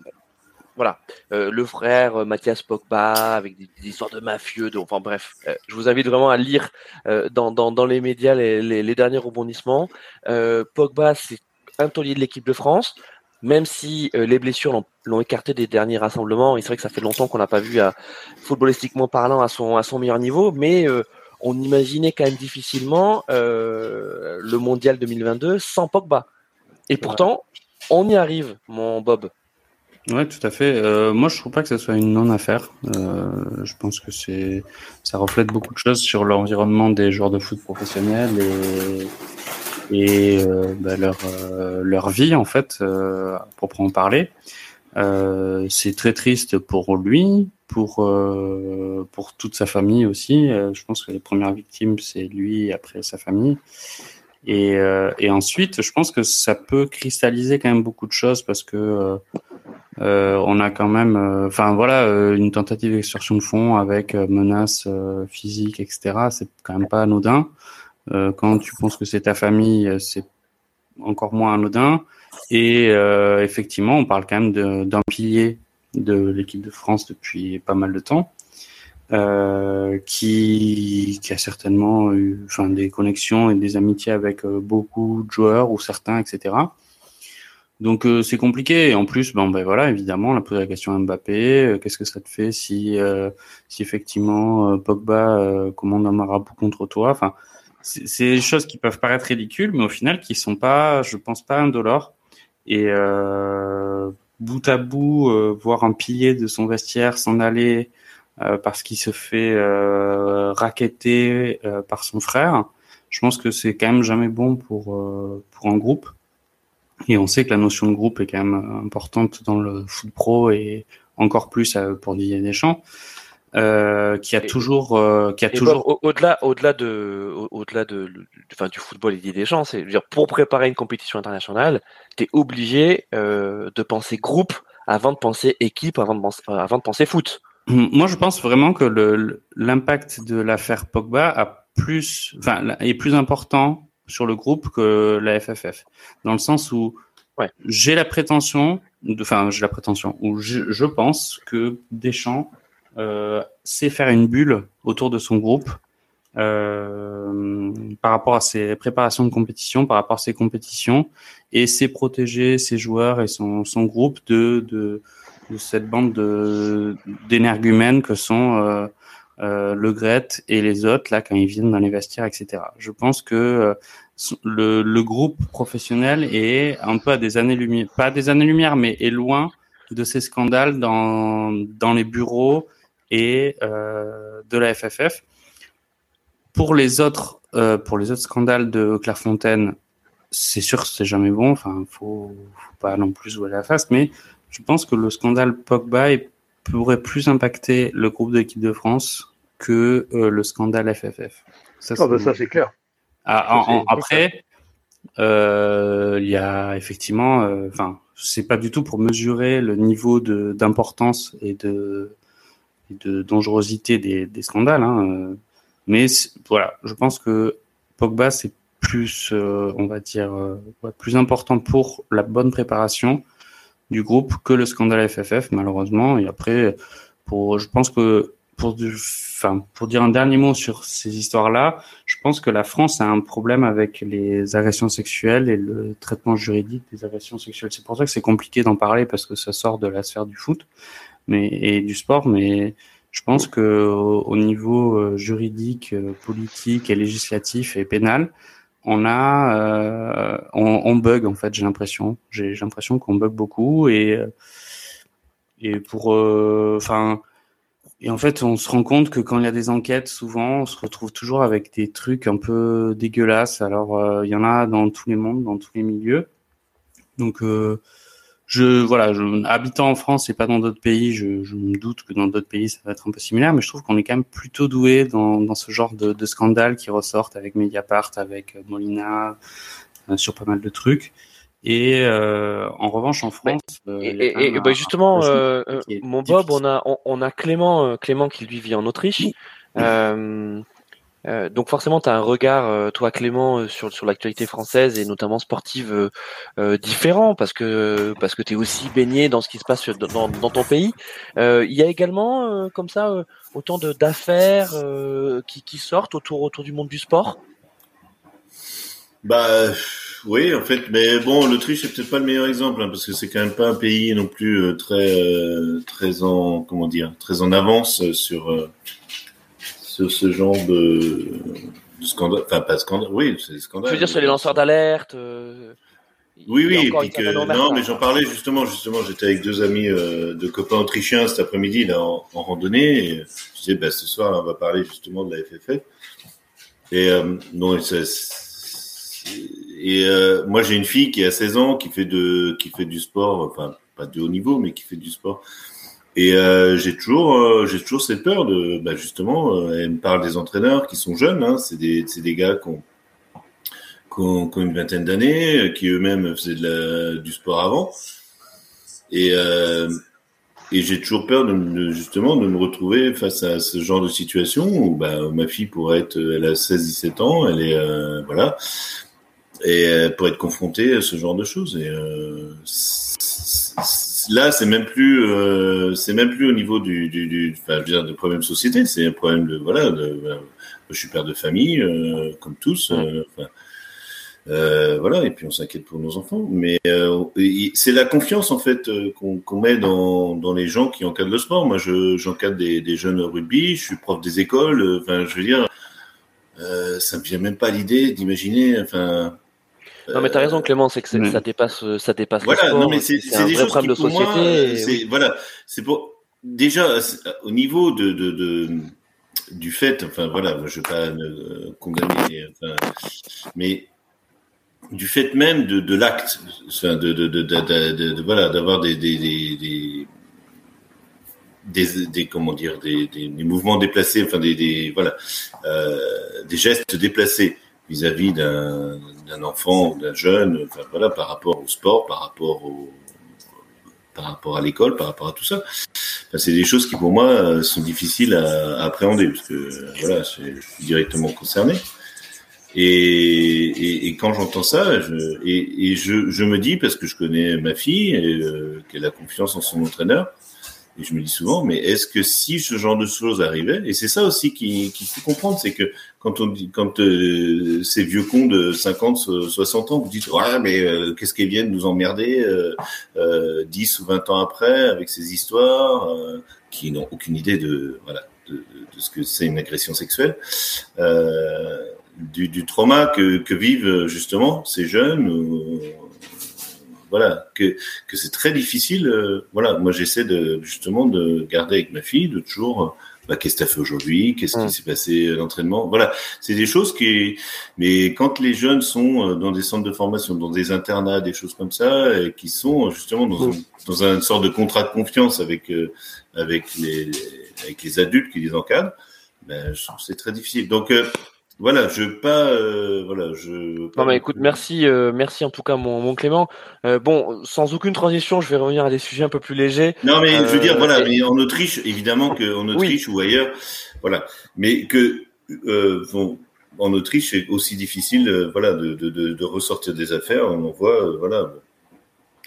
voilà, Euh, le frère euh, Mathias Pogba avec des, des histoires de mafieux, de, enfin bref, euh, je vous invite vraiment à lire euh, dans, dans, dans les médias les, les, les derniers rebondissements. Euh, Pogba, c'est un taulier de l'équipe de France, même si euh, les blessures l'ont- écarté des derniers rassemblements. Et c'est vrai que ça fait longtemps qu'on n'a pas vu, à, footballistiquement parlant, à son, à son meilleur niveau, mais euh, on imaginait quand même difficilement euh, le mondial 2022 sans Pogba. Et pourtant, on y arrive, mon Bob. Ouais, tout à fait. Euh, moi, je trouve pas que ce soit une non-affaire. Euh, je pense que c'est, ça reflète beaucoup de choses sur l'environnement des joueurs de foot professionnels et, euh, bah, leur, leur vie, en fait, à proprement parler. C'est très triste pour lui, pour, pour toute sa famille aussi. Je pense que les premières victimes, c'est lui après sa famille. Et, et ensuite, je pense que ça peut cristalliser quand même beaucoup de choses parce que on a quand même, euh, enfin voilà, euh, une tentative d'extorsion de fonds avec euh, menaces euh, physiques, etc. C'est quand même pas anodin. Euh, quand tu penses que c'est ta famille, euh, c'est encore moins anodin. Et euh, effectivement, on parle quand même d'un pilier de l'équipe de France depuis pas mal de temps, euh, qui, a certainement eu, enfin, des connexions et des amitiés avec euh, beaucoup de joueurs ou certains, etc. Donc euh, c'est compliqué. Et en plus, bon ben voilà, évidemment, on a posé la question à Mbappé. euh, Qu'est-ce que ça te fait si, euh, si effectivement euh, Pogba euh, commande un marabout contre toi? Enfin, c'est des choses qui peuvent paraître ridicules, mais au final, qui sont pas, je pense pas indolores. Et euh, bout à bout, voir un pilier de son vestiaire s'en aller parce qu'il se fait euh, par son frère, je pense que c'est quand même jamais bon pour pour un groupe. Et on sait que la notion de groupe est quand même importante dans le foot pro et encore plus euh, pour Didier Deschamps, euh, qui a toujours, euh, qui a Et toujours. Au- au-delà, au-delà de, au- au-delà de, enfin, du football et des gens, c'est dire pour préparer une compétition internationale, t'es obligé euh, de penser groupe avant de penser équipe, avant de penser, avant de penser foot. Moi, je pense vraiment que l'impact de l'affaire Pogba a plus, enfin, est plus important sur le groupe que la FFF, dans le sens où ouais. j'ai la prétention, enfin j'ai la prétention, ou je, je, pense que Deschamps euh, sait faire une bulle autour de son groupe euh, par rapport à ses préparations de compétition, par rapport à ses compétitions, et sait protéger ses joueurs et son, son groupe de, de, de cette bande d'énergumènes que sont euh, euh, le Gret et les autres là quand ils viennent dans les vestiaires, etc. Je pense que euh, le, le, groupe professionnel est un peu à des années-lumière, pas à des années-lumière, mais est loin de ces scandales dans, dans les bureaux et euh, de la FFF. Pour les autres, pour les autres scandales de Clairefontaine, c'est sûr que c'est jamais bon. Enfin, faut, faut pas non plus jouer la face, mais je pense que le scandale Pogba pourrait plus impacter le groupe de l'équipe de France que euh, le scandale FFF. Ça, oh, bah, c'est clair. Ah, en, après, euh, il y a effectivement, euh, enfin, c'est pas du tout pour mesurer le niveau de d'importance et de, de dangerosité des, des scandales, hein, mais voilà, je pense que Pogba c'est plus, on va dire, plus important pour la bonne préparation du groupe que le scandale FFF, malheureusement. Et après, pour, je pense que pour, enfin, pour dire un dernier mot sur ces histoires-là, je pense que la France a un problème avec les agressions sexuelles et le traitement juridique des agressions sexuelles. C'est pour ça que c'est compliqué d'en parler parce que ça sort de la sphère du foot, mais et du sport. Mais je pense que au, niveau euh, juridique, euh, politique et législatif et pénal, on a, euh, on, bug en fait. J'ai l'impression, j'ai l'impression qu'on bug beaucoup et euh, et pour, euh, enfin, et en fait, on se rend compte que quand il y a des enquêtes, souvent, on se retrouve toujours avec des trucs un peu dégueulasses. Alors, il y en a dans tous les mondes, dans tous les milieux. Donc, je voilà, je, habitant en France et pas dans d'autres pays, je, je, me doute que dans d'autres pays ça va être un peu similaire, mais je trouve qu'on est quand même plutôt doué dans, dans ce genre de, de scandales qui ressortent avec Mediapart, avec euh, Molina, euh, sur pas mal de trucs. Et euh, en revanche, en France, euh, et, et, bah justement, euh, mon Bob, on a on, on, a Clément, Clément qui lui vit en Autriche. Euh, euh, donc forcément, tu as un regard, euh, toi Clément, euh, sur, sur l'actualité française et notamment sportive différent parce que parce que tu es aussi baigné dans ce qui se passe dans, dans ton pays. Il y a également comme ça autant d'affaires qui, qui sortent autour autour du monde du sport? Bah oui, en fait, mais bon, l'Autriche c'est peut-être pas le meilleur exemple hein, parce que c'est quand même pas un pays non plus très très en comment dire très en avance sur ce genre de, de scandale. Enfin, pas scandale, oui, c'est scandale. Je veux dire, sur les lanceurs d'alerte. Euh, oui, oui, et puis que, non, mais j'en parlais justement, justement, j'étais avec deux amis, euh, de copains autrichiens cet après-midi, là, en, en, randonnée, et je disais, bah, ce soir, là, on va parler justement de la FFF. Et, euh, non, et, et euh, moi, j'ai une fille qui a 16 ans, qui fait de, qui fait du sport, enfin, pas de haut niveau, mais qui fait du sport. Et euh, j'ai toujours, euh, j'ai toujours cette peur de, bah justement, euh, elle me parle des entraîneurs qui sont jeunes, hein, c'est des, des gars qui ont, une vingtaine d'années, qui eux-mêmes faisaient du sport avant. Et, et j'ai toujours peur de, justement de me retrouver face à ce genre de situation où bah, ma fille pourrait être, elle a 16-17 ans, elle est voilà, et pour être confrontée à ce genre de choses. Et là, c'est même plus, euh, c'est même plus au niveau du, du, du enfin, je veux dire, de problème de société. C'est un problème de, voilà, de, je suis père de famille, euh, comme tous. Euh, euh, voilà, et puis on s'inquiète pour nos enfants. Mais euh, c'est la confiance en fait qu'on met dans, dans les gens qui encadrent le sport. Moi, j'encadre des, des jeunes rugby, je suis prof des écoles. Enfin, je veux dire, ça me vient même pas l'idée d'imaginer. Enfin, non, mais t'as raison, Clément, c'est que ça dépasse, ça dépasse voilà. Non, mais c'est des choses qui, de pour société. Moi, et... Voilà, c'est pour déjà au niveau de, de, de du fait, enfin voilà, je vais pas euh, condamner, enfin, mais du fait même de, de l'acte, enfin, de, de, voilà, d'avoir des, des, des, des, des, comment dire, des, des, des, mouvements déplacés, enfin des, des voilà, euh, des gestes déplacés vis-à-vis d'un d'un enfant ou d'un jeune, enfin, voilà, par rapport au sport, par rapport au, par rapport à l'école, par rapport à tout ça. C'est des choses qui pour moi sont difficiles à, à appréhender parce que voilà, je suis directement concerné. Et, et, quand j'entends ça, je, et, et je, je, me dis, parce que je connais ma fille, euh, qu'elle a confiance en son entraîneur, et je me dis souvent, mais est-ce que si ce genre de choses arrivait, et c'est ça aussi qu'il faut comprendre, c'est que quand on dit, quand euh, ces vieux cons de 50, 60 ans, vous dites, ouais, mais euh, qu'est-ce qu'ils viennent nous emmerder euh, 10 ou 20 ans après avec ces histoires qui n'ont aucune idée de, voilà, de, de, ce que c'est une agression sexuelle, du, du, trauma que, que, vivent justement ces jeunes voilà, que, que c'est très difficile. Euh, voilà, moi j'essaie de justement de garder avec ma fille, de toujours, bah, qu'est-ce que tu as fait aujourd'hui, qu'est-ce qui mm. s'est passé à l'entraînement. Voilà, c'est des choses qui. Mais quand les jeunes sont euh, dans des centres de formation, dans des internats, des choses comme ça, et qui sont justement dans, mm. un, dans une sorte de contrat de confiance avec euh, avec les avec les adultes qui les encadrent, ben, c'est très difficile. Donc voilà, je pas, euh, voilà, je. Non mais écoute, merci, euh, merci en tout cas mon, mon Clément. Euh, bon, sans aucune transition, je vais revenir à des sujets un peu plus légers. Non mais je veux dire, voilà, mais en Autriche, évidemment qu'en Autriche ou ailleurs, voilà, mais que bon, en Autriche, c'est aussi difficile, voilà, de, de, de, ressortir des affaires. On voit, voilà,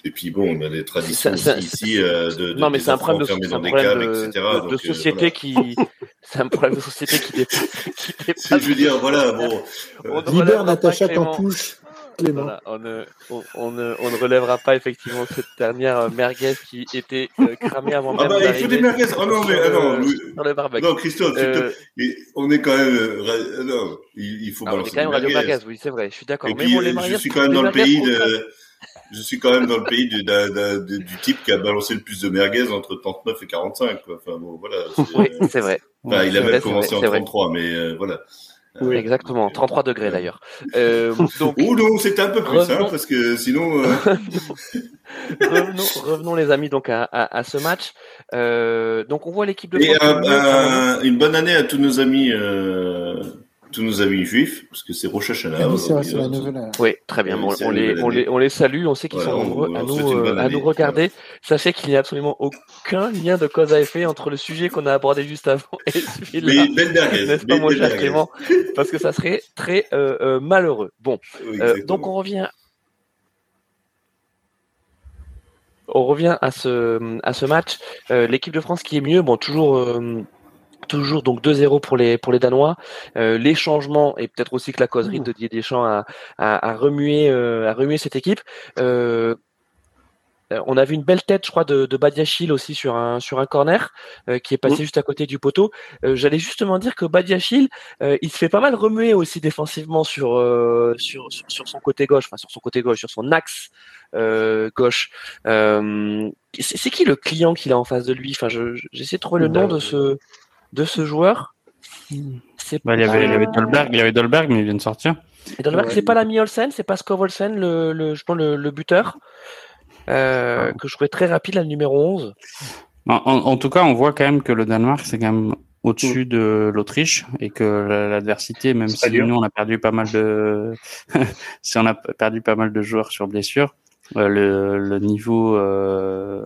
et puis bon, on a des traditions ici euh, de, de, non, mais c'est un problème de, dans des caves, etc. De, donc, société euh, qui, c'est un problème de société qui dépasse. Qui dépasse je veux dire, voilà, bon. Euh, Libère Natacha Campouche. Voilà, on, ne, on, on, ne, on, ne, relèvera pas effectivement cette dernière merguez qui était euh, cramée avant ah même bah, il faut des merguez. Oh non, mais ah non, sur le barbecue. Non, Christophe, euh, on est quand même. Euh, non, il, il faut ah, balancer. On est quand même Radio Merguez, oui, c'est vrai. Je suis d'accord. Mais bon, les je suis quand même dans le pays de je suis quand même dans le pays du, du, type qui a balancé le plus de merguez entre 39 et 45. Quoi. Enfin, bon, voilà. Oui, c'est vrai. Enfin, il avait commencé en 33, mais euh, voilà. Oui, exactement, 33 degrés d'ailleurs. Euh, donc, Ou non, c'était un peu plus, hein, parce que sinon. Euh... revenons, revenons, les amis donc à, à, à ce match. Euh, donc on voit l'équipe de. Et un, un, une bonne année à tous nos amis euh, tous nos amis juifs, parce que c'est Rosh Hashanah. Ah oui, c'est la nouvelle. Oui, très bien. on, on, les, on, les, on, les, salue, on sait qu'ils sont nombreux à nous, euh, à nous regarder. Sachez qu'il n'y a absolument aucun lien de cause à effet entre le sujet qu'on a abordé juste avant et celui-là. Mais N'est-ce pas, mon cher Clément Parce que ça serait très euh, euh, malheureux. Bon, euh, donc on revient on revient à ce, à ce match. Euh, L'équipe de France qui est mieux, bon, toujours, euh, toujours donc 2-0 pour les pour les Danois. Euh, les changements et peut-être aussi que la causerie de Didier Deschamps a, a, a remué euh, a remué cette équipe. Euh, on a vu une belle tête, je crois, de, de Badiachil aussi sur un sur un corner qui est passé juste à côté du poteau. J'allais justement dire que Badiachil, il se fait pas mal remuer aussi défensivement sur, sur, sur son côté gauche, enfin sur son côté gauche, sur son axe gauche. C'est qui le client qu'il a en face de lui? Enfin, j'essaie de trouver le nom de ce de ce joueur. Bah, il, y avait, il y avait Dolberg, il y avait Dolberg, mais il vient de sortir. Et Dolberg, c'est pas l'ami Olsen, c'est pas Skov Olsen, le, le, je pense le, le buteur, euh, que je trouvais très rapide, le numéro 11. En, en, tout cas, on voit quand même que le Danemark, c'est quand même au-dessus de l'Autriche et que l'adversité, même si nous on a perdu pas mal de, si on a perdu pas mal de joueurs sur blessure, euh, le, le, niveau euh,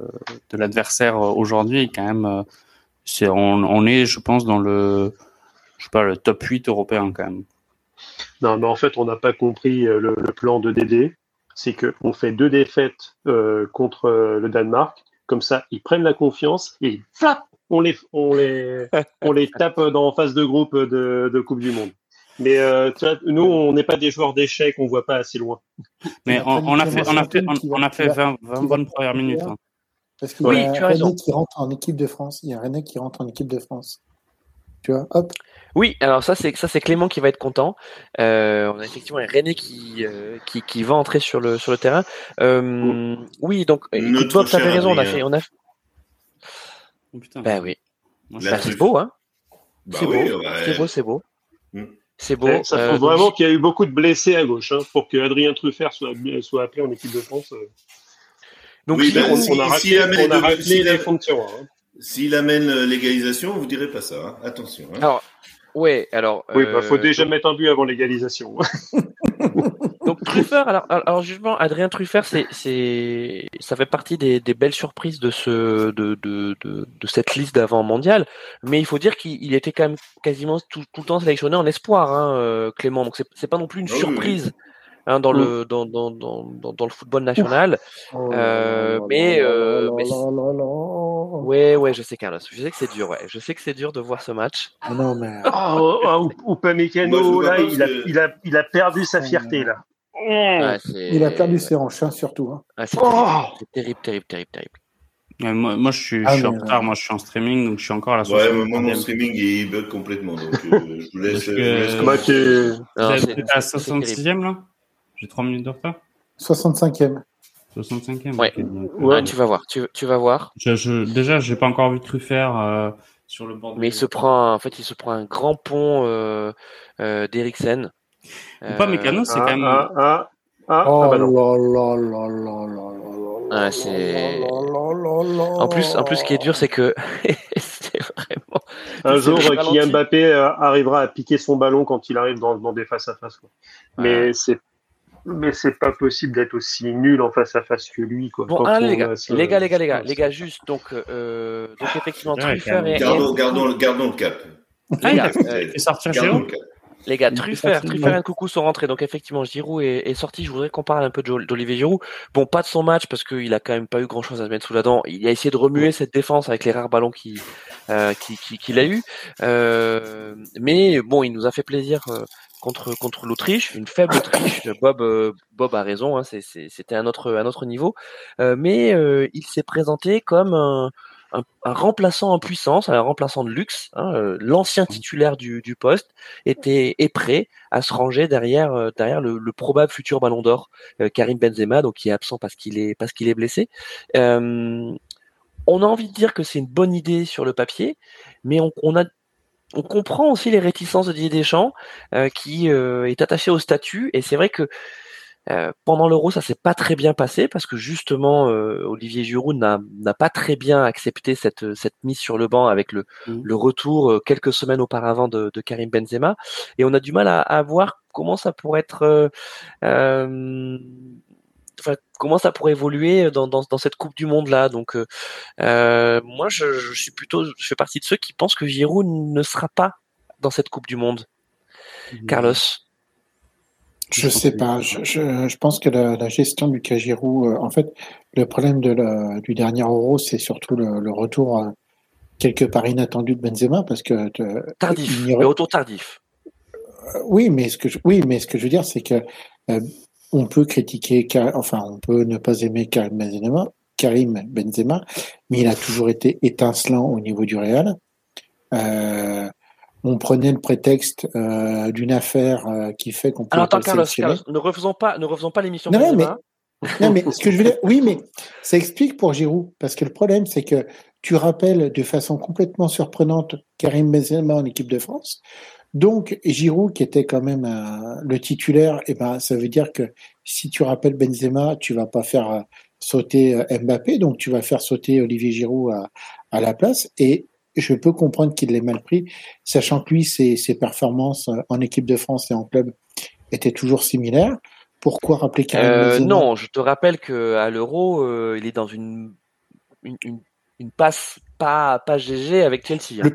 de l'adversaire aujourd'hui est quand même euh, c'est on, est, je pense, dans le, je sais pas, le top 8 européen quand même. Non, mais en fait, on n'a pas compris euh, le, plan de Dédé. C'est qu'on fait deux défaites euh, contre euh, le Danemark. Comme ça, ils prennent la confiance et flap, on les, on les, on les tape dans phase de groupe de, de Coupe du Monde. Mais euh, nous, on n'est pas des joueurs d'échecs, on voit pas assez loin. Mais on, on, a fait, on a fait, on, a fait 20, 20 bonnes premières minutes. Hein. Parce qu'il y a René qui rentre en équipe de France. Il y a René qui rentre en équipe de France. Tu vois, hop. Oui, alors ça c'est ça c'est Clément qui va être content. Euh, on a effectivement René qui, euh, qui, qui va entrer sur le sur le terrain. Euh, oui, donc écoute, Bob, t'avais raison. On a fait on a. Oh, putain. Ben oui. Bah, c'est beau, hein. Bah c'est, oui, beau. Ouais. c'est beau, c'est beau. Hmm. C'est beau. Ça prouve vraiment qu'il y a eu beaucoup de blessés à gauche hein, pour que Adrien Truffert soit, soit appelé en équipe de France. Donc, oui, si, ben, on, si, on, a raclé, on a raclé les fonds de tiroir. Hein. S'il amène l'égalisation, vous direz pas ça. Hein. Attention. Hein. Alors, ouais, alors. Oui, il bah, faut euh, déjà donc... mettre un but avant l'égalisation. donc, Truffert, alors, alors justement, Adrien Truffert, c'est, c'est, ça fait partie des, des belles surprises de ce, de, de, de, de cette liste d'avant mondial. Mais il faut dire qu'il était quand même quasiment tout, tout, le temps sélectionné en espoir, hein, euh, Clément. Donc c'est, c'est pas non plus une Ah oui, surprise. Hein, dans le dans, dans, dans, dans, le football national, Oh euh, mais, euh, mais ouais ouais je sais Carlos, je sais que c'est dur, ouais, je sais que c'est dur de voir ce match. Ah non, mais Ah, oh, oh, je vois là, pas il a, il, a, il a perdu sa fierté, là. Ouais, il a perdu ses hanches, hein, surtout. hein. ouais, c'est Oh terrible, terrible, terrible, terrible. Ouais, moi, moi, je suis, Ah, je suis mais, en retard. Moi, je suis en streaming, donc je suis encore à la Ouais, mais moi, mon 60e. streaming, il bug complètement. Donc, euh, je vous laisse. Parce je vous que- laisse Bah, tu- Non, à c'est terrible. 66e, là J'ai 3 minutes de retard 65e. 65e Ouais. donc, Ouais, euh, tu vas voir, tu, tu vas voir. je, je, déjà, j'ai pas encore vu Truffert euh, sur le bord de Mais il se prend, un- en fait, il se prend un grand pont euh, euh, d'Eriksen. Ou pas Mécano, c'est ah, quand même. ah, ah, ah, Oh ah, bah là non. là là là là là Ouais, c'est- là là là là. En plus, en plus, ce qui est dur, c'est que c'est vraiment. Un jour, euh. Kylian Mbappé euh, arrivera à piquer son ballon quand il arrive dans, dans des face à face. quoi. Mais c'est mais c'est pas possible d'être aussi nul en face à face que lui. Quoi. Bon, les gars, ce- les gars, les gars, les gars, les gars, juste donc, euh, donc effectivement, Ouais, Truffert et, Gardons, et- gardons, le- gardons le cap. Ah, il a les gars, euh, fait sortir Gardons Géo le cap. les gars, Truffert, Truffert et Coucou sont rentrés. Donc effectivement, Giroud est, est sorti. Je voudrais qu'on parle un peu d'Olivier Giroud. Bon, pas de son match parce qu'il a quand même pas eu grand chose à se mettre sous la dent. Il a essayé de remuer cette défense avec les rares ballons qu'il euh, qui, qui, qu'il a eu. Euh, mais bon, il nous a fait plaisir euh, contre contre l'Autriche, une faible Autriche. Bob euh, Bob a raison. Hein, C'était un autre un autre niveau. Euh, mais euh, il s'est présenté comme un un, un remplaçant en puissance, un remplaçant de luxe. Hein, euh, L'ancien titulaire du, du poste était est prêt à se ranger derrière euh, derrière le, le probable futur Ballon d'Or, euh, Karim Benzema, donc qui est absent parce qu'il est parce qu'il est blessé. Euh, on a envie de dire que c'est une bonne idée sur le papier, mais on, on a on comprend aussi les réticences de Didier Deschamps euh, qui euh, est attaché au statut. Et c'est vrai que euh, pendant l'Euro, ça s'est pas très bien passé parce que justement euh, Olivier Giroud n'a pas très bien accepté cette cette mise sur le banc avec le le retour euh, quelques semaines auparavant de, de Karim Benzema. Et on a du mal à, à voir comment ça pourrait être euh, euh, enfin, comment ça pourrait évoluer dans, dans, dans cette Coupe du Monde là. Donc, euh, euh, moi, je, je suis plutôt, je fais partie de ceux qui pensent que Giroud ne sera pas dans cette Coupe du Monde. Carlos, Je sais pas. Je, je, je pense que la, la gestion du cas Giroud, euh, en fait, le problème de la, du dernier Euro, c'est surtout le, le retour euh, quelque part inattendu de Benzema, parce que euh, tardif, le retour tardif. Oui, mais ce que je, oui, mais ce que je veux dire, c'est que euh, on peut critiquer, enfin, on peut ne pas aimer Karim Benzema, Karim Benzema, mais il a toujours été étincelant au niveau du Real. Euh, on prenait le prétexte euh, d'une affaire euh, qui fait qu'on peut Alors attends, Carlos. Carlos, ne refaisons pas, ne refaisons pas l'émission Non, non, Benzema. Non, mais ce que je veux dire, oui, mais ça explique pour Giroud, parce que le problème, c'est que tu rappelles de façon complètement surprenante Karim Benzema en équipe de France. Donc, Giroud, qui était quand même euh, le titulaire, eh ben, ça veut dire que si tu rappelles Benzema, tu vas pas faire euh, sauter euh, Mbappé, donc tu vas faire sauter Olivier Giroud à, à la place. Et je peux comprendre qu'il l'ait mal pris, sachant que lui, ses, ses performances en équipe de France et en club étaient toujours similaires. Pourquoi rappeler Karim Euh, Benzema? non, je te rappelle que à l'Euro, il est dans une une, une, une passe pas pas GG avec Chelsea. hein.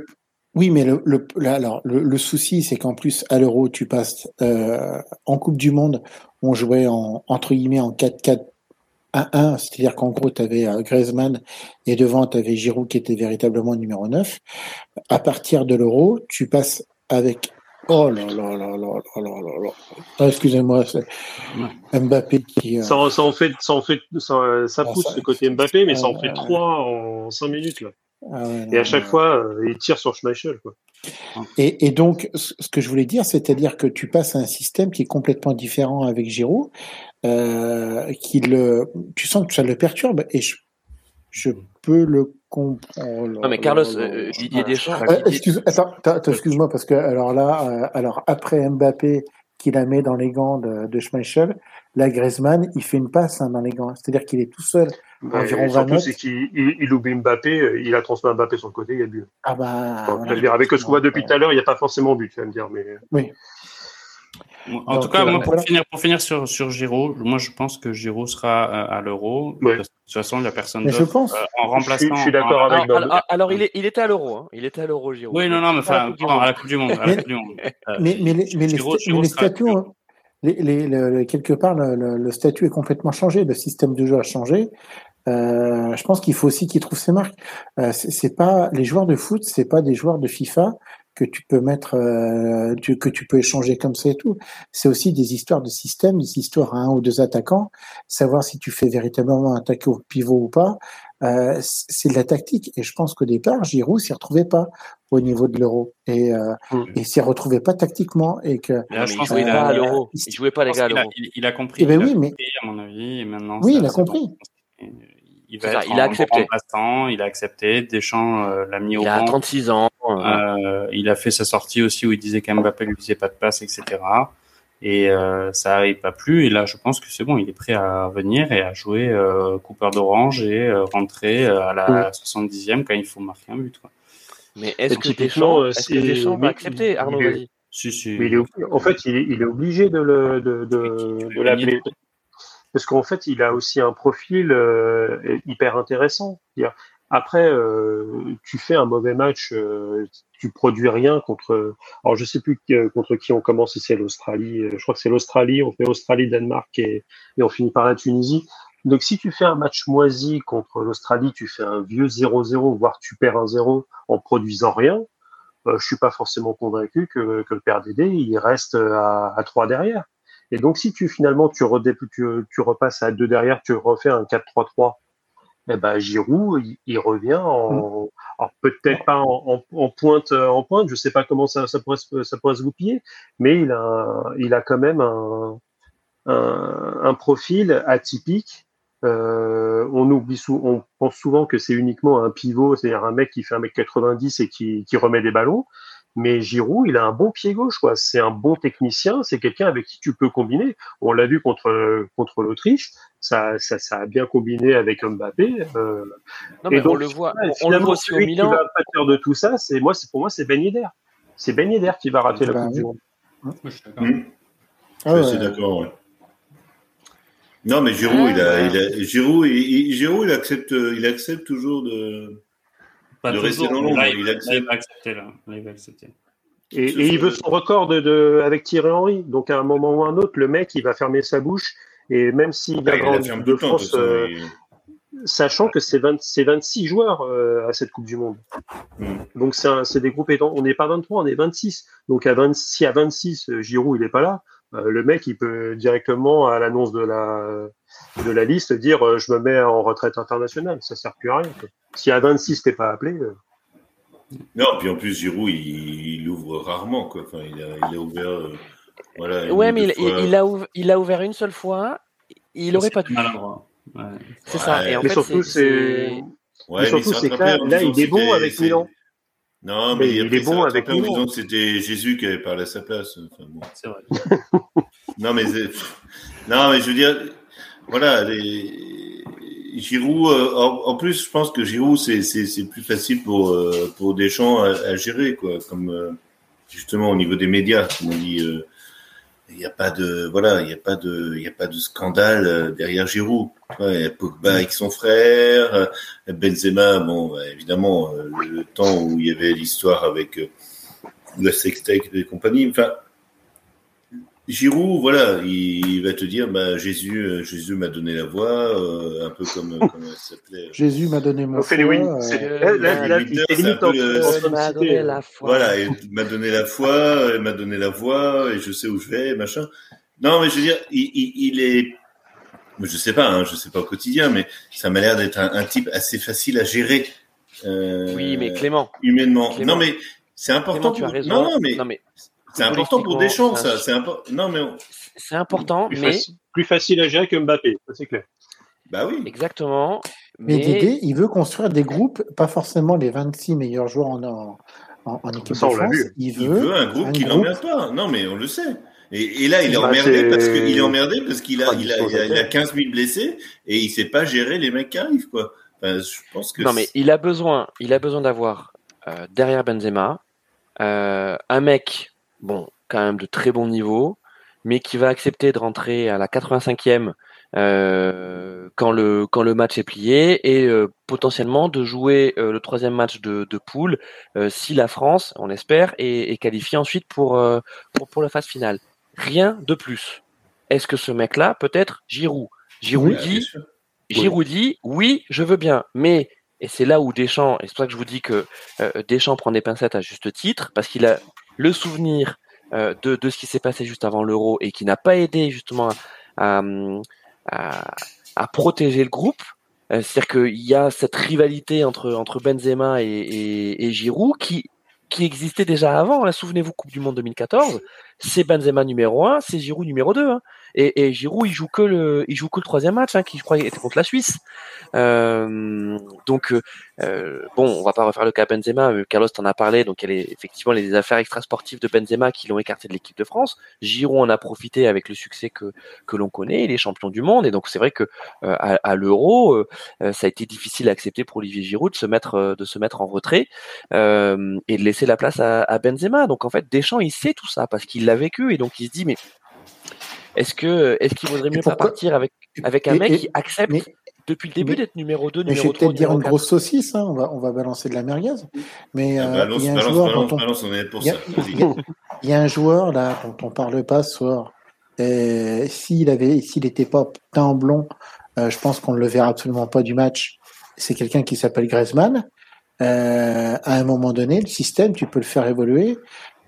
Oui, mais le, alors, le, souci, c'est qu'en plus, à l'Euro, tu passes euh, en Coupe du Monde, on jouait en, entre guillemets en 4-4-1-1, c'est-à-dire qu'en gros, tu avais Griezmann et devant, tu avais Giroud qui était véritablement numéro 9. À partir de l'Euro, tu passes avec... Oh là là là là là là là ah, Excusez-moi, c'est Mbappé qui. Euh... Ça, ça, en fait, ça, en fait, ça, ça ah, pousse ah, ça, le côté Mbappé, mais ah, ça en fait trois en cinq minutes là. Ah, et à chaque fois, euh, il tire sur Schmeichel. Quoi. Et, donc, ce que je voulais dire, c'est-à-dire que tu passes à un système qui est complètement différent avec Giroud, euh, qui le, tu sens que ça le perturbe. Et je je peux le comprendre. Non mais Carlos, euh, Didier Deschamps, Euh, excuse, attends, excuse-moi parce que alors là, euh, alors après Mbappé qui la met dans les gants de, de Schmeichel, là Griezmann, il fait une passe hein, dans les gants, c'est-à-dire qu'il est tout seul. Ouais, Environ et 20 surtout, c'est qu'il il, il oublie Mbappé, euh, il a transmis Mbappé sur le côté, il y a but. Ah bah, Bon, voilà. je veux dire, avec ce qu'on voit depuis tout à l'heure, il n'y a pas forcément but, tu vas me dire, mais Oui. En tout cas, pour, finir, pour finir sur, sur Giro, moi je pense que Giro sera à, l'Euro. De toute façon, la personne je pense. en remplaçant. Je, suis d'accord avec alors, alors, il, est, il était à l'Euro. Hein. Il était à l'Euro, Giro. Oui, non, non, mais enfin, à la Coupe du Monde. mais, mais, les, mais les, statuts, les, les, quelque part, le, le, statut est complètement changé. Le système de jeu a changé. Euh, je pense qu'il faut aussi qu'ils trouvent ses marques. Euh, c'est pas les joueurs de foot, c'est pas des joueurs de FIFA que tu peux mettre, euh, que tu peux échanger comme ça et tout. C'est aussi des histoires de système, des histoires à un ou deux attaquants, savoir si tu fais véritablement attaquer au pivot ou pas. Euh, c'est de la tactique. Et je pense qu'au départ, Giroud s'y retrouvait pas au niveau de l'euro et euh, mm. et s'y retrouvait pas tactiquement et que je pense qu'il pas à l'euro il jouait pas les gars à l'euro il, a compris eh ben oui mais à mon avis et maintenant oui il a compris il va il a accepté. il a accepté. Deschamps euh, l'a mis au banc. Il a 36 ans. Euh, il a fait sa sortie aussi où il disait qu'Mbappé lui disait pas de passe, etc. Et euh, ça n'arrive pas plus. Et là, je pense que c'est bon. Il est prêt à venir et à jouer euh, Cooper d'Orange et rentrer à la 70e quand il faut marquer un but. Quoi. Mais est-ce que Deschamps, est que Deschamps va accepter, Arnaud si, si. Mais il est, en fait, il est, il est obligé de, le, de, de, de l'appeler parce qu'en fait, il a aussi un profil euh, hyper intéressant. Après, euh, tu fais un mauvais match, euh, tu produis rien contre. Alors, je sais plus contre qui on commence. C'est l'Australie, je crois que c'est l'Australie. On fait Australie-Danemark et, et on finit par la Tunisie. Donc, si tu fais un match moisi contre l'Australie, tu fais un vieux 0-0, voire tu perds un 0 en produisant rien. Je suis pas forcément convaincu que, que le PRDD il reste à, à 3 derrière. Et donc, si tu finalement tu, tu, tu repasses à deux derrière, tu refais un 4-3-3, eh ben Giroud, il, revient en, mm. alors peut-être pas en, en, pointe, en pointe, je sais pas comment ça, ça pourrait, ça pourrait se goupiller, mais il a, il a quand même un, un, un profil atypique. Euh, on oublie, on pense souvent que c'est uniquement un pivot, c'est-à-dire un mec qui fait un mec 90 et qui, qui remet des ballons. Mais Giroud, il a un bon pied gauche, quoi. C'est un bon technicien, c'est quelqu'un avec qui tu peux combiner. On l'a vu contre contre l'Autriche, ça, ça, ça a bien combiné avec Mbappé. Euh, non, mais on le voit, on, le voit aussi au Milan. Qui va pas faire de tout ça, c'est moi, c'est pour moi, c'est Ben Yedder. C'est Ben Yedder qui va rater la bah Coupe du Monde. je suis d'accord. Mmh. Ah ouais. d'accord. Ouais. Non, mais Giroud, il a, il a, Giroud, il, Giroud, il accepte, il accepte toujours de pas de rester dans l'ombre. Il, il, va accepter là. Il va accepter. Et, et, il veut son record de, de, avec Thierry Henry. Donc à un moment ou un autre, le mec, il va fermer sa bouche. Et même s'il a grandi de France, euh, sachant que c'est 26 joueurs euh, à cette Coupe du Monde. Mm. Donc c'est des groupes étant, on n'est pas 23, on est 26. Donc à 26, si à 26, euh, Giroud il n'est pas là, euh, le mec il peut directement à l'annonce de la de la liste dire euh, je me mets en retraite internationale. Ça sert plus à rien. Quoi. Si à 26 t'es pas appelé. Euh. Non, puis en plus Giroud il, il ouvre rarement quoi. Enfin, il a, il a ouvert. Euh, voilà, ouais, mais il, il, a ouvert, il a ouvert une seule fois. Il aurait pas dû. Ouais. C'est ça. Et en mais, fait, surtout, c'est. Ouais, surtout, c'est là, là, il est bon avec Milan. Non, mais, mais il est bon avec Milan. C'était Jésus qui avait parlé à sa place. Enfin, bon. C'est vrai. non, mais non, mais je veux dire, voilà, les... Giroud, euh, en, plus, je pense que Giroud, c'est, c'est, c'est plus facile pour, euh, pour Deschamps à, à gérer, quoi, comme euh, justement au niveau des médias, on dit, il n'y a pas de, voilà, il n'y a pas de, il y a pas de scandale derrière Giroud. Il y a Pogba avec son frère, Benzema, bon, bah, évidemment, le temps où il y avait l'histoire avec la sextape et compagnie, enfin, Giroud, voilà, il, va te dire, bah, Jésus, euh, Jésus m'a donné la voix, euh, un peu comme, euh, ça s'appelait. Jésus m'a donné ma foi. m'a donné la foi. Voilà, il m'a donné la foi, il m'a donné la voix, et je sais où je vais, machin. Non, mais je veux dire, il, il, est, je sais pas, hein, je sais pas au quotidien, mais ça m'a l'air d'être un, type assez facile à gérer. oui, mais Clément. Humainement. Non, mais c'est important. tu as raison. Non, non, mais, non, mais c'est important pour Deschamps, ça. C'est important. Non, mais c'est important, plus mais facile, plus facile à gérer que Mbappé, c'est clair. Bah oui. Exactement. Mais, mais Dédé, il veut construire des groupes, pas forcément les 26 meilleurs joueurs en, en, en équipe ça, de France. Il veut, il veut, un groupe qui l'emmerde pas. Non, mais on le sait. Et, et là, il est bah, emmerdé parce qu'il est emmerdé parce qu'il a, il a, il a, il a 15 000 blessés et il sait pas gérer les mecs qui arrivent, quoi. Enfin, je pense que non, mais il a besoin, il a besoin d'avoir euh, derrière Benzema euh, un mec bon, quand même de très bon niveau, mais qui va accepter de rentrer à la 85e euh, quand le quand le match est plié et euh, potentiellement de jouer euh, le troisième match de, de poule si la France, on espère, est, est qualifiée ensuite pour, pour pour la phase finale. Rien de plus. Est-ce que ce mec-là peut être Giroud Giroud dit, Giroud dit oui, je veux bien, mais et c'est là où Deschamps, et c'est pour ça que je vous dis que Deschamps prend des pincettes à juste titre, parce qu'il a le souvenir de, de ce qui s'est passé juste avant l'euro et qui n'a pas aidé justement à, à, protéger le groupe. Euh, c'est-à-dire qu'il y a cette rivalité entre, entre Benzema et, et, et Giroud qui, qui existait déjà avant. Hein. Souvenez-vous, Coupe du Monde 2014, c'est Benzema numéro 1, c'est Giroud numéro 2. Hein. Et, et, Giroud, il joue que le, il joue que le troisième match, hein, qui je crois était contre la Suisse. Euh, donc euh, bon, on va pas refaire le cas Benzema. Carlos t'en a parlé. Donc il y a effectivement les affaires extrasportives de Benzema qui l'ont écarté de l'équipe de France. Giroud en a profité avec le succès que que l'on connaît. Il est champion du monde et donc c'est vrai que euh, à, à l'Euro, euh, ça a été difficile à accepter pour Olivier Giroud de se mettre de se mettre en retrait et de laisser la place à, à Benzema. Donc en fait, Deschamps il sait tout ça parce qu'il l'a vécu et donc il se dit mais est-ce que est-ce qu'il vaudrait mieux pas partir avec avec un mec qui accepte depuis le début d'être numéro 2, numéro 3 Je vais peut-être dire une grosse saucisse, hein, on, va, on va balancer de la merguez. Mais il y a un joueur dont on... Il y, a un joueur là dont on parle pas ce soir. S'il avait, s'il n'était pas teint blond, euh, je pense qu'on ne le verra absolument pas du match. C'est quelqu'un qui s'appelle Griezmann. Euh, à un moment donné, le système, tu peux le faire évoluer.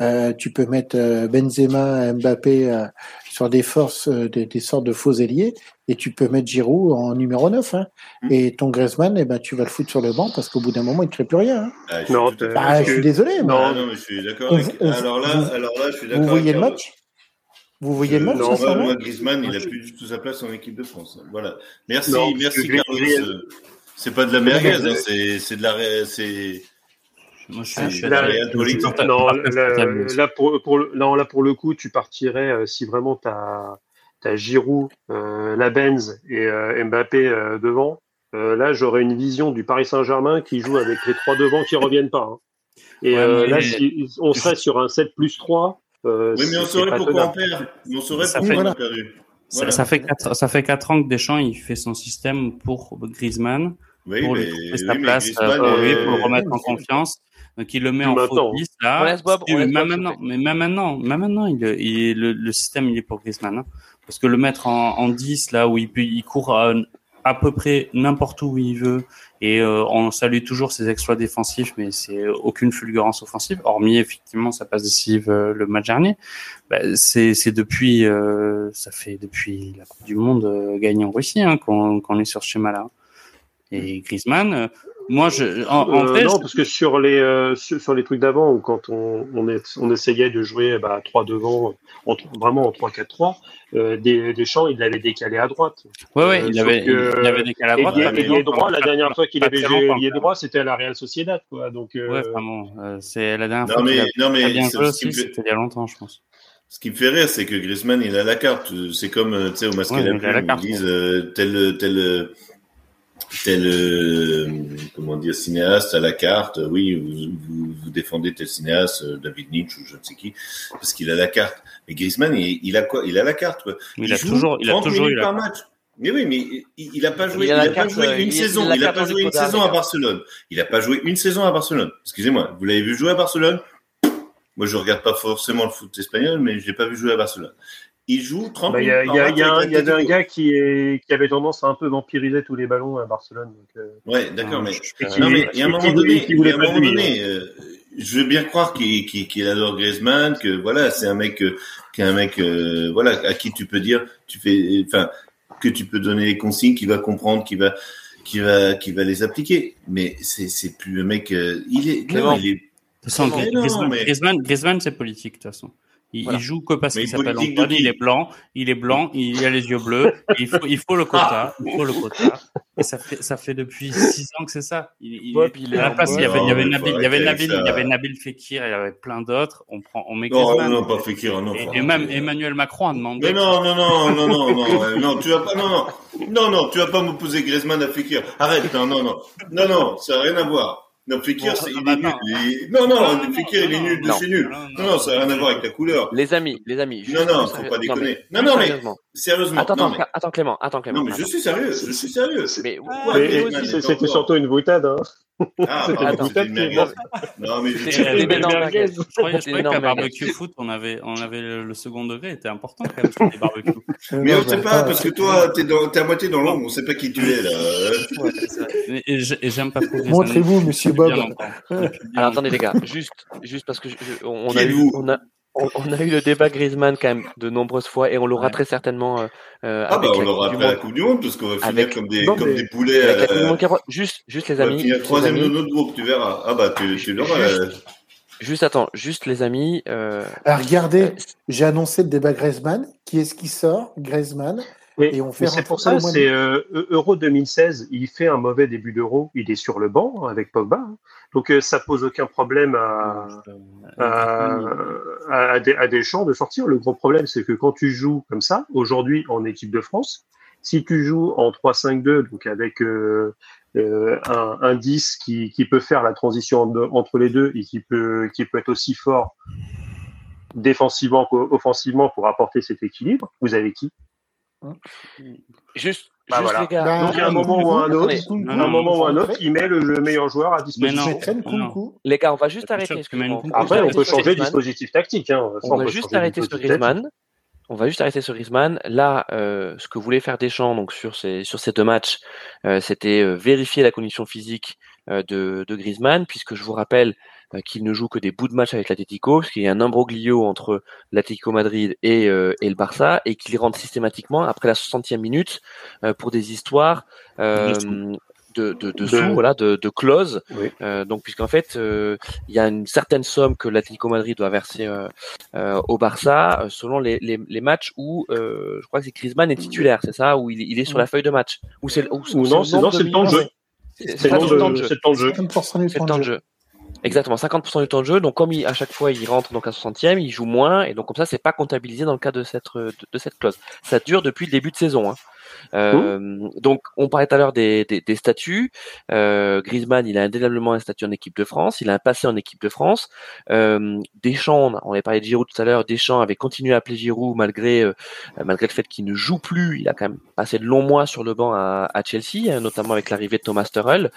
Euh, tu peux mettre euh, Benzema, Mbappé euh, sur des forces, des, des, sortes de faux ailiers, et tu peux mettre Giroud en numéro 9. Hein. Mmh. Et ton Griezmann, eh ben, tu vas le foutre sur le banc parce qu'au bout d'un moment, il ne te fait plus rien. Hein. Ah, je, non, je suis désolé. Non, moi. non, mais je suis d'accord. Avec... Alors là, vous, alors là, je suis d'accord. Vous voyez le match? Vous voyez le match Non, moi, moi, Griezmann, il a plus du tout sa place en équipe de France. Voilà. Merci, non, merci Carlos. C'est pas de la merguez, hein, c'est de la, c'est moi, je suis, là, non, là, pour, pour le, non, là, pour le coup, tu partirais euh, si vraiment tu as, as, Giroud, euh, la Benz et euh, Mbappé euh, devant. Euh, là, j'aurais une vision du Paris Saint-Germain qui joue avec les trois devant qui reviennent pas. Hein. Et ouais, là, si, on serait sur un 7 plus 3. oui, mais on saurait pourquoi on perd. On saurait ça pourquoi fait, on a perdu. Voilà. Ça, ça, fait 4, ça fait 4 ans que Deschamps il fait son système pour Griezmann, oui, pour mais, lui trouver sa oui, place pour lui, pour le remettre en confiance. Donc il le met en faux 10 là. Bob, mais, même maintenant, mais même maintenant, même maintenant, il, il, le, le système il est pour Griezmann. Hein. Parce que le mettre en, en 10 là où il, peut, il court à, à peu près n'importe où il veut et euh, on salue toujours ses exploits défensifs, mais c'est aucune fulgurance offensive, hormis effectivement sa passe décisive euh, le match dernier. Bah, c'est depuis, euh, ça fait depuis la Coupe du Monde euh, gagnée en Russie hein, qu'on qu est sur ce schéma-là. Et Griezmann, moi, je, en, en euh, non, parce que sur les euh, sur, sur, les trucs d'avant, ou quand on, on, est, on essayait de jouer bah, 3 devant, en, vraiment en 3-4-3, euh, des, Deschamps, il l'avait décalé à droite. Oui, oui, il, avait, que, il avait décalé à droite. Et, et, droit, la dernière fois qu'il avait joué droit, c'était à la Real Sociedad, quoi. Donc, euh... ouais, vraiment, euh, c'est la dernière non, fois. Mais, non, mais bien joué aussi, c'était il y a longtemps, je pense. Ce qui me fait rire, c'est que Griezmann, il a la carte. C'est comme, tu sais, au masque ouais, la plume, ils disent euh, tel, tel tel euh, comment dire cinéaste à la carte oui vous, vous, vous, défendez tel cinéaste euh, David Nietzsche ou je ne sais qui parce qu'il a la carte. Mais Griezmann il, il, a quoi? Il a la carte quoi. il, il a toujours il a toujours eu la match. Mais oui mais il, il a pas joué il, a, pas joué une saison. il a pas joué une saison à Barcelone. Il a pas joué une saison à Barcelone. Excusez-moi vous l'avez vu jouer à Barcelone? Moi je regarde pas forcément le foot espagnol mais je l'ai pas vu jouer à Barcelone il joue 30 bah, Il y, a, y, a, y, a, y avait un gars qui, est, qui avait tendance à un peu vampiriser tous les ballons à Barcelone. Donc, euh... Ouais, d'accord, mais, non, mais il y a un moment donné, il y a un moment donné euh, je veux bien croire qu'il qu qu adore Griezmann, que voilà, c'est un mec, euh, qui est un mec, euh, voilà, à qui tu peux dire, tu fais, enfin, que tu peux donner les consignes, qui va comprendre, qui va, qui va, qui va les appliquer. Mais c'est, plus un mec, euh, il est, non, il est. De toute façon, Griezmann, mais... Griezmann, Griezmann c'est politique, de toute façon. Il, voilà. il, joue que parce qu'il s'appelle Antoine, il est blanc, il est blanc, il a les yeux bleus, il faut, il faut le quota, il faut le quota. Et ça fait, ça fait depuis six ans que c'est ça. Il, il, ouais, il à la place, il y avait, il y avait Nabil, il y avait Nabil, il y avait Nabil Fekir, il y avait plein d'autres. On prend, on met non, non, non, pas Fekir, non. Et, et même Emmanuel Macron a demandé. Mais non, non, non, non, non, non, non, tu vas pas, non, non, non, non, tu vas pas m'opposer Griezmann à Fekir. Arrête, non, non, non, non, non, ça n'a rien à voir. Non, Fekir, c'est, il est nul. Il- Non, non, Fekir, il est nul de Non. chez nul. Non, non, ça n'a rien à voir avec la couleur. Les amis, les amis. Non, non, faut pas non, déconner. mais- Non, non, mais sérieusement. sérieusement. Attends, non, attends, mais, attends, Clément, attends, Clément. non, mais je suis sérieux, je suis sérieux. Mais Mais ouais, mais- aussi. mais- c'était surtout une boutade. Hein. Ah, pardon, c'était une merguez. Non, mais des énormes merguez. Je croyais, je croyais qu'à barbecue foot, on avait, on avait le, le second degré était important quand même sur les barbecues. Mais on sait bah, pas, parce que toi, t'es dans, t'es à moitié dans l'ombre, on sait pas qui tu es, là. Ouais, c'est. Et, et j'ai- et j'aime pas trop Montrez-vous, monsieur Bob. Alors attendez les gars, juste, juste parce que je- je- on, a eu, on a, on, on a eu le débat Griezmann quand même de nombreuses fois et on l'aura Ouais. très certainement euh, euh, Ah, avec bah, on la l'aura après la. Coupe du Monde, parce qu'on va finir Avec- comme des, Non, comme mais- des poulets. Avec la Coupe du euh. Juste, juste les amis, finir les troisième de notre groupe, tu verras. Ah, bah, tu, tu l'auras. Juste- euh, juste attends, juste les amis. Euh, Ah, regardez, euh, j'ai annoncé le débat Griezmann. Qui est-ce qui sort Griezmann? Mais, Et on fait c'est pour ça, c'est euh, Euro 2016. Il fait un mauvais début d'Euro. Il est sur le banc avec Pogba. hein. Donc euh, ça pose aucun problème à, à, à, à des, à Deschamps de sortir. Le gros problème, c'est que quand tu joues comme ça, aujourd'hui en équipe de France, si tu joues en 3-5-2, donc avec euh, euh, un, un 10 qui, qui peut faire la transition entre les deux et qui peut, qui peut être aussi fort défensivement qu'offensivement pour apporter cet équilibre, vous avez qui? Juste, Bah, juste voilà. les gars. Bah, Donc, il y a un moment ou un autre, un moment ou un autre, il met le, le meilleur joueur à disposition. non. Non. Les gars, on va juste arrêter. Après, on peut changer de Griezmann. dispositif tactique. Hein. Ça, On va peut juste arrêter sur. Griezmann. On va juste arrêter sur Griezmann. Là, euh, ce que voulait faire Deschamps donc sur ces sur ces deux matchs, euh, c'était euh, vérifier la condition physique euh, de, de Griezmann, puisque je vous rappelle euh, qu'il ne joue que des bouts de match avec l'Atlético, parce qu'il y a un imbroglio entre l'Atlético Madrid et, euh, et le Barça, et qu'il rentre systématiquement après la 60e minute euh, pour des histoires euh, de, de, de De- sous, voilà, de, de clauses. Oui. Euh, donc, puisqu'en fait, euh, il y a une certaine somme que l'Atlético Madrid doit verser euh, euh, au Barça euh, selon les, les, les matchs où euh, je crois que c'est Griezmann est titulaire, c'est ça, où il, il est sur la feuille de match, ou c'est ou, Ou non, c'est non, c'est le temps de jeu. C'est le temps de jeu. c'est le temps de jeu. Exactement, 50% du temps de jeu. Donc comme il, à chaque fois il rentre donc à 60e, il joue moins et donc comme ça c'est pas comptabilisé dans le cas de cette de, de cette clause. Ça dure depuis le début de saison. Hein. Euh, Donc on parlait tout à l'heure des, des, des statuts. Euh, Griezmann, il a indéniablement un statut en équipe de France, il a un passé en équipe de France. Euh, Deschamps, on a- on avait parlé de Giroud tout à l'heure. Deschamps avait continué à appeler Giroud malgré euh, malgré le fait qu'il ne joue plus. Il a quand même passé de longs mois sur le banc à, à Chelsea, hein, notamment avec l'arrivée de Thomas Tuchel.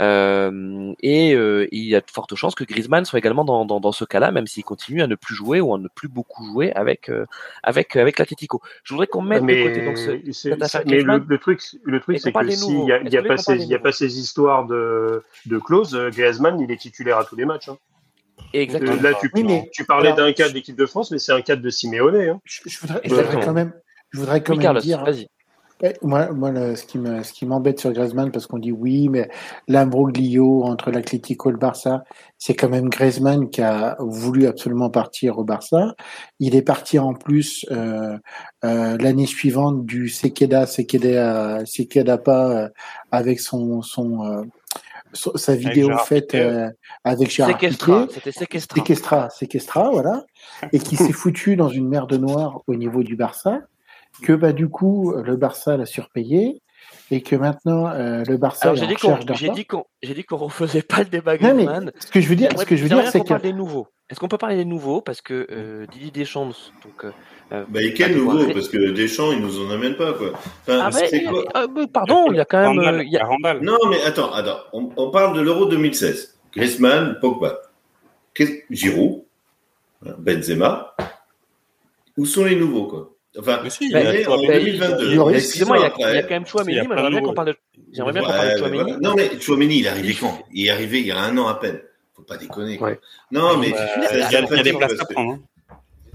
Euh, et euh, il y a de fortes chances que Griezmann soit également dans, dans, dans ce cas-là, même s'il continue à ne plus jouer ou à ne plus beaucoup jouer avec euh, avec avec l'Atlético. Je voudrais qu'on mette de côté Mais, donc ce, cette affaire mais le, truc, le truc, c'est que s'il n'y a, y a pas ces, des il y a nouveaux pas ces histoires de, de clauses, euh, Griezmann, il est titulaire à tous les matchs. hein. Exactement. Euh, là, tu, Oui, mais- tu parlais d'un cadre d'équipe de France, mais c'est un cadre de Simeone. Hein. Je, je voudrais, je Exactement. voudrais quand même, je voudrais quand Oui, même Carlos, dire. Moi, moi le- ce qui me, ce qui m'embête sur Griezmann, parce qu'on dit oui, mais l'imbroglio entre l'Atlético et le Barça, c'est quand même Griezmann qui a voulu absolument partir au Barça. Il est parti en plus euh, euh, l'année suivante du Sekeda, Sekeda, Sekeda pas euh, avec son, son, euh, sa vidéo faite euh, avec Gérard Séquestra, c'était Séquestra. Séquestra, Séquestra, voilà, et qui s'est foutu dans une merde noire au niveau du Barça, que bah du coup le Barça l'a surpayé et que maintenant euh, le Barça Alors est j'ai en dit qu'on j'ai dit qu'on refaisait pas le débat Non mais ce que je veux dire, ce que je veux dire, J'aimerais c'est qu'on que des nouveaux. Est-ce qu'on peut parler des nouveaux? Parce que euh, Didier Deschamps donc euh, euh, Bah, et quel nouveau Parce que Deschamps, il nous en amène pas, quoi. Enfin, Ah mais, quoi euh, euh, pardon, il y a quand même Randall, il y a- Randall. Non, mais attends, attends. On, on parle de l'Euro 2016. Griezmann, Pogba. Giroud, hein, Benzema. Où sont les nouveaux, quoi? Enfin, Mais si, on il y a est en Chouameni. bah, 2022. il y aurait- Mais six excusez-moi, il y a, ans il y a après. quand même Chouameni, j'aimerais bien qu'on parle de parle Chouameni. voilà. Non, mais Chouameni, il est arrivé quand? Il est arrivé il y a un an à peine. Faut pas déconner. Ouais. Non, mais Euh, ça- Il y a- des fatigue places à prendre. hein.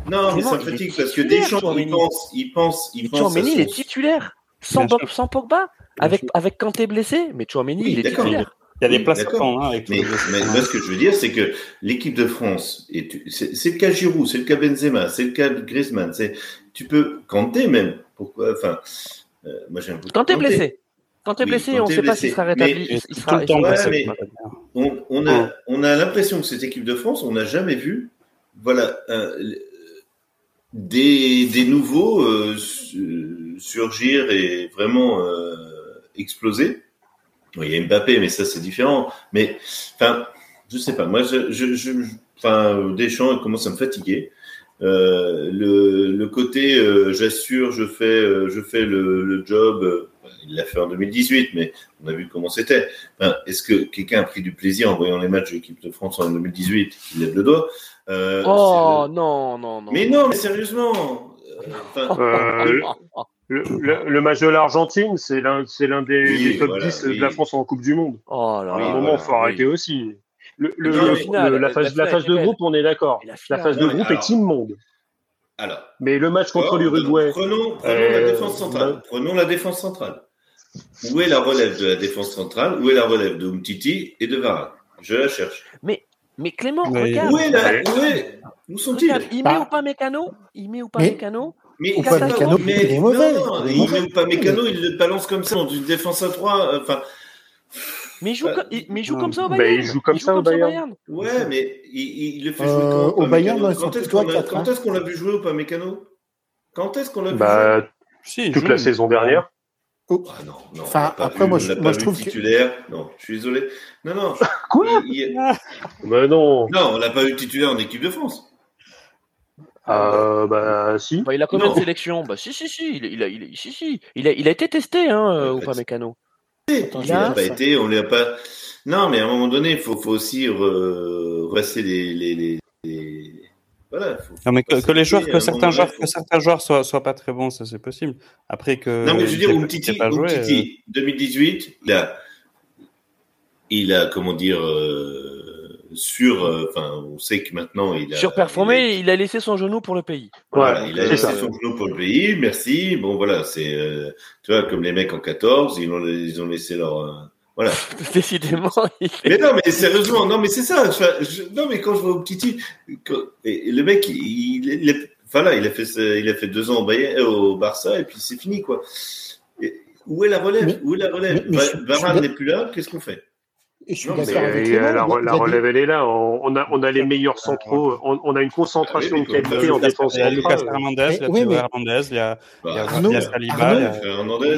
Non, mais ça fatigue parce que Deschamps, il Chouameni. pense, il pense, il pense. Chouameni, il est titulaire sans, Pogba avec avec Kanté blessé, mais Chouameni, il est titulaire. Il y a des Oui, places à d'accord. prendre hein, avec Mais, mais moi, ce que je veux dire, c'est que l'équipe de France, et tu- c'est le cas Giroud, c'est le cas Benzema, c'est le cas de Griezmann, c'est, tu peux, Kanté même, pourquoi, enfin, euh, moi j'ai un peu de Kanté Kanté. blessé. Kanté Oui, blessé, on ne sait pas s'il sera Mais- rétabli. Il tout le il temps sera- ouais, blessé. mais- On, on a, on a l'impression que cette équipe de France, on n'a jamais vu, voilà, euh, des, des nouveaux euh, su- surgir et vraiment euh, exploser. Il y a Mbappé, mais ça c'est différent. Mais enfin, je sais pas. Moi, je, je, je enfin, Deschamps il commence à me fatiguer. Euh, le, le, côté euh, j'assure, je fais, euh, je fais le, le job. Il l'a fait en 2018, mais on a vu comment c'était. Enfin, Est-ce que quelqu'un a pris du plaisir en voyant les matchs de l'équipe de France en 2018 Il lève le doigt. oh non, non, non. Mais non, mais sérieusement. Le, le, le, match de l'Argentine, c'est l'un, c'est l'un des, oui, des top voilà, 10 oui. de la France en Coupe du Monde. Oh là à un moment, il voilà, faut arrêter oui. aussi. Le, non, finale, la, phase, la, la phase de groupe, on est d'accord. La, la, phase de groupe alors, est immonde. Alors, mais le match contre l'Uruguay. Prenons, prenons euh, la défense centrale. Prenons la défense centrale. Où est la relève de la défense centrale? Où est la relève de Umtiti et de Varane? Je la cherche. Mais, mais Clément, mais... regarde. Où est la Où, est... où sont-ils? Il met ou pas Mécano Il met ou pas Mécano mais ou pas Mécano, mais, il est mauvais. Non, il, met pas Mécano, il le balance comme ça dans une défense à 3. Enfin. Mais il joue, comme, il, mais il joue comme ça au Bayern. Bah, il joue comme il ça joue au Bayern. Ouais, mais il, il, le fait euh, jouer quand, Au Bayern, non, quand est-ce qu'on est l'a vu jouer au Mécano? Quand est-ce qu'on l'a vu bah, jouer? Si, Toute la saison dernière. Oh. Ah non, non. Enfin, après, vu, moi, je, moi, je trouve titulaire. Que... Non, je suis désolé. Non, non. Quoi? Il, Mais non. Non, on l'a pas eu titulaire en équipe de France. Euh, bah si. Bah, il a combien de sélections Bah si si si, il, il a, il, a, si, si. Il, a, il a été testé hein, euh, au Mécano. Il n'a pas été, on l'a pas. Non, mais à un moment donné, il faut, faut aussi re... rester les, les, les, les... Voilà, faut non, mais que, que les joueurs, que certains joueurs, que certains joueurs soient, soient pas très bons, ça c'est possible. Après que. Non, mais je veux dire, Umtiti, Umtiti, 2018, il a, il a, comment dire, euh, sur, enfin, euh, on sait que maintenant il a surperformé. Il, il, a laissé son genou pour le pays. Voilà, ouais, il a laissé ça. son genou pour le pays. Merci. Bon, voilà, c'est, euh, tu vois, comme les mecs en 14, ils ont, ils ont laissé leur, euh, voilà. Décidément. Mais non, mais sérieusement, non, mais c'est ça. Je, non, mais quand je vois au petit, le mec, il, il, il, enfin là, il a fait, il a fait deux ans au, Bayern, au Barça et puis c'est fini, quoi. Et où est la relève? Mais, Où est la relève? Varane n'est plus là. Qu'est-ce qu'on fait? Non, mais la, la, relève, elle est là. On a, on a les meilleurs centraux. On, on a une concentration de qualité en défense centrale. Il y a Lucas Hernandez, il y a Théo Hernandez, il y a, Arnaud,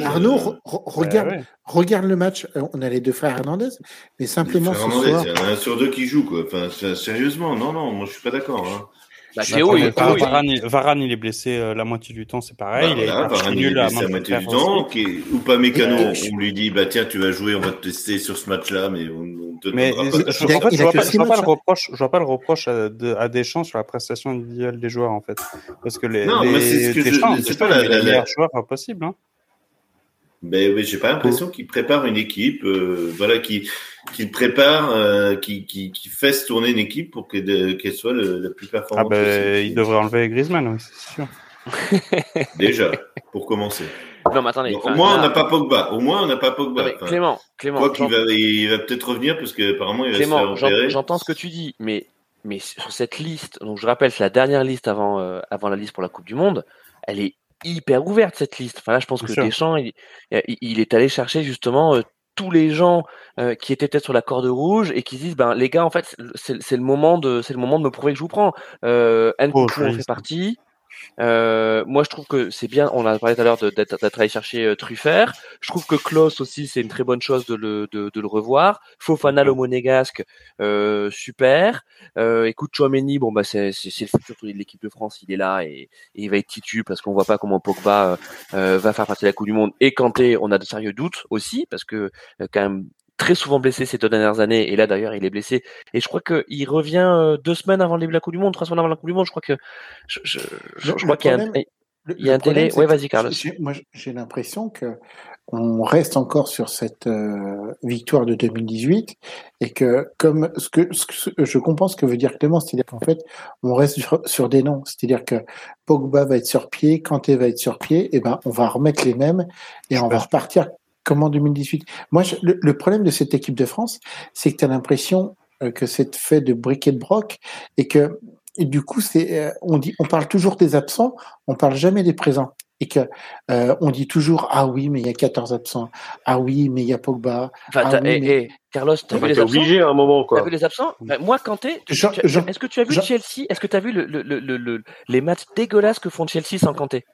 Arnaud, regarde, regarde le match. On a les deux frères Hernandez, mais simplement ce soir. Il y en a un sur deux qui joue, quoi. Enfin, sérieusement, non, non, moi je suis pas d'accord. Hein. Bah, Théo, il, Varane, Varane, Varane, il est blessé euh, la moitié du temps, c'est pareil. Bah, voilà, Varane, il est blessé la moitié du temps. Qui, ou pas Mécano, on lui dit, bah tiens, tu vas jouer, on va te tester sur ce match-là, mais on, on te mais pas. Je, en fait, je vois pas, je vois pas le reproche, je vois pas le reproche à, de, à Deschamps sur la prestation individuelle des joueurs, en fait. Parce que les, non, les, c'est ce que Deschamps, je, c'est pas la, les meilleurs joueurs possibles, hein. Ben, mais j'ai pas l'impression qu'il prépare une équipe, euh, voilà, qui qu'il prépare, euh, qui, qui, qui fasse tourner une équipe pour qu'elle qu soit le, la plus performante. Ah ben, il devrait enlever Griezmann, oui, c'est sûr. Déjà, pour commencer. Non, mais attendez. au moins, là... on n'a pas Pogba. Au moins, on n'a pas Pogba. Enfin, Clément, Clément. Quoi qu'il va, il va peut-être revenir parce qu'apparemment, il va Clément, se faire. J'entends ce que tu dis, mais mais sur cette liste, donc je rappelle, c'est la dernière liste avant euh, avant la liste pour la Coupe du Monde. Elle est hyper ouverte cette liste. Enfin là, je pense Bien que sûr. Deschamps, il, il, est allé chercher justement euh, tous les gens euh, qui étaient peut-être sur la corde rouge et qui disent ben les gars en fait c'est le moment de c'est le moment de me prouver que je vous prends. Euh, Nkunku oh, en fait partie. Euh, moi, je trouve que c'est bien. On a parlé tout à l'heure d'être allé chercher euh, Truffert. Je trouve que Klaus aussi, c'est une très bonne chose de le, de, de le revoir. Fofana, le monégasque, euh, super. Euh, écoute, Chouameni, bon bah c'est le futur de l'équipe de France. Il est là et, et, il va être titu parce qu'on voit pas comment Pogba euh, va faire partie de la Coupe du Monde. Et Kanté, on a de sérieux doutes aussi parce que euh, quand même très souvent blessé ces deux dernières années, et là d'ailleurs il est blessé. Et je crois qu'il revient euh, deux semaines avant la Coupe du Monde, trois semaines avant la Coupe du Monde. Je crois que je, je, je, je crois qu'il y a un, il y a un délai. Ouais, vas-y Carlos. Moi, j'ai l'impression que on reste encore sur cette euh, victoire de 2018 et que comme ce que, ce que je comprends ce que veut dire Clément, c'est-à-dire qu'en fait on reste sur, sur des noms, c'est-à-dire que Pogba va être sur pied, Kanté va être sur pied, et ben on va remettre les mêmes et on va repartir comme en 2018. Moi, je, le, le, problème de cette équipe de France, c'est que tu as l'impression euh, que c'est fait de briquet de broc et que et du coup, c'est euh, on dit, on parle toujours des absents, on parle jamais des présents. Et que euh, on dit toujours ah oui mais il y a 14 absents ah oui mais il y a Pogba enfin, ah, oui, mais... et, Carlos t'as vu les absents obligé à un moment quoi t'as vu les absents ben, moi Kanté est-ce que tu as vu Chelsea est-ce que tu as vu le, le, le, les matchs dégueulasses que font Chelsea sans Kanté?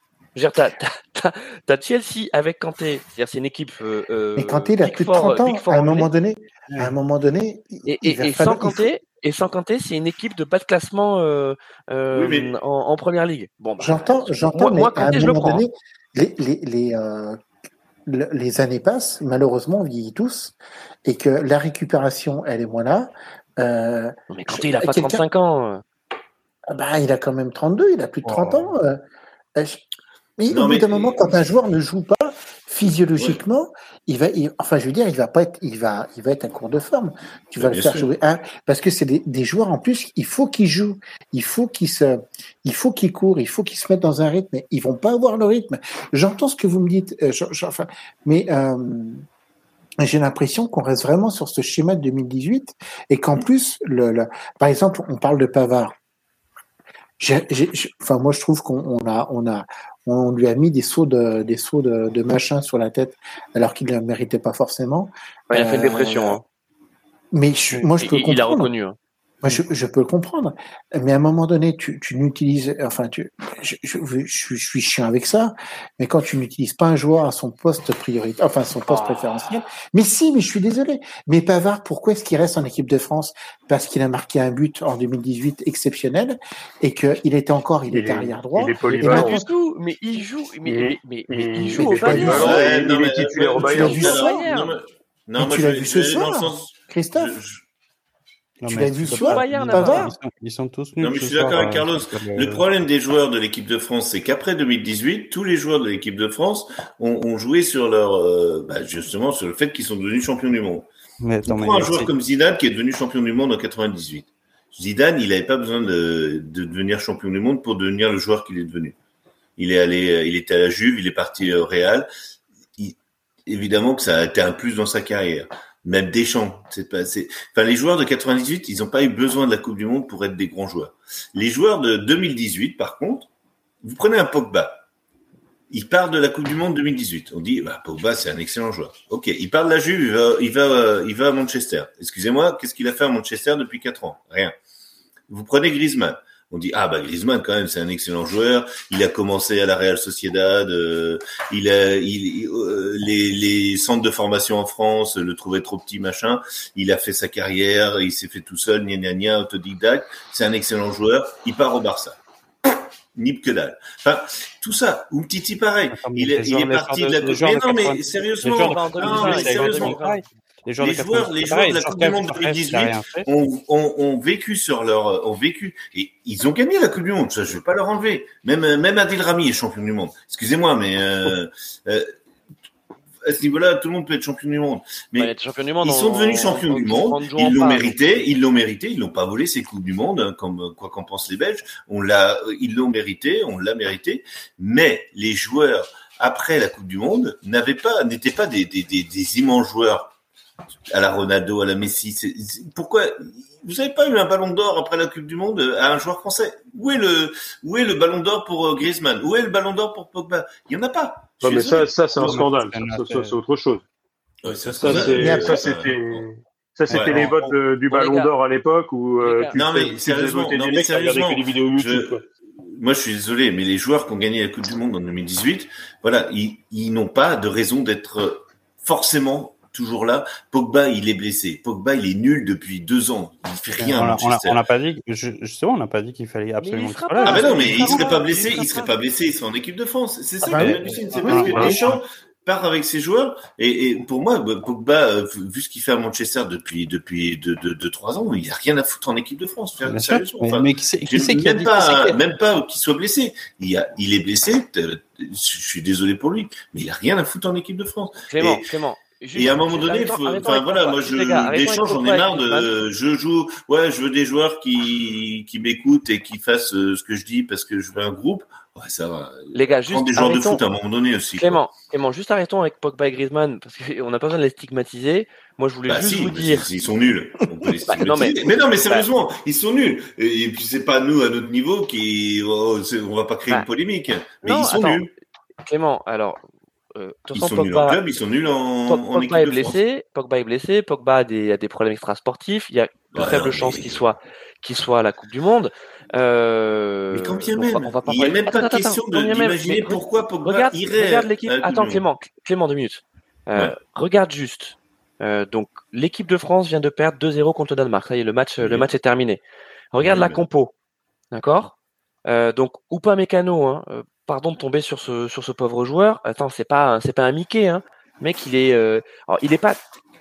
T'as Chelsea avec Kanté, c'est-à-dire c'est une équipe. Euh, mais Kanté, il a plus de 30 ans. À un moment donné, à un moment donné. Et, et, sans Kanté, et sans Kanté, c'est une équipe de bas de classement euh, euh, en, première ligue. Bon, bah, j'entends, j'entends, mais à un moment donné, les, les, les, euh, les, années passent, malheureusement, on vieillit tous, et que la récupération, elle est moins là. Euh, mais Kanté, il a pas 35 ans. Ah bah, il a quand même 32, il a plus de 30 ans. Mais au bout d'un moment, quand un joueur ne joue pas, physiologiquement, il va, enfin, je veux dire, il va pas être, il va, il va être un cours de forme. Tu vas le faire jouer, hein, parce que c'est des, joueurs en plus, il faut qu'ils jouent, il faut qu'ils se, il faut qu'ils courent, il faut qu'ils se mettent dans un rythme. Ils vont pas avoir le rythme. J'entends ce que vous me dites, euh, enfin, mais euh, j'ai l'impression qu'on reste vraiment sur ce schéma de 2018 et qu'en plus, le, par exemple, on parle de Pavard. Enfin, moi, je trouve qu'on a, on a, on lui a mis des sauts de, des sauts de, machin sur la tête alors qu'il ne le méritait pas forcément. il a fait une dépression. Hein. Mais moi, je peux comprendre. Il a reconnu. Hein. Moi, je, je, peux le comprendre. Mais à un moment donné, tu, tu n'utilises, enfin, tu, je, je, je, suis chiant avec ça, mais quand tu n'utilises pas un joueur à son poste prioritaire, enfin, son poste ah. préférentiel, mais si, mais je suis désolé. Mais Pavard, pourquoi est-ce qu'il reste en équipe de France? Parce qu'il a marqué un but en 2018 exceptionnel et qu'il était encore, il, était arrière droit. Il est polyvalent. mais il joue, mais, mais, mais, il joue au Bayern. Il est titulaire au Bayern. Tu l'as vu tu l'as vu ce soir, Christophe? Tu l'as vu soir ils, sont, tous nuls. Non, mais je suis d'accord avec euh, Carlos. Le problème des joueurs de l'équipe de France, c'est qu'après 2018, tous les joueurs de l'équipe de France ont, ont joué sur leur, euh, bah, justement, sur le fait qu'ils sont devenus champions du monde. Mais attends, un joueur comme Zidane qui est devenu champion du monde en 98. Zidane, il n'avait pas besoin de, de, devenir champion du monde pour devenir le joueur qu'il est devenu. Il est allé, euh, il était à la Juve, il est parti au Real. évidemment que ça a été un plus dans sa carrière même Deschamps. C'est pas, c'est, les joueurs de 98, ils n'ont pas eu besoin de la Coupe du Monde pour être des grands joueurs. Les joueurs de 2018, par contre, vous prenez un Pogba. Il part de la Coupe du Monde 2018. On dit, bah, Pogba, c'est un excellent joueur. Ok, il part de la Juve, il va, va à Manchester. Excusez-moi, qu'est-ce qu'il a fait à Manchester depuis quatre ans? Rien. Vous prenez Griezmann on dit ah bah Griezmann quand même c'est un excellent joueur. Il a commencé à la Real Sociedad. Euh, il a il, euh, les, les centres de formation en France le trouvaient trop petit machin. Il a fait sa carrière. Il s'est fait tout seul gna gna gna autodidacte. C'est un excellent joueur. Il part au Barça. Nip que dalle. Enfin, tout ça. Umtiti pareil. il, est, il est parti de la. Mais non, mais sérieusement. Non, mais sérieusement. Les joueurs, les joueurs, de la Coupe du Monde 2018 ont, ont, ont, vécu sur leur, ont vécu et ils ont gagné la Coupe du Monde. Ça, je vais pas leur enlever. Même, même Adil Rami est champion du monde. Excusez-moi, mais euh, euh, à ce niveau-là, tout le monde peut être champion du monde. Mais ouais, du monde ils sont devenus champions du monde. Ils l'ont mérité. Ils l'ont mérité. Ils n'ont pas volé ces coupes du monde, hein, comme quoi qu'en pensent les Belges. On l'a, ils l'ont mérité. On l'a mérité. Mais les joueurs après la Coupe du Monde n'avaient pas, n'étaient pas des, des, des, des immenses joueurs à la Ronaldo, à la Messi. Pourquoi vous n'avez pas eu un ballon d'or après la Coupe du Monde à un joueur français? Où est le où est le ballon d'or pour euh, Griezmann? Où est le ballon d'or pour Pogba? Il y en a pas. Non, mais ça, ça c'est un scandale. Ça, c'est autre chose. ça, c'était. Ça, c'était les votes du Ballon d'Or à l'époque où euh, non mais sérieusement, non, mais sérieusement moi je suis désolé, mais les joueurs qui ont gagné la Coupe du Monde en 2018, voilà, ils, ils n'ont pas de raison d'être forcément toujours là. Pogba, il est blessé. Pogba, il est nul depuis deux ans. Il fait rien. On n'a pas dit, justement, on n'a pas dit qu'il fallait absolument. ah mais non, mais il serait pas blessé. Il serait pas blessé. Il serait en équipe de France. C'est ça. Ah bah c'est parce que Deschamps part avec ses joueurs. Et, pour moi, Pogba, euh, vu ce qu'il fait à Manchester depuis depuis deux, deux, trois ans, il a rien à foutre en équipe de France. Enfin, mais, qui c'est qui, qui même, pas, même pas qu'il soit blessé. Il, a, il est blessé. Je suis désolé pour lui, mais il a rien à foutre en équipe de France. Clément, Clément, et à un moment donné, enfin voilà, moi je d'échange, j'en ai marre de, je joue, ouais, je veux des joueurs qui qui m'écoutent et qui fassent euh, ce que je dis parce que je veux un groupe. Ouais, ça va. Les gars, juste des joueurs de foot à un moment donné aussi. Clément, Clément, juste arrêtons avec Pogba et Griezmann parce qu'on n'a pas besoin de les stigmatiser. Moi, je voulais bah juste vous dire. Ils sont nuls. bah, non, mais... mais... non, mais sérieusement, ils sont nuls. Et, puis c'est pas nous à notre niveau qui, oh, on va pas créer une bah, polémique. Mais ils sont nuls. Clément, alors euh, ils sont nuls en club, ils sont nuls en, Pogba est blessé, Pogba est blessé, Pogba a des, a des problèmes extrasportifs. Il y a de faibles chances qu'il soit, à la Coupe du Monde. Euh, mais quand bien même, on va, pas il n'y a même pas question d'imaginer pourquoi Pogba regarde, irait. Regarde l'équipe. Attends, Clément, Clément, deux minutes. Euh, Regarde juste. Euh, donc, l'équipe de France vient de perdre 2-0 contre le Danemark. Ça y est, le match, le match est terminé. Regarde la compo. D'accord? Euh, Donc, ou pas Mécano, hein, euh, pardon de tomber sur ce, sur ce pauvre joueur. Attends, c'est pas, c'est pas un Mickey, hein. Mec, il est, euh, alors, il est pas,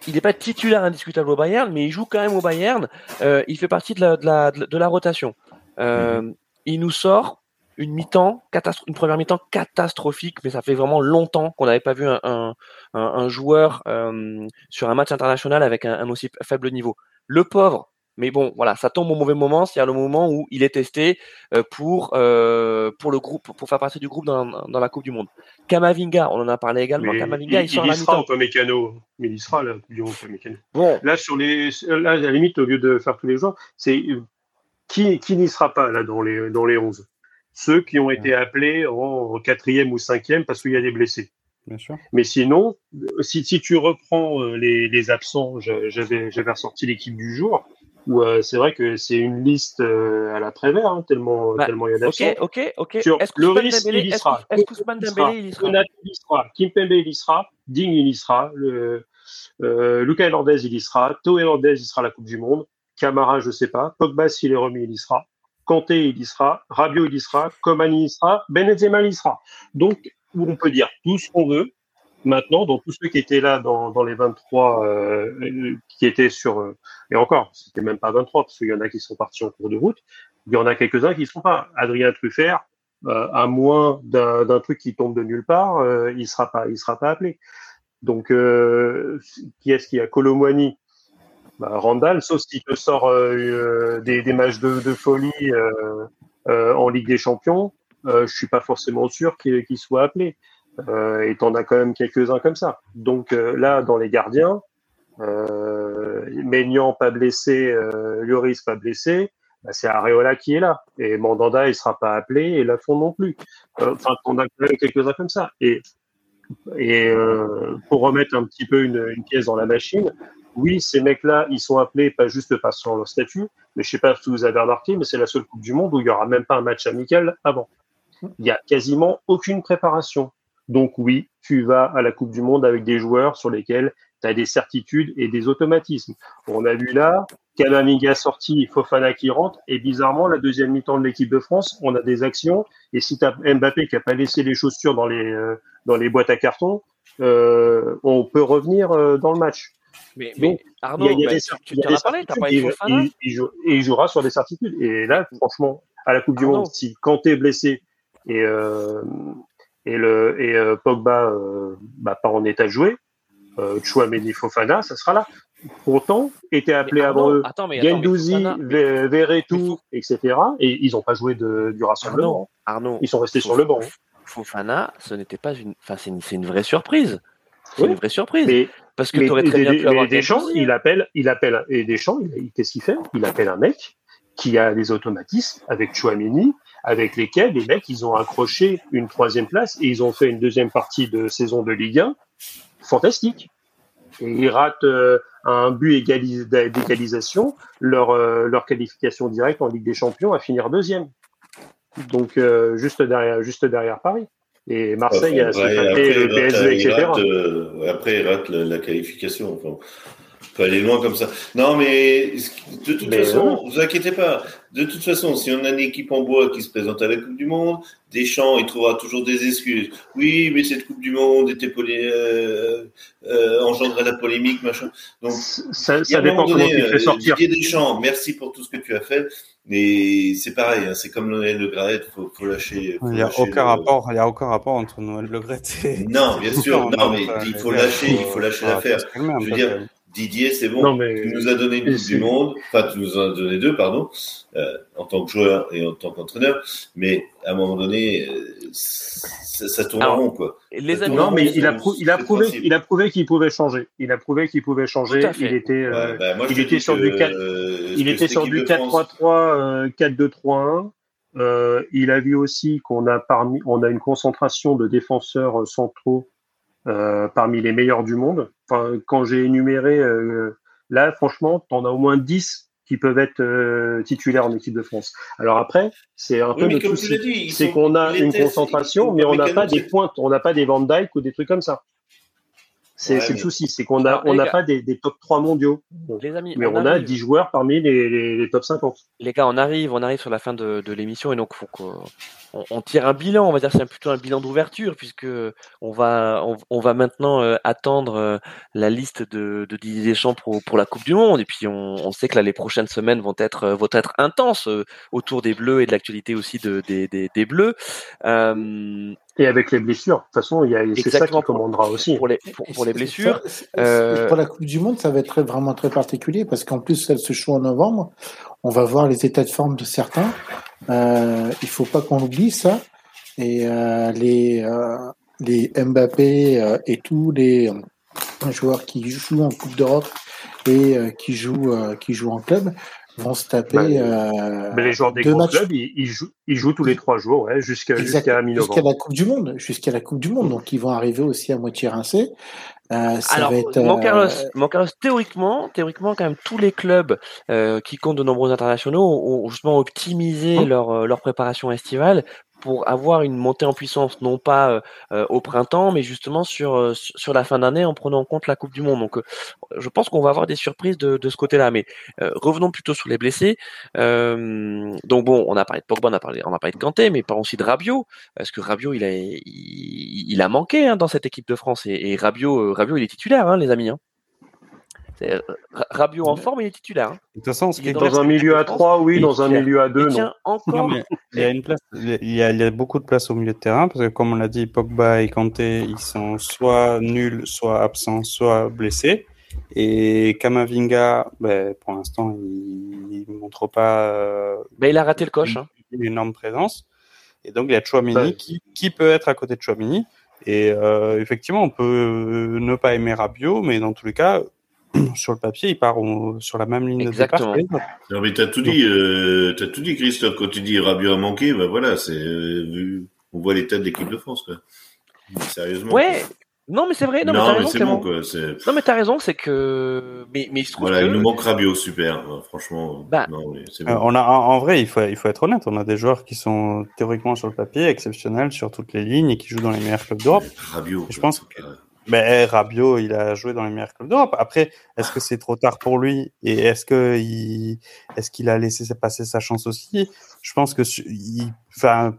il n'est pas titulaire indiscutable au Bayern, mais il joue quand même au Bayern. Euh, il fait partie de la, de la, de la rotation. Euh, mhm. Il nous sort une mi-temps, une première mi-temps catastrophique, mais ça fait vraiment longtemps qu'on n'avait pas vu un, un, un joueur euh, sur un match international avec un, un, aussi faible niveau. Le pauvre, mais bon, voilà, ça tombe au mauvais moment, c'est-à-dire le moment où il est testé euh, pour euh, pour le groupe, pour faire partie du groupe dans, dans la Coupe du Monde. Kamavinga, on en a parlé également. Kamavinga, il, il, il sera pas mécano, mais il sera là, du mécano. Bon. Là, sur les, là, à la limite, au lieu de faire tous les jours, c'est qui qui n'y sera pas là dans les dans les 11 Ceux qui ont été appelés en quatrième ou cinquième parce qu'il y a des blessés. Bien sûr. Mais sinon, si, si tu reprends euh, les, les absents, j'avais j'avais ressorti l'équipe du jour où euh, c'est vrai que c'est une liste euh, à la Prévert, hein, tellement, bah, tellement il y a d'absents. Ok, ok, ok. Est-ce que Loris, il y sera. Est-ce qu'Ousmane Dembélé, il y sera il y sera. Kimpembe, il y sera. Ding, il y sera. Le, euh, Lucas Hernandez, il y sera. Théo Hernandez, il sera à la Coupe du Monde. Camara, je sais pas. Pogba, s'il est remis, il y sera. Kanté, il y sera. Rabiot, il y sera. Coman, il y sera. Benzema, il y sera. Donc, où on peut dire tout ce qu'on veut, maintenant, donc tous ceux qui étaient là dans, les 23, euh, qui étaient sur, euh, et encore, c'était même pas 23, parce qu'il y en a qui sont partis en cours de route, il y en a quelques-uns qui ne sont pas. Adrien Truffert, euh, à moins d'un truc qui tombe de nulle part, euh, il sera pas, il sera pas appelé. Donc, euh, qui est-ce qui a? Colomwani bah, Randall, sauf s'il te sort des, matchs de, folie en Ligue des Champions, je suis pas forcément sûr qu'il soit appelé. Euh, et t'en as quand même quelques-uns comme ça. Donc euh, là, dans les gardiens, euh, Maignan pas blessé, euh, Lloris pas blessé, bah, c'est Areola qui est là. Et Mandanda, il sera pas appelé, et Lafont non plus. Enfin, on a quand même quelques-uns comme ça. Et, et pour remettre un petit peu une, une, pièce dans la machine, oui, ces mecs-là, ils sont appelés pas juste parce sur leur statut, mais je sais pas si vous avez remarqué, mais c'est la seule Coupe du Monde où il y aura même pas un match amical avant. Il y a quasiment aucune préparation. Donc oui, tu vas à la Coupe du Monde avec des joueurs sur lesquels tu as des certitudes et des automatismes. On a vu là, Kamavinga sorti, Fofana qui rentre, et bizarrement, la deuxième mi-temps de l'équipe de France, on a des actions, et si tu as Mbappé qui a pas laissé les chaussures dans les, euh, dans les boîtes à carton, euh, on peut revenir euh, dans le match. Mais, mais Arnaud, il y a, des, tu, t'en as parlé, t'as parlé de Fofana il, il, jouera sur des certitudes. Et là, franchement, à la Coupe du Monde, si Kanté est blessé et, euh, et le et euh, Pogba euh, bah, pas en état de jouer, euh, Chouameni Fofana, ça sera là. Pourtant, étaient appelés avant eux Gendouzi, Verretou, etc. Et ils n'ont pas joué de, du rassemblement. Arnaud, ils sont restés sur le banc. Fofana, ce n'était pas une, enfin c'est une, une, vraie surprise. C'est une vraie surprise. Mais, parce que tu aurais très bien pu avoir Deschamps, il appelle, il appelle, et Deschamps, qu'est-ce qu'il fait Il appelle un mec qui a des automatismes avec Chouameni, avec lesquels les mecs, ils ont accroché une troisième place et ils ont fait une deuxième partie de saison de Ligue 1 fantastique. Et ils ratent euh, un but d'égalisation, leur, euh, leur qualification directe en Ligue des Champions à finir deuxième. Donc euh, juste derrière, juste derrière Paris. Et Marseille a après, le PSG, etc. après, ils ratent la, qualification. Enfin, peut aller loin comme ça. Non, mais de toute façon, vous inquiétez pas. De toute façon, si on a une équipe en bois qui se présente à la Coupe du Monde, Deschamps, il trouvera toujours des excuses. Oui, mais cette Coupe du Monde était poly... euh, euh, engendrait la polémique, machin. Donc, ça, ça dépend donné, comment tu fais sortir. Didier Deschamps, merci pour tout ce que tu as fait. Mais c'est pareil, hein, c'est comme Noël Le Graët, faut, faut lâcher. il n'y a aucun rapport, il y a aucun rapport entre Noël Le Graët et. Non, bien sûr, non, mais il faut lâcher, il faut lâcher l'affaire. Je veux dire, Didier, c'est bon. Tu nous as donné une Coupe du Monde. Enfin, tu nous en as donné deux, pardon, euh, en tant que joueur et en tant qu'entraîneur. Mais à un moment donné, euh, ça, ça, tourne en rond, quoi. Les amis, non, mais il a, il a prouvé, il a prouvé qu'il pouvait changer. Il a prouvé qu'il pouvait changer. Il était, euh, bah, il était sur du 4, il était sur du 4-3-3, 4-2-3-1. Euh, il a vu aussi qu'on a parmi, on a une concentration de défenseurs centraux euh, parmi les meilleurs du monde. Enfin, quand j'ai énuméré, euh, là, franchement, tu en as au moins 10 qui peuvent être euh, titulaires en équipe de France. Alors après, c'est un peu souci, c'est qu'on a une concentration, mais on n'a pas des pointes, on n'a pas des Van Dyke ou des trucs comme ça. C'est le souci, c'est qu'on a, on n'a pas des, des, top 3 mondiaux. les amis, mais on, a 10 joueurs parmi les, les, les, top 50. Les gars, on arrive, on arrive sur la fin de, de l'émission et donc faut qu'on on, tire un bilan. On va dire c'est plutôt un bilan d'ouverture puisque on va, on, va maintenant euh, attendre euh, la liste de, de Didier Deschamps pour, pour la Coupe du Monde et puis on, on sait que là les prochaines semaines vont être, vont être intenses euh, autour des Bleus et de l'actualité aussi de, des, des, des Bleus. Et avec les blessures, de toute façon, c'est ça qui commandera aussi. Pour les, pour, les blessures. Euh... Pour la Coupe du Monde, ça va être très, vraiment très particulier parce qu'en plus, elle se joue en novembre. On va voir les états de forme de certains. Euh, il faut pas qu'on oublie ça. Et euh, les, euh, les Mbappé euh, et tous les euh, joueurs qui jouent en Coupe d'Europe et qui jouent qui jouent en club vont se taper. Bah, euh, mais les joueurs des grands clubs, ils, jouent, ils jouent tous les trois jours, ouais, jusqu'à jusqu'à mi-novembre. Jusqu'à la Coupe du Monde, jusqu'à la Coupe du Monde. Donc ils vont arriver aussi à moitié rincés. Euh, ça Alors, va être, mon Carlos, mon Carlos, théoriquement, théoriquement, quand même, tous les clubs euh, qui comptent de nombreux internationaux ont, justement optimisé hein leur, leur préparation estivale pour avoir une montée en puissance, non pas euh, euh, au printemps, mais justement sur euh, sur la fin d'année en prenant en compte la Coupe du Monde. Donc, je pense qu'on va avoir des surprises de, de ce côté-là. Mais revenons plutôt sur les blessés. donc bon, on a parlé de Pogba, on a parlé, on a parlé de Kanté, mais pas aussi de Rabiot, parce que Rabiot, il a il, il a manqué hein, dans cette équipe de France et, et Rabiot, Rabiot, il est titulaire, hein, les amis. Hein. Euh, Rabiot en forme, il est titulaire. Hein. De toute façon, ce dans, dans un milieu à 3, oui, dans un milieu à 2, non. Encore. il, y a une place, il, y a, il y a beaucoup de place au milieu de terrain parce que, comme on l'a dit, Pogba et Kanté, ils sont soit nuls, soit absents, soit blessés. Et Kamavinga, ben, pour l'instant, il ne montre pas. Euh, ben, il a raté le coche. Hein. Une, énorme présence. Et donc, il y a Chouamini qui, qui, peut être à côté de Chouamini. Et euh, effectivement, on peut ne pas aimer Rabiot, mais dans tous les cas, sur le papier, il part sur la même ligne Exactement. de départ. Non, mais t'as tout dit, euh, t'as tout dit, Christophe. Quand tu dis Rabiot a manqué, ben voilà, c'est, euh, on voit l'état de l'équipe de France, quoi. Sérieusement. Ouais. Non, mais c'est vrai. Non, mais t'as raison. c'est bon, quoi. Non, mais t'as raison, c'est que, mais, mais il se trouve voilà, il nous manque Rabiot, super. Franchement. Bah, non, mais bon. euh, on a, en, vrai, il faut, il faut être honnête. On a des joueurs qui sont théoriquement sur le papier exceptionnels sur toutes les lignes et qui jouent dans les meilleurs clubs d'Europe. Rabiot. Je pense que. Mais Rabiot, il a joué dans les meilleurs clubs d'Europe. Après, est-ce que c'est trop tard pour lui? Et est-ce que il, est-ce qu'il a laissé passer sa chance aussi? Je pense que, il, enfin,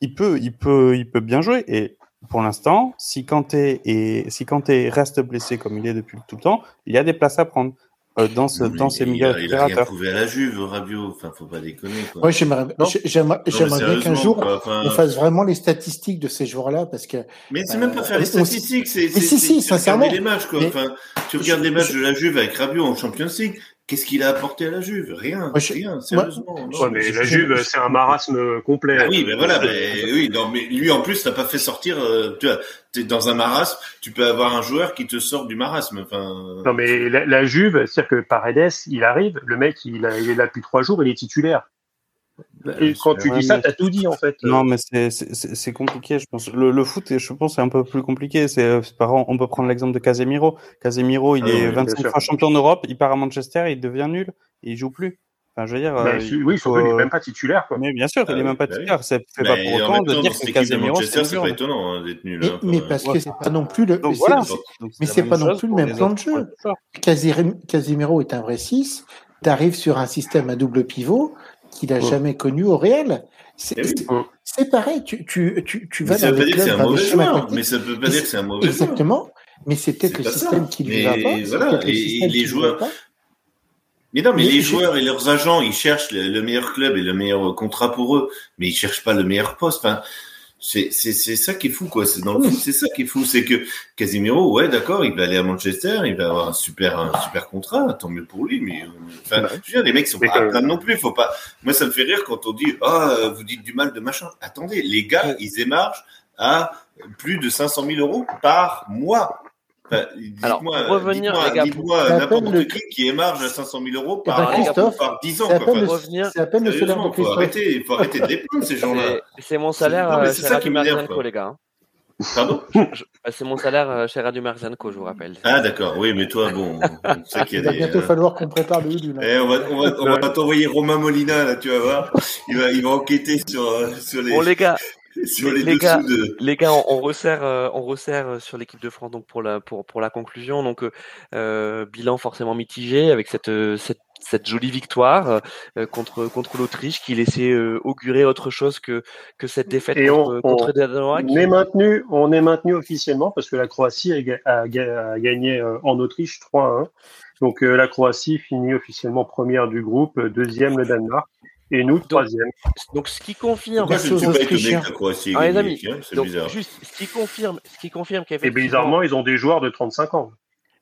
il peut, il peut, il peut bien jouer. Et pour l'instant, si Kanté et si Kanté reste blessé comme il est depuis tout le temps, il y a des places à prendre. Euh, dans, ce, dans ces milieux Il a rien prouvé à la Juve, Rabiot. Enfin, faut pas déconner. Quoi. J'aimerais, j'aimerais, bien qu'un jour on fasse vraiment les statistiques de ces joueurs-là, parce que. Mais c'est même pas faire les euh, statistiques, c'est. Mais si, si, sincèrement. les matchs, quoi. Enfin, tu regardes les matchs de la Juve avec Rabiot en Champions League. Qu'est-ce qu'il a apporté à la Juve? Rien, rien, sérieusement. ouais, mais la Juve, c'est un marasme complet. Ah oui, mais voilà, mais, oui, non, mais lui en plus, t'as pas fait sortir. Euh, tu vois, t'es dans un marasme, tu peux avoir un joueur qui te sort du marasme. Enfin. Non, mais la, la Juve, c'est-à-dire que Paredes, il arrive, le mec, il, a, il est là depuis trois jours, il est titulaire. Et quand tu dis ça, t'as tout dit en fait. Non, mais c'est compliqué, je pense. Le, le foot, je pense, c'est un peu plus compliqué. C'est on peut prendre l'exemple de Casemiro. Casemiro, il ah est 25 fois champion d'Europe, il part à Manchester, il devient nul, et il joue plus. Enfin, je veux dire. Mais, euh, oui, faut... il est même pas titulaire, quoi. Mais bien sûr, il est même pas bah titulaire. C'est fait pas pour autant de dire que Casemiro. C'est pas étonnant hein, d'être nul. Mais, hein, mais parce que c'est pas non plus le. Mais c'est pas non plus le même plan de jeu. Casemiro est un vrai 6. T'arrives sur un système à double pivot qu'il n'a jamais connu au réel. C'est pareil, tu, tu, tu, tu vas mais ça dans veut pas dire que c'est un mauvais joueur, mais ça veut pas dire que c'est un mauvais joueur. Exactement, mais c'est peut-être le système qui lui va pas. Voilà, et les joueurs. Mais non, mais, les joueurs et leurs agents, ils cherchent le, meilleur club et le meilleur contrat pour eux, mais ils cherchent pas le meilleur poste. Enfin, c'est c'est ça qui est fou quoi. C'est dans le c'est ça qui est fou, c'est que Casimiro, ouais, d'accord, il va aller à Manchester, il va avoir un super un super contrat, tant mieux pour lui. Mais enfin, je veux dire, les mecs sont pas à non plus. Faut pas. Moi, ça me fait rire quand on dit ah vous dites du mal de machin. Attendez, les gars, ils émargent à plus de 500 000 euros par mois. Enfin, Alors, pour revenir, les gars, n'importe le... qui qui émarge à 500 000 euros par, par 10 ans. C'est à, revenir... à peine le salaire de Christophe. Faut arrêter, faut arrêter de les prendre, ces gens-là. C'est mon salaire, c'est ça qui m'énerve, les gars. Hein. Pardon? Bah, C'est mon salaire chez Radio Marzenko, je vous rappelle. Ah d'accord, oui, mais toi, bon, Il va bientôt falloir qu'on prépare le Ulu. Eh, on va, on va, on va t'envoyer Romain Molina, là, tu vas voir. Il va, il va enquêter sur, sur les... Bon les gars, sur les, les gars, de... les gars, on, on resserre, euh, on resserre sur l'équipe de France donc pour la pour pour la conclusion. Donc euh, bilan forcément mitigé avec cette cette, cette jolie victoire euh, contre contre l'Autriche qui laissait euh, augurer autre chose que que cette défaite Et contre, on, contre on, les Danois. on qui- est maintenu, on est maintenu officiellement parce que la Croatie a, a ga- a gagné euh, en Autriche 3-1. Donc euh, la Croatie finit officiellement première du groupe, euh, deuxième le Danemark et nous troisième. Donc ce qui confirme. Pourquoi je ne Merci suis aux pas étonné Autrichiens. que la Croatie ait Ah, gagné, C'est bizarre. juste ce qui confirme, ce qui confirme Et bizarrement, ils ont des joueurs de 35 ans.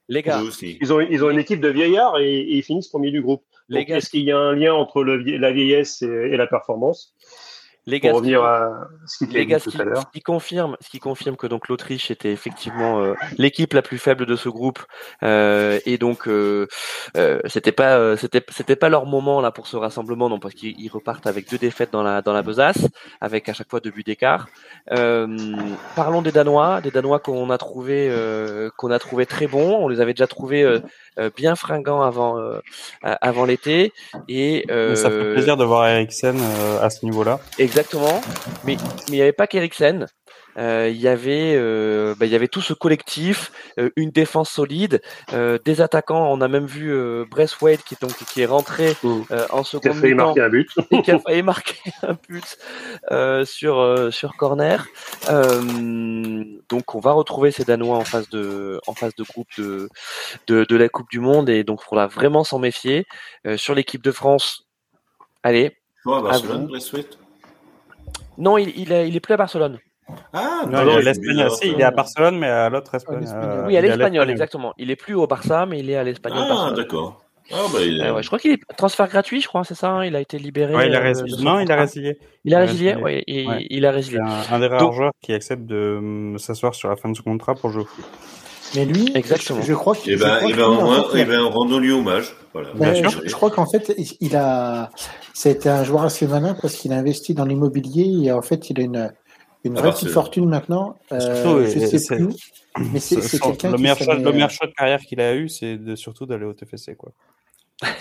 les gars. Ils ont, ils ont une équipe de vieillards et, et ils finissent premier du groupe. les Donc, gars, est-ce qu'il y a un lien entre le la vieillesse et, et la performance? Les gars, Pour ce qui- revenir à ce qui les était gars, dit ce tout qui, à l'heure. ce qui confirme, ce qui confirme que donc l'Autriche était effectivement euh, l'équipe la plus faible de ce groupe euh, et donc euh, euh, c'était pas euh, c'était c'était pas leur moment là pour ce rassemblement non parce qu'ils ils repartent avec deux défaites dans la dans la besace avec à chaque fois deux buts d'écart. Euh, parlons des Danois, des Danois qu'on a trouvé euh, qu'on a trouvé très bons. On les avait déjà trouvés bien fringants avant euh, avant l'été et Mais ça fait euh, plaisir de voir Eriksen euh, à ce niveau-là. Exactement. Mais mais il n'y avait pas qu'Eriksen. Euh, Il y avait euh, bah, il y avait tout ce collectif, euh, une défense solide, euh, des attaquants. On a même vu euh, Braithwaite qui donc qui est rentré Mm. euh, en Qui a seconde failli mi-temps marquer un but. et qui a failli marquer un but euh, sur euh, sur corner. Euh, donc on va retrouver ces Danois en phase de en phase de groupe de de, de la Coupe du Monde et donc il faudra vraiment s'en méfier. Euh, sur l'équipe de France, allez. À Non, il il, est- il est plus à Barcelone. Ah, Non, non, il, est à il est l'Espagnol. bizarre, Si, il ça. est à Barcelone, mais à l'autre Espagne. l'Espagnol. euh, Oui, à il l'Espagnol, exactement. Il est plus au Barça, mais il est à l'Espagnol. Ah, d'accord. Ah, bah, il est... Euh, ouais, je crois qu'il est transfert gratuit, je crois, c'est ça. hein, il a été libéré. Ouais, il a euh, résilié. Non, il a résilié. Il a Il résilié, résilié. ouais, et- Ouais. il a C'est résilié. un, un des rares Donc- joueurs qui accepte de s'asseoir sur la fin de son contrat pour jouer au foot. Mais lui, Exactement. je, je crois qu'il Eh ben, eh ben, en moins, fait, eh ben, rendons-lui hommage. Voilà. Ben, Bien je, je crois qu'en fait, il- il a, c'était un joueur assez malin parce qu'il a investi dans l'immobilier et en fait, il a une, une À vraie Barcelone. petite fortune maintenant. Euh, Surtout, je sais plus, mais c'est quelqu'un le qui meilleur choix, savait, le euh, meilleur choix de carrière qu'il a eu, c'est de, surtout d'aller au TFC, quoi.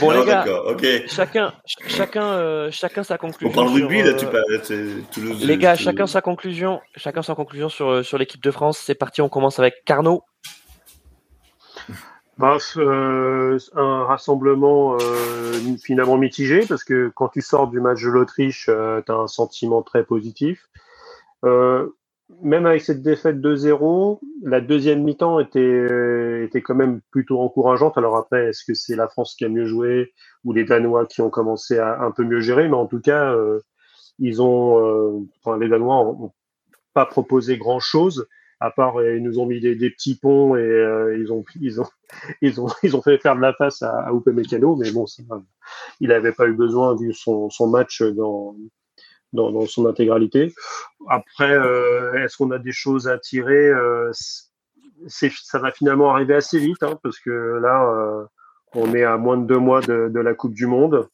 Bon, Non, les gars, D'accord, ok. chacun, ch- chacun, euh, chacun sa On conclusion. parle sur, rugby, là, euh, tu parles. c'est Toulouse. Les gars, chacun sa conclusion. Chacun sa conclusion sur euh, sur l'équipe de France. C'est parti. On commence avec Carnot. Bah, euh, un rassemblement euh, finalement mitigé parce que quand tu sors du match de l'Autriche, euh, tu as un sentiment très positif. Euh, même avec cette défaite 2-0, la deuxième mi-temps était, euh, était quand même plutôt encourageante. Alors après, est-ce que c'est la France qui a mieux joué ou les Danois qui ont commencé à un peu mieux gérer? Mais en tout cas, euh, ils ont, enfin, les Danois ont, ont pas proposé grand-chose. À part, euh, ils nous ont mis des, petits ponts et euh, ils ont, ils ont, ils ont, ils ont fait faire de la face à, à Upamecano, mais bon, il n'avait pas eu besoin vu son, son match dans, dans, son intégralité. Après, euh, est-ce qu'on a des choses à tirer Ça va finalement arriver assez vite, hein, parce que là, on est à moins de deux mois de, de la Coupe du Monde.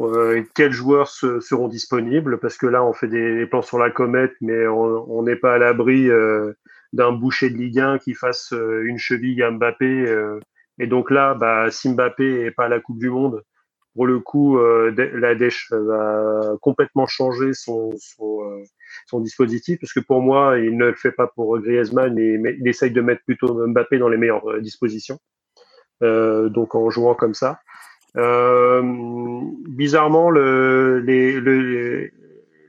Euh, quels joueurs se, seront disponibles? Parce que là, on fait des, plans sur la comète, mais on n'est pas à l'abri euh, d'un boucher de Ligue 1 qui fasse euh, une cheville à Mbappé. euh. et donc là, bah, si Mbappé n'est pas à la Coupe du Monde, pour le coup, euh, la Dèche va complètement changer son, son, son, dispositif, parce que pour moi, il ne le fait pas pour Griezmann, mais, mais il essaye de mettre plutôt Mbappé dans les meilleures dispositions, donc en jouant comme ça. Euh, bizarrement, le, les, le,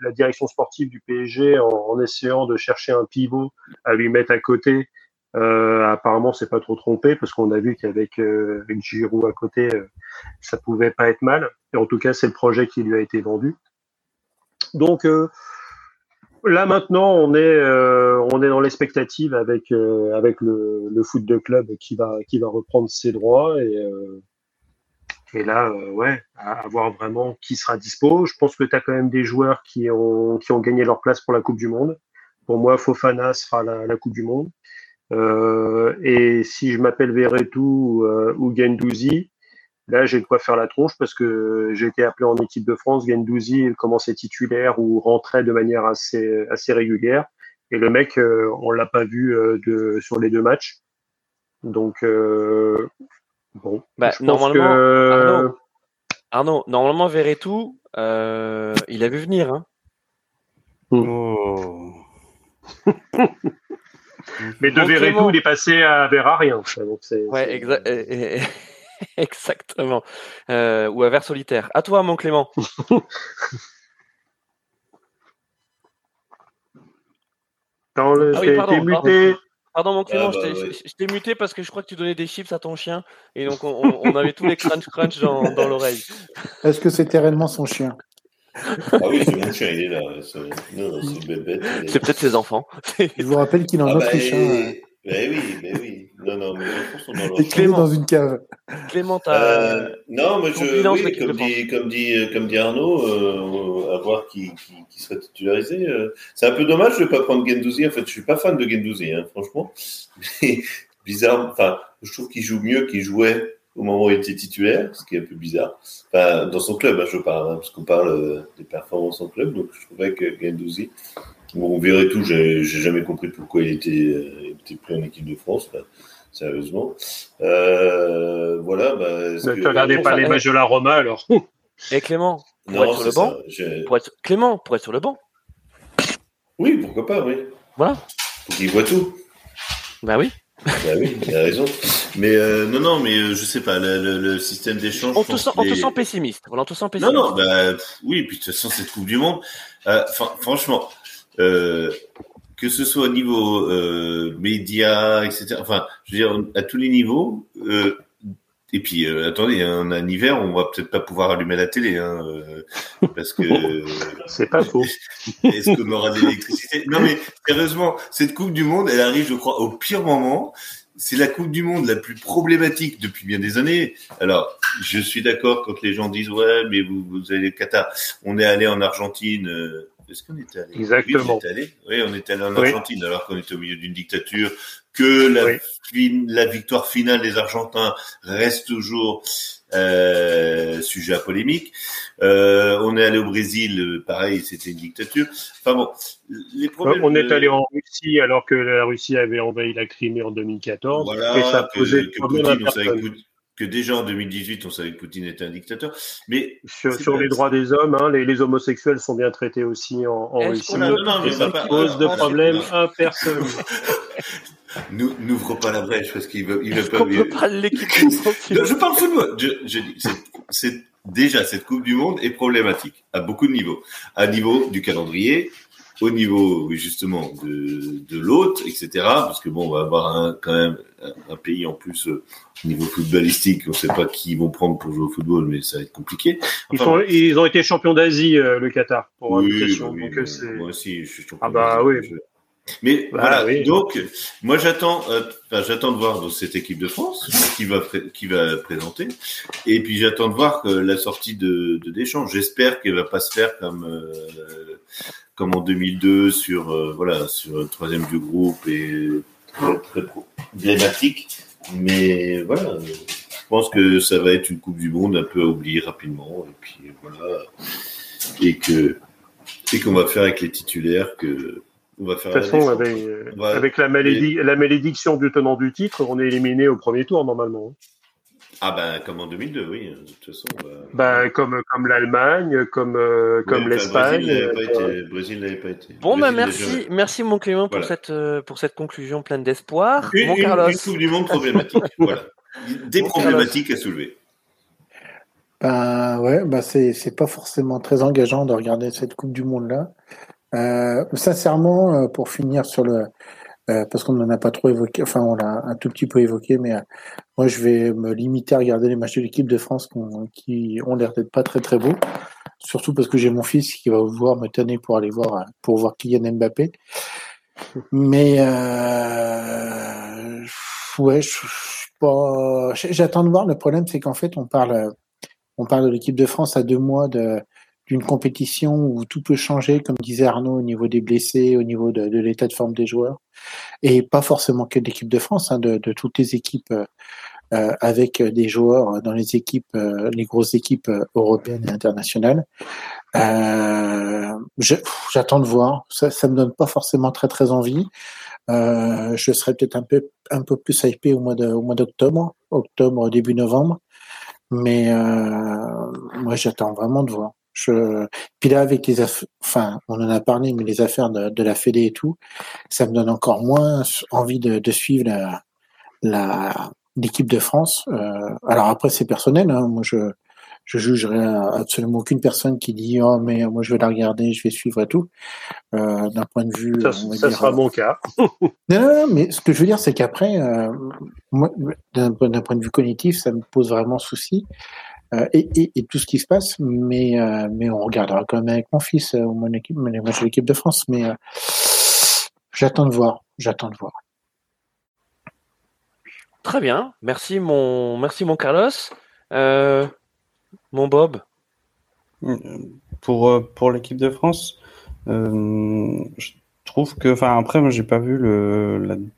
la direction sportive du PSG, en, en, essayant de chercher un pivot à lui mettre à côté, euh, apparemment, c'est pas trop trompé parce qu'on a vu qu'avec euh, Giroud à côté, euh, ça pouvait pas être mal. Et en tout cas, c'est le projet qui lui a été vendu. Donc euh, là maintenant, on est on est dans l'expectative avec avec le, le, foot de club qui va qui va reprendre ses droits et et là, euh, ouais, à, voir vraiment qui sera dispo. Je pense que tu as quand même des joueurs qui ont, qui ont gagné leur place pour la Coupe du Monde. Pour moi, Fofana sera la, Coupe du Monde. Euh, et si je m'appelle Verretou euh, ou Gendouzi, Là, j'ai de quoi faire la tronche parce que j'ai été appelé en équipe de France. Gendouzi commençait titulaire ou rentrait de manière assez, assez régulière. Et le mec, euh, on l'a pas vu euh, de, sur les deux matchs. Donc, euh, bon. Bah, je pense normalement, que- Arnaud, Arnaud, normalement, Verretou, euh, il a vu venir. Hein. Oh. Mais de Verretou, il est passé à vers à rien. ça, donc c'est- Ouais, exa- exactement. Euh, ou à vers solitaire. À toi, mon Clément. Dans le, Ah oui, pardon, été pardon. muté. Pardon, mon Clément, Ah, bah, je t'ai- ouais. muté parce que je crois que tu donnais des chips à ton chien. Et donc, on, avait tous les crunch-crunch dans, dans l'oreille. Est-ce que c'était réellement son chien? Ah oui, c'est mon chien, il est là. c'est- peut-être ses enfants. Je vous rappelle qu'il est en Ah bah, Bah oui, bah oui. Non, non, mais les sont dans leur Clément. dans une cave. Clément, t'as. Euh, non, mais je, oui, comme dit, comme dit, euh, comme dit Arnaud, euh, à voir qui, qui, qui serait titularisé. euh. c'est un peu dommage de ne pas prendre Gendouzi. En fait, je suis pas fan de Gendouzi, hein, franchement. Mais bizarre. Enfin, je trouve qu'il joue mieux qu'il jouait au moment où il était titulaire, ce qui est un peu bizarre. Enfin, dans son club, hein, je parle, hein, parce qu'on parle euh, des performances en club. Donc, je trouvais que Gendouzi, bon, on verrait tout. J'ai jamais compris pourquoi il était, euh, il était pris en équipe de France. enfin, sérieusement. Euh, voilà. Bah, est-ce Ne que- te regardez pas les eh. matchs de la Roma alors. Et Clément, pour Non, être sur le banc, Je- pour être... Clément, pour être sur le banc. Oui, pourquoi pas, oui. Voilà. Faut qu'il voit tout. Bah oui. Bah oui, il a raison. Mais euh, non, non, mais euh, je sais pas, le, le- le système d'échange. On te, sent, on te sent pessimiste. On te sent Non, pessimiste. non, bah pff, oui, puis de toute façon, cette Coupe du Monde, euh, franchement, euh, que ce soit au niveau euh, médias, etc., enfin, je veux dire, à tous les niveaux, euh, et puis, euh, attendez, hein, un hiver, on va peut-être pas pouvoir allumer la télé, hein, euh, parce que C'est pas faux. Est-ce qu'on aura de l'électricité? Non, mais sérieusement, cette Coupe du Monde, elle arrive, je crois, au pire moment. C'est la Coupe du Monde la plus problématique depuis bien des années. Alors, je suis d'accord quand les gens disent ouais, mais vous, vous allez au Qatar. On est allé en Argentine. euh, Est-ce qu'on était allé? Exactement. Oui, allé. Oui, on était allé en Oui. Argentine alors qu'on était au milieu d'une dictature. Que la, Oui. fin- la victoire finale des Argentins reste toujours euh, sujet à polémique. Euh, on est allé au Brésil, euh, pareil, c'était une dictature. Enfin bon, les problèmes. On est allé en Russie alors que la Russie avait envahi la Crimée en 2014 Voilà, et ça que, posait que Poutine, savait que, déjà en 2018, on savait que Poutine était un dictateur. Mais Sur, les droits des hommes, hein, les, les homosexuels sont bien traités aussi en, Russie. a- non, non, mais ça pose de problème à personne. nous, n'ouvre pas la brèche parce qu'il veut, il veut Est-ce pas. parler de l'équipe je parle football. Je, je dis, c'est, c'est déjà cette Coupe du Monde est problématique à beaucoup de niveaux. À niveau du calendrier, au niveau oui, justement de, de l'hôte, etc. Parce que bon, on va avoir un, quand même un, un pays en plus euh, au niveau footballistique. On ne sait pas qui ils vont prendre pour jouer au football, mais ça va être compliqué. Ils, sont, ils ont été champions d'Asie, euh, le Qatar, pour oui, bah oui, Donc, euh, mais c'est- moi aussi, je suis champion Ah bah oui. je- Mais Bah voilà, oui. donc moi j'attends, euh, enfin, j'attends de voir cette équipe de France qui va qui va présenter, et puis j'attends de voir que la sortie de, de Deschamps. J'espère qu'elle va pas se faire comme euh, comme en 2002 sur euh, voilà sur le troisième du groupe et très, très problématique. Mais voilà, je pense que ça va être une Coupe du Monde un peu à oublier rapidement, et puis voilà, et que et qu'on va faire avec les titulaires que on va faire. De toute façon, avec, euh, On va- avec la, la malédiction du tenant du titre, on est éliminé au premier tour normalement. Ah ben comme en 2002, oui. De toute façon. on va- Bah, comme comme l'Allemagne, comme euh, comme l'Espagne. Brésil n'avait pas euh, été. Brésil n'avait pas été. Bon, bah Brésil merci, déjà- merci mon Clément pour cette euh, pour cette conclusion pleine d'espoir. Une, Mon une- Carlos, une Coupe du Monde problématique. voilà. Des Bon, problématiques à soulever. Ben ouais, ben c'est c'est pas forcément très engageant de regarder cette Coupe du Monde là. Euh, sincèrement, euh, pour finir sur le, euh, parce qu'on n'en a pas trop évoqué, enfin on l'a un tout petit peu évoqué, mais euh, moi je vais me limiter à regarder les matchs de l'équipe de France qui ont l'air d'être pas très très beaux. Surtout parce que j'ai mon fils qui va vouloir me tenir pour aller voir pour voir Kylian Mbappé. Mais euh, ouais, je, je pas. J'attends de voir. Le problème, c'est qu'en fait, on parle, on parle de l'équipe de France à deux mois de d'une compétition où tout peut changer, comme disait Arnaud, au niveau des blessés, au niveau de, l'état de forme des joueurs, et pas forcément que de l'équipe de France, hein, de, toutes les équipes avec des joueurs dans les équipes, les grosses équipes européennes et internationales. J'attends de voir. Ça, ça me donne pas forcément très très envie. je serais peut-être un peu un peu plus hypé au mois de, au mois d'octobre, octobre début novembre. Mais moi, j'attends vraiment de voir. Puis là, avec les affaires, enfin, on en a parlé, mais les affaires de, la Fédé et tout, ça me donne encore moins envie de, suivre la, l'équipe de France. Euh, alors après, c'est personnel. Hein. Moi, je, je jugerai absolument aucune personne qui dit oh mais moi je vais la regarder, je vais suivre et tout. Euh, d'un point de vue, ça, ça sera mon cas. non, non, mais ce que je veux dire, c'est qu'après, euh, moi, d'un, point de vue cognitif, ça me pose vraiment souci. Euh, et, et, et, tout ce qui se passe, mais, euh, mais on regardera quand même avec mon fils euh, mon équipe, les matchs de l'équipe de France. Mais j'attends de voir, j'attends de voir. Très bien, merci mon, merci mon Carlos, mon Bob. Pour pour l'équipe de France, je trouve que, enfin après, moi j'ai pas vu le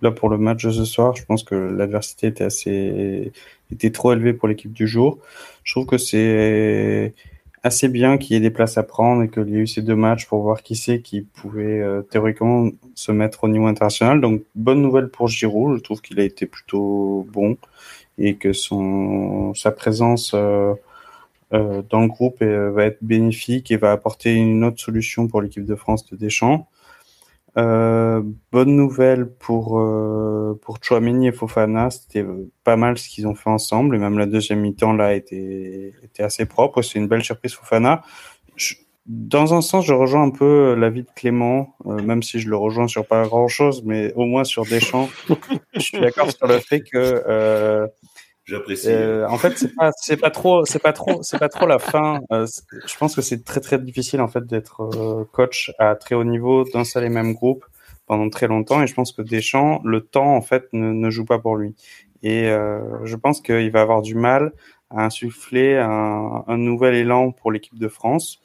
là pour le match de ce soir, je pense que l'adversité était assez était trop élevée pour l'équipe du jour. Je trouve que c'est assez bien qu'il y ait des places à prendre et qu'il y ait eu ces deux matchs pour voir qui c'est qui pouvait euh, théoriquement se mettre au niveau international. Donc bonne nouvelle pour Giroud, je trouve qu'il a été plutôt bon et que son sa présence euh, euh, dans le groupe va être bénéfique et va apporter une autre solution pour l'équipe de France de Deschamps. Euh, bonne nouvelle pour euh, pour Chouameni et Fofana, c'était pas mal ce qu'ils ont fait ensemble et même la deuxième mi-temps là était était assez propre. C'est une belle surprise Fofana. dans un sens, je rejoins un peu l'avis de Clément, euh, même si je le rejoins sur pas grand chose, mais au moins sur Deschamps, je suis d'accord sur le fait que euh, J'apprécie. Euh, en fait, c'est pas, c'est pas trop, c'est pas trop, c'est pas trop la fin. Euh, je pense que c'est très très difficile en fait d'être euh, coach à très haut niveau d'un seul et même groupe pendant très longtemps. Et je pense que Deschamps, le temps en fait ne, ne joue pas pour lui. Et euh, je pense qu'il va avoir du mal à insuffler un, un nouvel élan pour l'équipe de France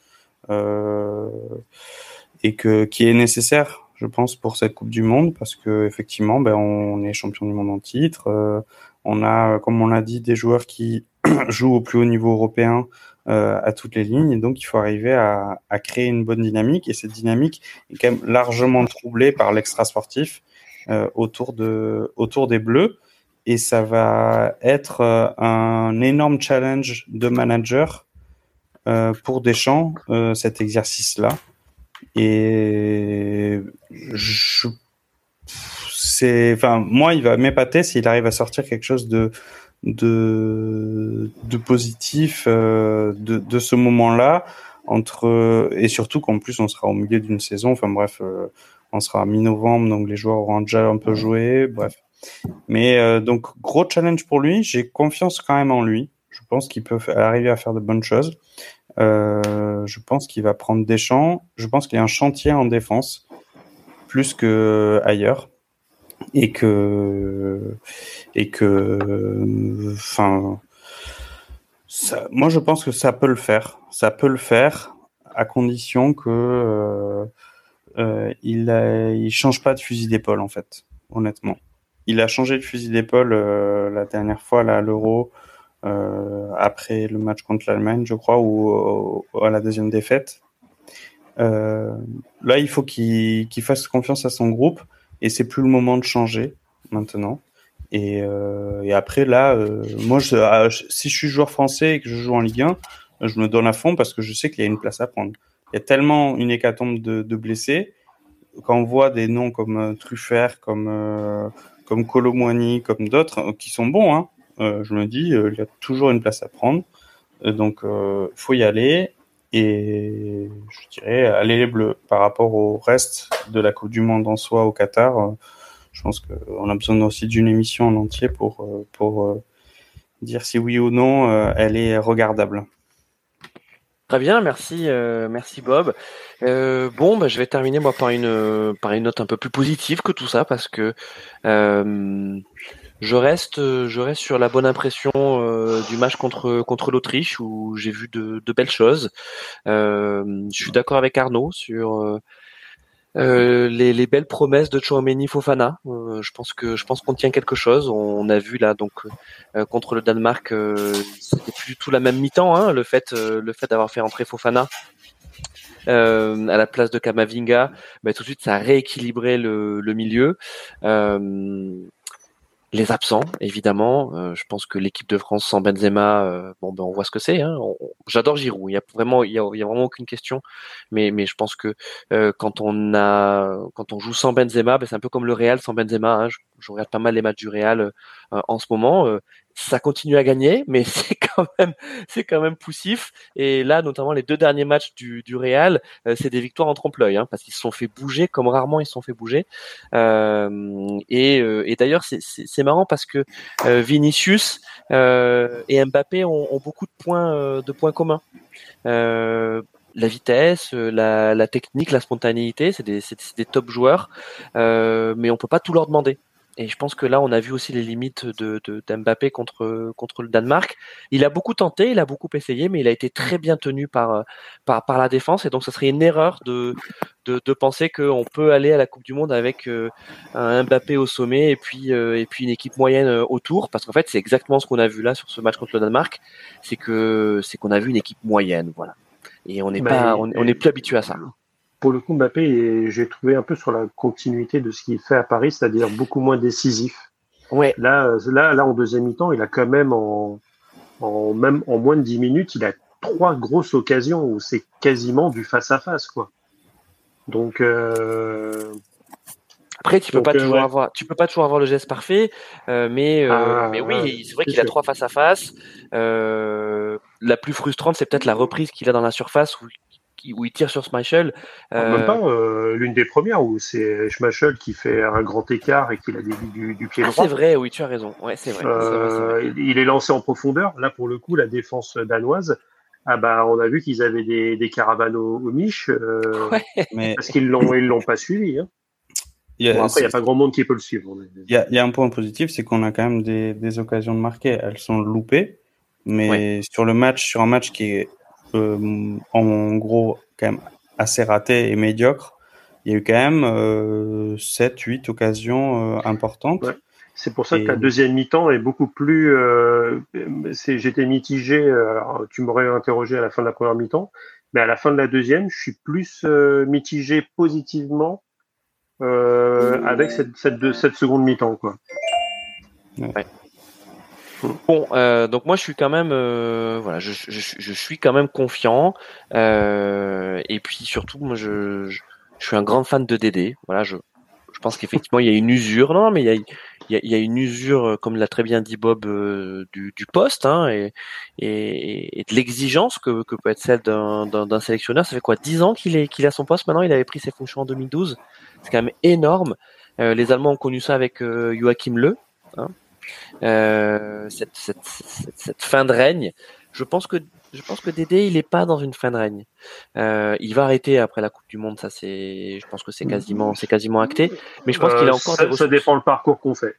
et que qui est nécessaire, je pense, pour cette Coupe du Monde parce que effectivement, ben on est champion du monde en titre on a, comme on l'a dit, des joueurs qui jouent au plus haut niveau européen euh, à toutes les lignes. Et donc, il faut arriver à, créer une bonne dynamique. Et cette dynamique est quand même largement troublée par l'extra sportif euh, autour, de, autour des Bleus. Et ça va être euh, un énorme challenge de manager pour Deschamps, cet exercice-là. Et je c'est, enfin, moi, il va m'épater s'il arrive à sortir quelque chose de de, de positif euh, de, de ce moment-là entre et surtout qu'en plus on sera au milieu d'une saison. Enfin bref, euh, on sera à mi-novembre, donc les joueurs auront déjà un peu joué. Bref, mais euh, donc gros challenge pour lui. J'ai confiance quand même en lui. Je pense qu'il peut arriver à faire de bonnes choses. je pense qu'il va prendre des champs. Je pense qu'il y a un chantier en défense plus que ailleurs et que et que enfin moi je pense que ça peut le faire. Ça peut le faire à condition que euh, euh, il il change pas de fusil d'épaule en fait honnêtement. Il a changé de fusil d'épaule euh, la dernière fois là à l'euro après le match contre l'Allemagne je crois ou, à la deuxième défaite. Là il faut qu'il qu'il fasse confiance à son groupe et c'est plus le moment de changer maintenant. Et, euh, après là, euh, moi, ah, si je suis joueur français et que je joue en Ligue 1, je me donne à fond parce que je sais qu'il y a une place à prendre. Il y a tellement une hécatombe de, blessés quand on voit des noms comme euh, Truffert, comme comme Colomwani, comme d'autres qui sont bons, hein, je me dis il y a toujours une place à prendre. donc faut y aller et je dirais aller les bleus par rapport au reste de la Coupe du Monde en soi au Qatar. Euh, je pense qu'on a besoin aussi d'une émission en entier pour, euh, pour euh, dire si oui ou non elle est regardable. Très bien, merci, merci Bob. bon, bah, je vais terminer moi par une par une note un peu plus positive que tout ça parce que je reste, euh, je reste sur la bonne impression euh, du match contre contre l'Autriche où j'ai vu de, de, belles choses. Euh, je suis d'accord avec Arnaud sur euh, les, les, belles promesses de Chouameni Fofana. Euh, je pense que je pense qu'on tient quelque chose. On a vu là donc euh, contre le Danemark, c'était plus du tout la même mi-temps. Hein, le fait le fait d'avoir fait entrer Fofana à la place de Kamavinga, tout de suite ça a rééquilibré le, le milieu les absents, évidemment. Euh, je pense que l'équipe de France sans Benzema, euh, bon, ben on voit ce que c'est. Hein. J'adore Giroud. Il y a vraiment, il y a, vraiment aucune question. Mais, je pense que euh, quand on a, quand on joue sans Benzema, ben c'est un peu comme le Real sans Benzema. Hein. Je, je, regarde pas mal les matchs du Real en ce moment ça continue à gagner, mais c'est quand même c'est quand même poussif. Et là, notamment les deux derniers matchs du, du Real, euh, c'est des victoires en trompe-l'œil, hein, parce qu'ils se sont fait bouger comme rarement ils se sont fait bouger. Euh, et, euh, et d'ailleurs, c'est marrant parce que Vinicius et Mbappé ont, ont, beaucoup de points de points communs. la vitesse, la, la, technique, la spontanéité, c'est des, des, top joueurs, mais on peut pas tout leur demander. Et je pense que là, on a vu aussi les limites de, de d'Mbappé contre contre le Danemark. Il a beaucoup tenté, il a beaucoup essayé, mais il a été très bien tenu par par, par la défense. Et donc, ce serait une erreur de de, de penser qu'on peut aller à la Coupe du Monde avec euh, un Mbappé au sommet et puis euh, et puis une équipe moyenne euh, autour, parce qu'en fait, c'est exactement ce qu'on a vu là sur ce match contre le Danemark. C'est que c'est qu'on a vu une équipe moyenne, voilà. Et on n'est bah, pas, on, on est plus habitué à ça pour le coup, Mbappé, j'ai trouvé un peu sur la continuité de ce qu'il fait à Paris, c'est-à-dire beaucoup moins décisif. Ouais. Là, là, là, en deuxième mi-temps, il a quand même en, en même en moins de dix minutes, il a trois grosses occasions où c'est quasiment du face à face, quoi. Donc euh... après, tu peux pas euh, toujours avoir, tu peux pas toujours avoir le geste parfait, euh, mais euh, ah, mais oui, c'est vrai qu'il a trois face à face. la plus frustrante, c'est peut-être la reprise qu'il a dans la surface où où il tire sur Schmeichel. Euh... Même pas euh, l'une des premières où c'est Schmeichel qui fait un grand écart et qui la dévie du, du pied ah, droit. C'est vrai, oui, tu as raison. Ouais, c'est vrai, euh, Il est lancé en profondeur. Là, pour le coup, la défense danoise. Ah bah, on a vu qu'ils avaient des, des caravanes au, au miche, euh, mais... parce qu'ils l'ont, ils l'ont pas suivi. Hein. Il y a, bon, après, il n'y a pas grand monde qui peut le suivre. Il y a, y a, un point positif, c'est qu'on a quand même des, des, occasions de marquer. Elles sont loupées, mais ouais. sur le match, sur un match qui est euh, en gros quand même assez raté et médiocre. Il y a eu quand même euh, 7, 8 occasions euh, importantes. Ouais. C'est pour ça que la deuxième mi-temps est beaucoup plus. Euh, J'étais mitigé. Alors, tu m'aurais interrogé à la fin de la première mi-temps, mais à la fin de la deuxième, je suis plus euh, mitigé positivement euh, avec cette, cette, cette seconde mi-temps, quoi. Ouais. Bon, euh, donc moi je suis quand même, euh, voilà, je, je, je, suis quand même confiant. Euh, et puis surtout, moi je, je, suis un grand fan de Dédé. Voilà, je, je pense qu'effectivement il y a une usure. Non, mais il y a, il y a, il y a une usure, comme l'a très bien dit Bob, euh, du, du poste hein, et, et, et de l'exigence que, que peut être celle d'un sélectionneur. Ça fait quoi, dix ans qu'il est a son poste maintenant? Il avait pris ses fonctions en 2012. C'est quand même énorme. Euh, les Allemands ont connu ça avec Joachim Le. Hein, euh, cette, cette, cette, cette, fin de règne. Je pense que je pense que Dédé il est pas dans une fin de règne. Euh, il va arrêter après la Coupe du Monde, ça c'est, je pense que c'est quasiment c'est quasiment acté. Mais je pense qu'il a encore ça, ça dépend le parcours qu'on fait.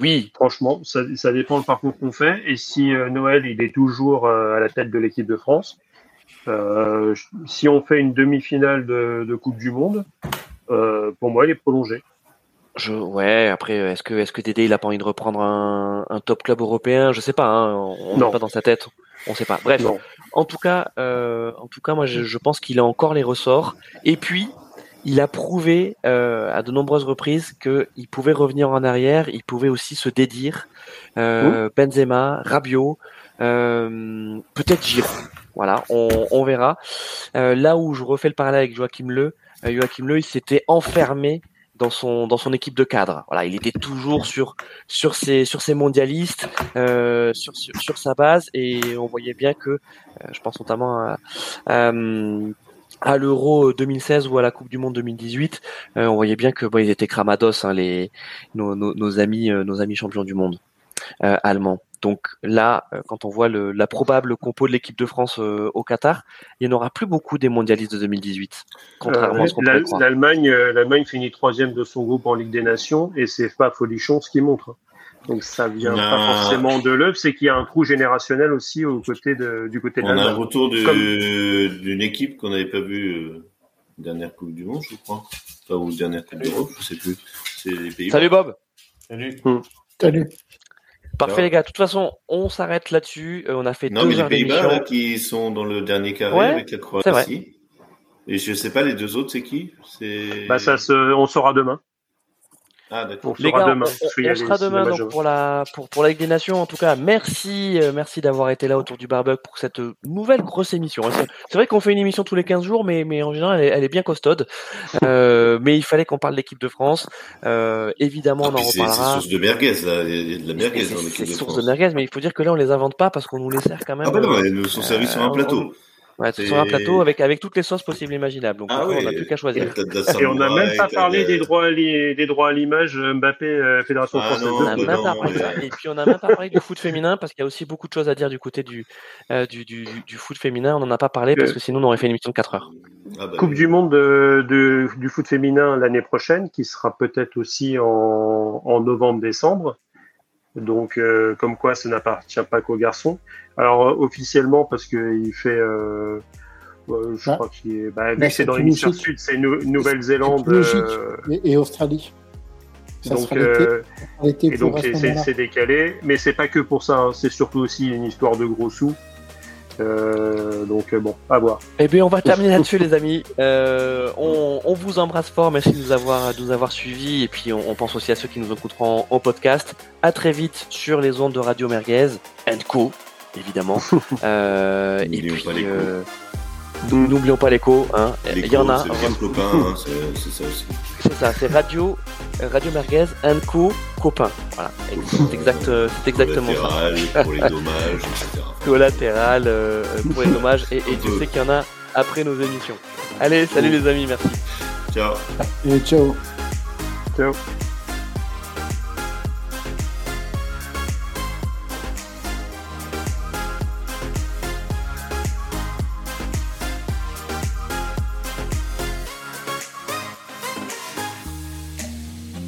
Oui, franchement, ça, ça dépend le parcours qu'on fait. Et si euh, Noël il est toujours euh, à la tête de l'équipe de France, euh, si on fait une demi-finale de, de, Coupe du Monde, pour moi il est prolongé. Je, ouais, après, est-ce que, est-ce que Dédé, il a pas envie de reprendre un, un top club européen? Je sais pas, hein, on n'est pas dans sa tête, on sait pas. Bref, non. en tout cas, euh, en tout cas, moi, je, je pense qu'il a encore les ressorts. Et puis, il a prouvé euh, à de nombreuses reprises qu'il pouvait revenir en arrière, il pouvait aussi se dédire. Euh, Benzema, Rabiot, euh, peut-être Giroud. Voilà, on, on verra. Euh, là où je refais le parallèle avec Joachim Le, euh, Joachim Le, il s'était enfermé dans son dans son équipe de cadre. Voilà, il était toujours sur sur ses sur ses mondialistes, euh, sur, sur, sa base et on voyait bien que, euh, je pense notamment à, à l'Euro 2016 ou à la Coupe du Monde 2018, euh, on voyait bien que bon, ils étaient cramados hein, les nos, amis euh, nos amis champions du monde euh, allemands. Donc là, euh, quand on voit le, la probable compo de l'équipe de France euh, au Qatar, il n'y en aura plus beaucoup des mondialistes de 2018, contrairement euh, à ce qu'on croire. L'Allemagne, l'Allemagne finit troisième de son groupe en Ligue des Nations et c'est pas folichon ce qui montre. Donc ça vient non. pas forcément de l'œuvre, c'est qu'il y a un trou générationnel aussi au côté de, du côté de On a un retour d'une Comme... équipe qu'on n'avait pas vue Dernière Coupe du Monde, je crois. Enfin, ou dernière Coupe d'Europe, je sais plus. C'est les pays. Salut Bob. Salut. Salut. Parfait Alors les gars. De toute façon, on s'arrête là-dessus. Euh, on a fait Non, deux mais les Pays-Bas, là, qui sont dans le dernier carré Ouais, avec la c'est vrai. Croatie. Et je sais pas, les deux autres, c'est qui? C'est. Bah, ça se, on saura demain. Ah. On Les gars, demain. on, on sera demain donc pour la pour pour la Ligue des Nations. En tout cas, merci euh, merci d'avoir été là autour du barbecue pour cette euh, nouvelle grosse émission. C'est vrai qu'on fait une émission tous les 15 jours, mais mais en général elle est, elle est bien costaude. Euh, mais il fallait qu'on parle de l'équipe de France. Euh, évidemment, Ah, on en puis c'est reparlera. source de merguez, là. Il y a de la merguez C'est dans l'équipe de source de merguez, mais il faut dire que là on les invente pas parce qu'on nous les sert quand même. Ah, bah non, euh, elles nous sont servis sur euh, un plateau. Ouais, sur un plateau avec avec toutes les sauces possibles et imaginables. Donc Ah on n'a plus qu'à choisir. Et on n'a même pas parlé de- des droits, l'i- des droits à l'image Mbappé euh, Fédération Ah française non, de non, mais- Et puis on n'a même pas parlé du foot féminin parce qu'il y a aussi beaucoup de choses à dire du côté du, euh, du, du, foot féminin. On n'en a pas parlé parce que sinon on aurait fait une émission de 4 heures. Ah, bah, Coupe du monde de, de- du foot féminin l'année prochaine, qui sera peut-être aussi en, en novembre-décembre. Donc, euh, comme quoi, ça n'appartient pas qu'aux garçons. Alors, euh, officiellement, parce qu'il fait, euh, euh, je Ah. crois qu'il est, bah, vu Bah, que c'est c'est dans l'hémisphère sud, c'est Nou- Nouvelle-Zélande. Euh, Et, et Australie. Ça donc, et donc c'est- c'est moment-là. c'est décalé, mais c'est pas que pour ça. hein. C'est surtout aussi une histoire de gros sous. Euh, donc bon, à voir. Eh bien, on va terminer là-dessus, les amis. Euh, on, on vous embrasse fort. Merci de nous avoir, de nous avoir suivis. Et puis, on, on pense aussi à ceux qui nous écouteront en, en podcast. À très vite sur les ondes de Radio Merguez and Co, évidemment. Euh, et N'oublions puis, pas l'écho. euh, n'oublions pas l'écho. Hein. les Il y en a. C'est bien copain, hein, c'est ça aussi. C'est ça. C'est Radio, Radio Merguez and Co, copain. Voilà. C'est exact, c'est exactement ça. Collatéral, pour les dommages, etc. Collatéral euh, pour les dommages. Et, Dieu peu. sait qu'il y en a après nos émissions. Allez, salut les amis, merci. Ciao. Et ciao. Ciao.